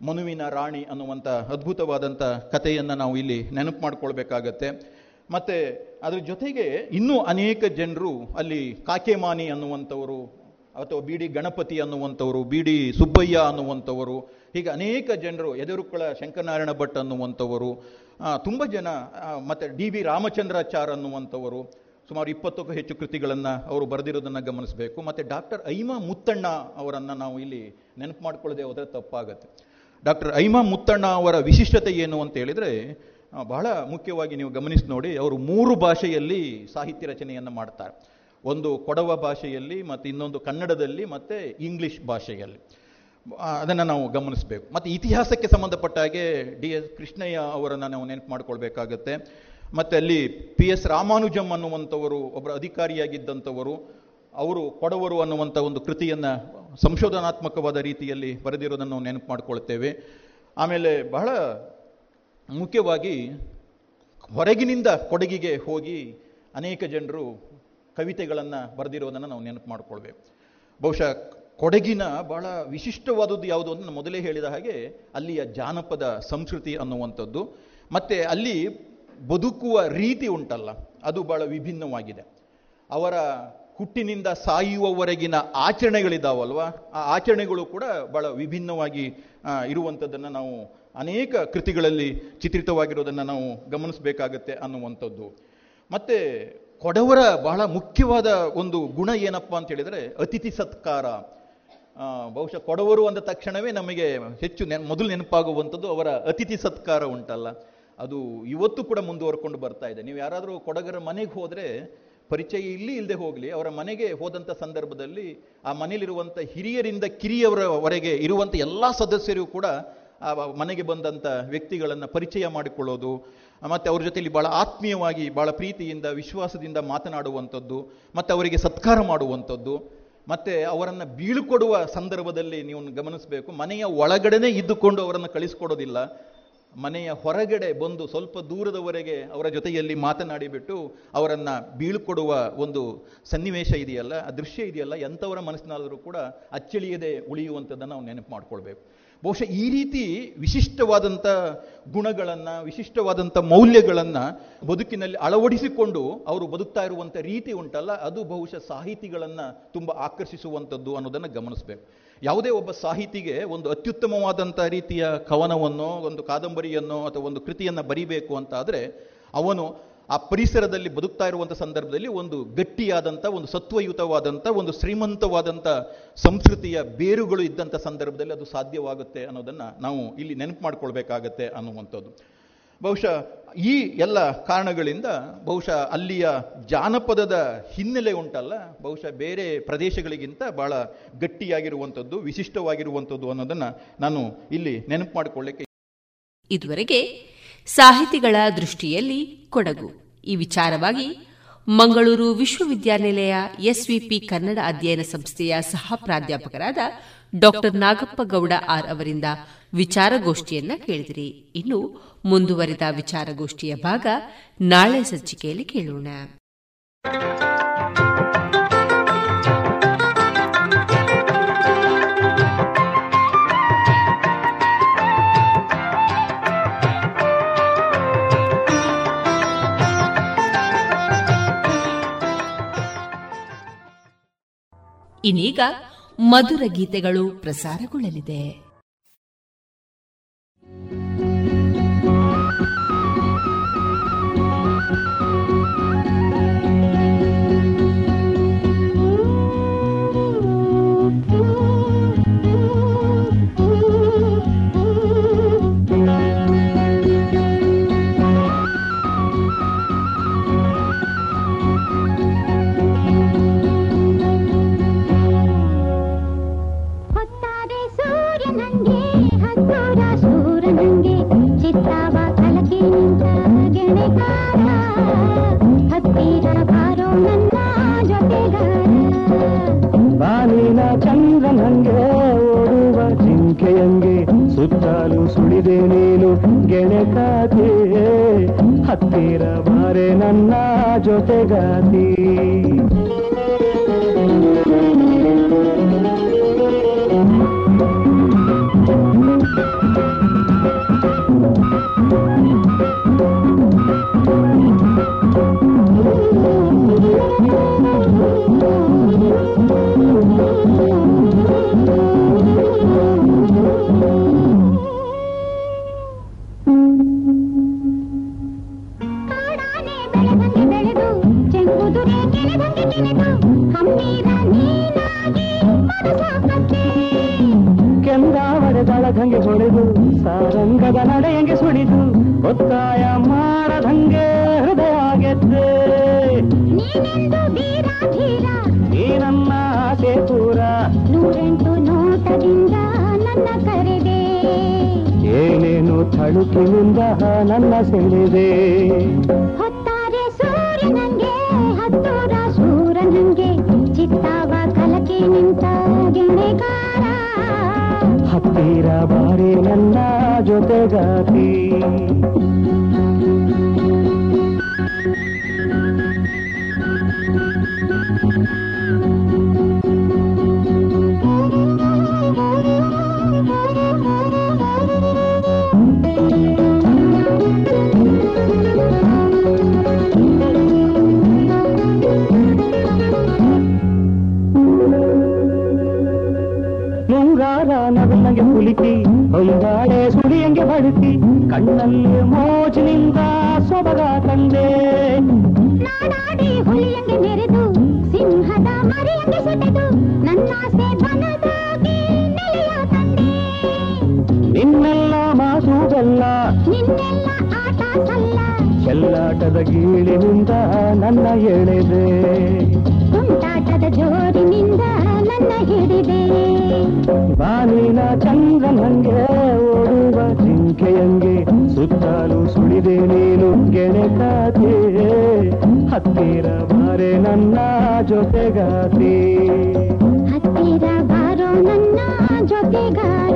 ಮನುವಿನ ರಾಣಿ ಅನ್ನುವಂಥ ಅದ್ಭುತವಾದಂಥ ಕಥೆಯನ್ನು ನಾವು ಇಲ್ಲಿ ನೆನಪು ಮಾಡ್ಕೊಳ್ಬೇಕಾಗತ್ತೆ. ಮತ್ತು ಅದ್ರ ಜೊತೆಗೆ ಇನ್ನೂ ಅನೇಕ ಜನರು ಅಲ್ಲಿ ಕಾಕೆಮಾನಿ ಅನ್ನುವಂಥವರು ಅಥವಾ ಬಿ ಡಿ ಗಣಪತಿ ಅನ್ನುವಂಥವರು ಬಿ ಡಿ ಸುಬ್ಬಯ್ಯ ಅನ್ನುವಂಥವರು, ಹೀಗೆ ಅನೇಕ ಜನರು ಎದುರುಕುಳ ಶಂಕರನಾರಾಯಣ ಭಟ್ ಅನ್ನುವಂಥವರು ತುಂಬ ಜನ ಮತ್ತೆ ಡಿ ವಿ ರಾಮಚಂದ್ರಾಚಾರ್ ಅನ್ನುವಂಥವರು, ಸುಮಾರು ಇಪ್ಪತ್ತಕ್ಕೂ ಹೆಚ್ಚು ಕೃತಿಗಳನ್ನು ಅವರು ಬರೆದಿರೋದನ್ನು ಗಮನಿಸಬೇಕು. ಮತ್ತು ಡಾಕ್ಟರ್ ಐಮಾ ಮುತ್ತಣ್ಣ ಅವರನ್ನು ನಾವು ಇಲ್ಲಿ ನೆನಪು ಮಾಡ್ಕೊಳ್ಳದೆ ಹೋದರೆ ತಪ್ಪಾಗತ್ತೆ. ಡಾಕ್ಟರ್ ಐಮಾ ಮುತ್ತಣ್ಣ ಅವರ ವಿಶಿಷ್ಟತೆ ಏನು ಅಂತ ಹೇಳಿದರೆ ಬಹಳ ಮುಖ್ಯವಾಗಿ ನೀವು ಗಮನಿಸಿ ನೋಡಿ, ಅವರು ಮೂರು ಭಾಷೆಯಲ್ಲಿ ಸಾಹಿತ್ಯ ರಚನೆಯನ್ನು ಮಾಡ್ತಾರೆ. ಒಂದು ಕೊಡವ ಭಾಷೆಯಲ್ಲಿ ಮತ್ತು ಇನ್ನೊಂದು ಕನ್ನಡದಲ್ಲಿ ಮತ್ತು ಇಂಗ್ಲಿಷ್ ಭಾಷೆಯಲ್ಲಿ. ಅದನ್ನು ನಾವು ಗಮನಿಸಬೇಕು. ಮತ್ತು ಇತಿಹಾಸಕ್ಕೆ ಸಂಬಂಧಪಟ್ಟ ಹಾಗೆ ಡಿ ಎಸ್ ಕೃಷ್ಣಯ್ಯ ಅವರನ್ನು ನಾವು ನೆನಪು ಮಾಡ್ಕೊಳ್ಬೇಕಾಗತ್ತೆ. ಮತ್ತು ಅಲ್ಲಿ ಪಿ ಎಸ್ ರಾಮಾನುಜಂ ಅನ್ನುವಂಥವರು ಒಬ್ಬರ ಅಧಿಕಾರಿಯಾಗಿದ್ದಂಥವರು ಅವರು ಕೊಡವರು ಅನ್ನುವಂಥ ಒಂದು ಕೃತಿಯನ್ನು ಸಂಶೋಧನಾತ್ಮಕವಾದ ರೀತಿಯಲ್ಲಿ ಬರೆದಿರೋದನ್ನು ನೆನಪು ಮಾಡಿಕೊಳ್ತೇವೆ. ಆಮೇಲೆ ಬಹಳ ಮುಖ್ಯವಾಗಿ ಹೊರಗಿನಿಂದ ಕೊಡಗಿಗೆ ಹೋಗಿ ಅನೇಕ ಜನರು ಕವಿತೆಗಳನ್ನು ಬರೆದಿರೋದನ್ನು ನಾವು ನೆನಪು ಮಾಡಿಕೊಳ್ಬೇಕು. ಬಹುಶಃ ಕೊಡಗಿನ ಬಹಳ ವಿಶಿಷ್ಟವಾದದ್ದು ಯಾವುದು ಅಂತ ನಾನು ಮೊದಲೇ ಹೇಳಿದ ಹಾಗೆ ಅಲ್ಲಿಯ ಜಾನಪದ ಸಂಸ್ಕೃತಿ ಅನ್ನುವಂಥದ್ದು. ಮತ್ತು ಅಲ್ಲಿ ಬದುಕುವ ರೀತಿ ಉಂಟಲ್ಲ, ಅದು ಬಹಳ ವಿಭಿನ್ನವಾಗಿದೆ. ಅವರ ಹುಟ್ಟಿನಿಂದ ಸಾಯುವವರೆಗಿನ ಆಚರಣೆಗಳಿದ್ದಾವಲ್ವ ಆ ಆಚರಣೆಗಳು ಕೂಡ ಬಹಳ ವಿಭಿನ್ನವಾಗಿ ಇರುವಂಥದ್ದನ್ನು ನಾವು ಅನೇಕ ಕೃತಿಗಳಲ್ಲಿ ಚಿತ್ರಿತವಾಗಿರೋದನ್ನು ನಾವು ಗಮನಿಸಬೇಕಾಗತ್ತೆ ಅನ್ನುವಂಥದ್ದು. ಮತ್ತು ಕೊಡವರ ಬಹಳ ಮುಖ್ಯವಾದ ಒಂದು ಗುಣ ಏನಪ್ಪ ಅಂತ ಹೇಳಿದರೆ ಅತಿಥಿ ಸತ್ಕಾರ. ಬಹುಶಃ ಕೊಡವರು ಅಂದ ತಕ್ಷಣವೇ ನಮಗೆ ಹೆಚ್ಚು ನೆನ್, ಮೊದಲು ನೆನಪಾಗುವಂಥದ್ದು ಅವರ ಅತಿಥಿ ಸತ್ಕಾರ ಉಂಟಲ್ಲ. ಅದು ಇವತ್ತು ಕೂಡ ಮುಂದುವರ್ಕೊಂಡು ಬರ್ತಾ ಇದೆ. ನೀವು ಯಾರಾದರೂ ಕೊಡಗರ ಮನೆಗೆ ಹೋದರೆ ಪರಿಚಯ ಇಲ್ಲಿ ಇಲ್ಲದೆ ಹೋಗಲಿ, ಅವರ ಮನೆಗೆ ಹೋದಂಥ ಸಂದರ್ಭದಲ್ಲಿ ಆ ಮನೆಯಲ್ಲಿರುವಂಥ ಹಿರಿಯರಿಂದ ಕಿರಿಯವರವರೆಗೆ ಇರುವಂಥ ಎಲ್ಲ ಸದಸ್ಯರು ಕೂಡ ಆ ಮನೆಗೆ ಬಂದಂಥ ವ್ಯಕ್ತಿಗಳನ್ನು ಪರಿಚಯ ಮಾಡಿಕೊಳ್ಳೋದು, ಮತ್ತು ಅವ್ರ ಜೊತೆಯಲ್ಲಿ ಭಾಳ ಆತ್ಮೀಯವಾಗಿ ಭಾಳ ಪ್ರೀತಿಯಿಂದ, ವಿಶ್ವಾಸದಿಂದ ಮಾತನಾಡುವಂಥದ್ದು, ಮತ್ತು ಅವರಿಗೆ ಸತ್ಕಾರ ಮಾಡುವಂಥದ್ದು, ಮತ್ತು ಅವರನ್ನು ಬೀಳ್ಕೊಡುವ ಸಂದರ್ಭದಲ್ಲಿ ನೀವು ಗಮನಿಸಬೇಕು, ಮನೆಯ ಒಳಗಡೆನೇ ಇದ್ದುಕೊಂಡು ಅವರನ್ನು ಕಳಿಸ್ಕೊಡೋದಿಲ್ಲ. ಮನೆಯ ಹೊರಗಡೆ ಬಂದು ಸ್ವಲ್ಪ ದೂರದವರೆಗೆ ಅವರ ಜೊತೆಯಲ್ಲಿ ಮಾತನಾಡಿಬಿಟ್ಟು ಅವರನ್ನು ಬೀಳ್ಕೊಡುವ ಒಂದು ಸನ್ನಿವೇಶ ಇದೆಯಲ್ಲ ಆ ದೃಶ್ಯ ಇದೆಯಲ್ಲ, ಎಂಥವರ ಮನಸ್ಸಿನಾದರೂ ಕೂಡ ಅಚ್ಚಳಿಯದೆ ಉಳಿಯುವಂಥದ್ದನ್ನು ನಾವು ನೆನಪು ಮಾಡ್ಕೊಳ್ಬೇಕು. ಬಹುಶಃ ಈ ರೀತಿ ವಿಶಿಷ್ಟವಾದಂಥ ಗುಣಗಳನ್ನು, ವಿಶಿಷ್ಟವಾದಂಥ ಮೌಲ್ಯಗಳನ್ನು ಬದುಕಿನಲ್ಲಿ ಅಳವಡಿಸಿಕೊಂಡು ಅವರು ಬದುಕ್ತಾ ಇರುವಂಥ ರೀತಿ ಉಂಟಲ್ಲ, ಅದು ಬಹುಶಃ ಸಾಹಿತಿಗಳನ್ನು ತುಂಬ ಆಕರ್ಷಿಸುವಂಥದ್ದು ಅನ್ನೋದನ್ನು ಗಮನಿಸಬೇಕು. ಯಾವುದೇ ಒಬ್ಬ ಸಾಹಿತಿಗೆ ಒಂದು ಅತ್ಯುತ್ತಮವಾದಂಥ ರೀತಿಯ ಕವನವನ್ನು, ಒಂದು ಕಾದಂಬರಿಯನ್ನು ಅಥವಾ ಒಂದು ಕೃತಿಯನ್ನು ಬರಿಬೇಕು ಅಂತ ಆದರೆ ಅವನು ಆ ಪರಿಸರದಲ್ಲಿ ಬದುಕ್ತಾ ಇರುವಂಥ ಸಂದರ್ಭದಲ್ಲಿ ಒಂದು ಗಟ್ಟಿಯಾದಂಥ ಒಂದು ಸತ್ವಯುತವಾದಂಥ ಒಂದು ಶ್ರೀಮಂತವಾದಂಥ ಸಂಸ್ಕೃತಿಯ ಬೇರುಗಳು ಇದ್ದಂಥ ಸಂದರ್ಭದಲ್ಲಿ ಅದು ಸಾಧ್ಯವಾಗುತ್ತೆ ಅನ್ನೋದನ್ನು ನಾವು ಇಲ್ಲಿ ನೆನಪು ಮಾಡ್ಕೊಳ್ಬೇಕಾಗತ್ತೆ ಅನ್ನುವಂಥದ್ದು. ಬಹುಶಃ ಈ ಎಲ್ಲ ಕಾರಣಗಳಿಂದ ಬಹುಶಃ ಅಲ್ಲಿಯ ಜಾನಪದದ ಹಿನ್ನೆಲೆ ಉಂಟಲ್ಲ, ಬಹುಶಃ ಬೇರೆ ಪ್ರದೇಶಗಳಿಗಿಂತ ಬಹಳ ಗಟ್ಟಿಯಾಗಿರುವಂಥದ್ದು, ವಿಶಿಷ್ಟವಾಗಿರುವಂಥದ್ದು ಅನ್ನೋದನ್ನು ನಾನು ಇಲ್ಲಿ ನೆನಪು ಮಾಡಿಕೊಳ್ಳಕ್ಕೆ ಇದುವರೆಗೆ ಸಾಹಿತಿಗಳ ದೃಷ್ಟಿಯಲ್ಲಿ ಕೊಡಗು. ಈ ವಿಚಾರವಾಗಿ ಮಂಗಳೂರು ವಿಶ್ವವಿದ್ಯಾನಿಲಯ ಎಸ್ವಿಪಿ ಕನ್ನಡ ಅಧ್ಯಯನ ಸಂಸ್ಥೆಯ ಸಹ ಪ್ರಾಧ್ಯಾಪಕರಾದ ಡಾಕ್ಟರ್ ನಾಗಪ್ಪ ಗೌಡ ಆರ್ ಅವರಿಂದ ವಿಚಾರಗೋಷ್ಠಿಯನ್ನ ಕೇಳಿದಿರಿ. ಇನ್ನು ಮುಂದುವರಿದ ವಿಚಾರಗೋಷ್ಠಿಯ ಭಾಗ ನಾಳೆ ಸಂಚಿಕೆಯಲ್ಲಿ ಕೇಳೋಣ. ಇನ್ನೀಗ ಮಧುರ ಗೀತೆಗಳು ಪ್ರಸಾರಗೊಳ್ಳಲಿದೆ. ಗೆಳೆಗಾತಿ ಹತ್ತಿರ ಬಾರೆ ನನ್ನ ಜೊತೆಗಾತಿ Thank you. ಕೆಂದಾವಡೆದಳದಂಗೆ ಹೊಡೆದು ಸಾರಂಗದ ನಡೆಯಂಗೆ ಸುಳಿದು ಒತ್ತಾಯ ಮಾಡದಂಗೆ ಹೃದಯ ಗೆದ್ದೆ ನೀ ನನ್ನ ಆಸೆ ಪೂರ. ನೂರೆಂಟು ನೋಟದಿಂದ ನನ್ನ ಕರೆದೆ. ಏನೇನು ತಳುಕಿನಿಂದ ನನ್ನ ಸೆಳೆದೆ. ತಾವ ಕಲಕೆ ನಿಂತ ಗೆಣೆಗಾರ? ಹತ್ತಿರ ಬಾರಿ ನನ್ನ ಜೊತೆಗಾತಿ. ಹುಡುಕಿ ಹೊಯ್ದಾಡೆ ಸುಳಿಯಂಗೆ ಬಳುಕಿ ಕಣ್ಣಲ್ಲಿ ಮೋಜಿನಿಂದ ಸೊಬಗ ತಂದೆ. ನಾನಾಡಿ ಹುಲಿಯಂಗೆ ಮೆರೆದು ಸಿಂಹದ ಮರಿಯಂಗೆ ಸೆಟೆದು ನನ್ನಾಸೆ ಬನದಾಗಿ ನೆಲೆಯ ತಂದೆ. ನಿನ್ನೆಲ್ಲ ಮಾತು ನಿನ್ನೆಲ್ಲ ಆಟ ಸಲ್ಲ. ಚೆಲ್ಲಾಟದ ಗೀಳಿನಿಂದ ನನ್ನ ಎಳೆದೆ. ತುಂಟಾಟದ ಕಣ್ಣ ಹಿಡಿದೆ. ಬಾಲಿನ ಚಂದ್ರನಂಗೆ ಓಡುವ ಜಿಂಕೆಯಂಗೆ ಸುತ್ತಲೂ ಸುಳಿದೆ ನೀನು ಗೆಣೆ ಕಾತೆ ಹತ್ತಿರ ಬಾರೆ ನನ್ನ ಜೊತೆಗಾತೆ ಹತ್ತಿರ ಬಾರೋ ನನ್ನ ಜೊತೆಗಾರ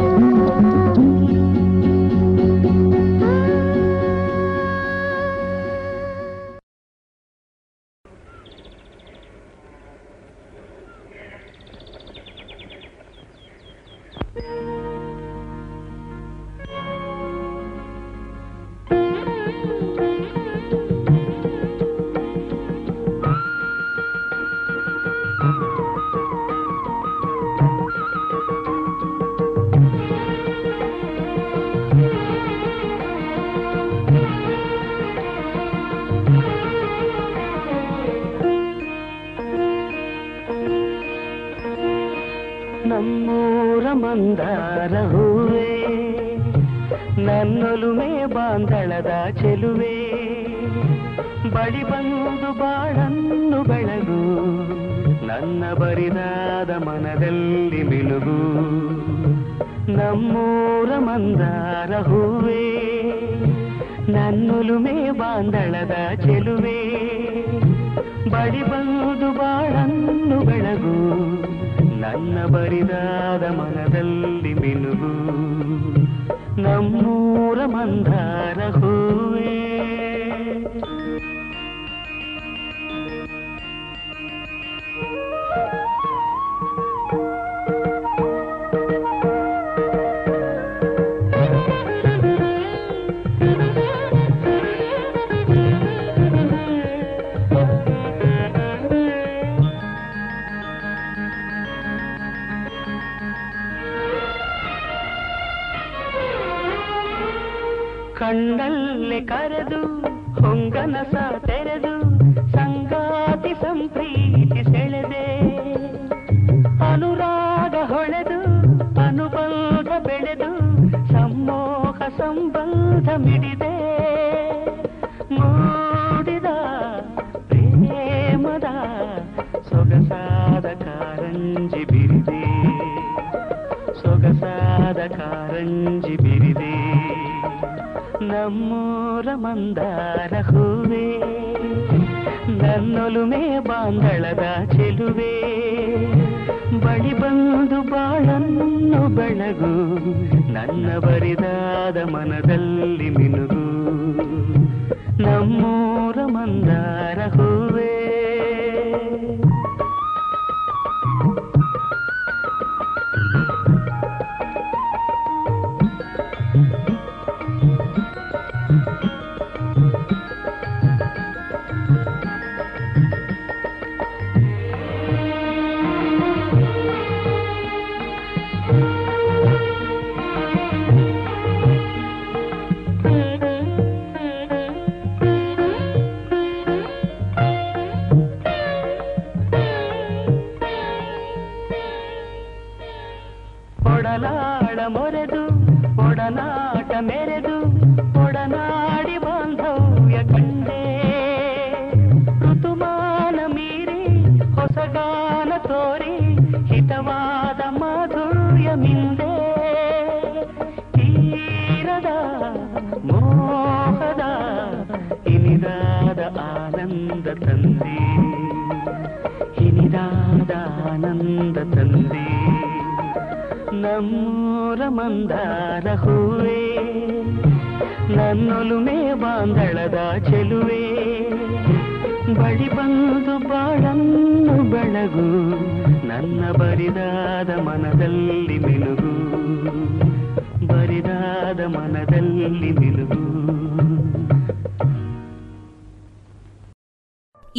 ಬಂದು ಬಾಳನ್ನು ಬೆಳಗು. ನನ್ನ ಬರಿದಾದ ಮನದಲ್ಲಿ ಮಿನುಗು. ನಮ್ಮೂರ ಮಂದಾರ ಹೂವೇ.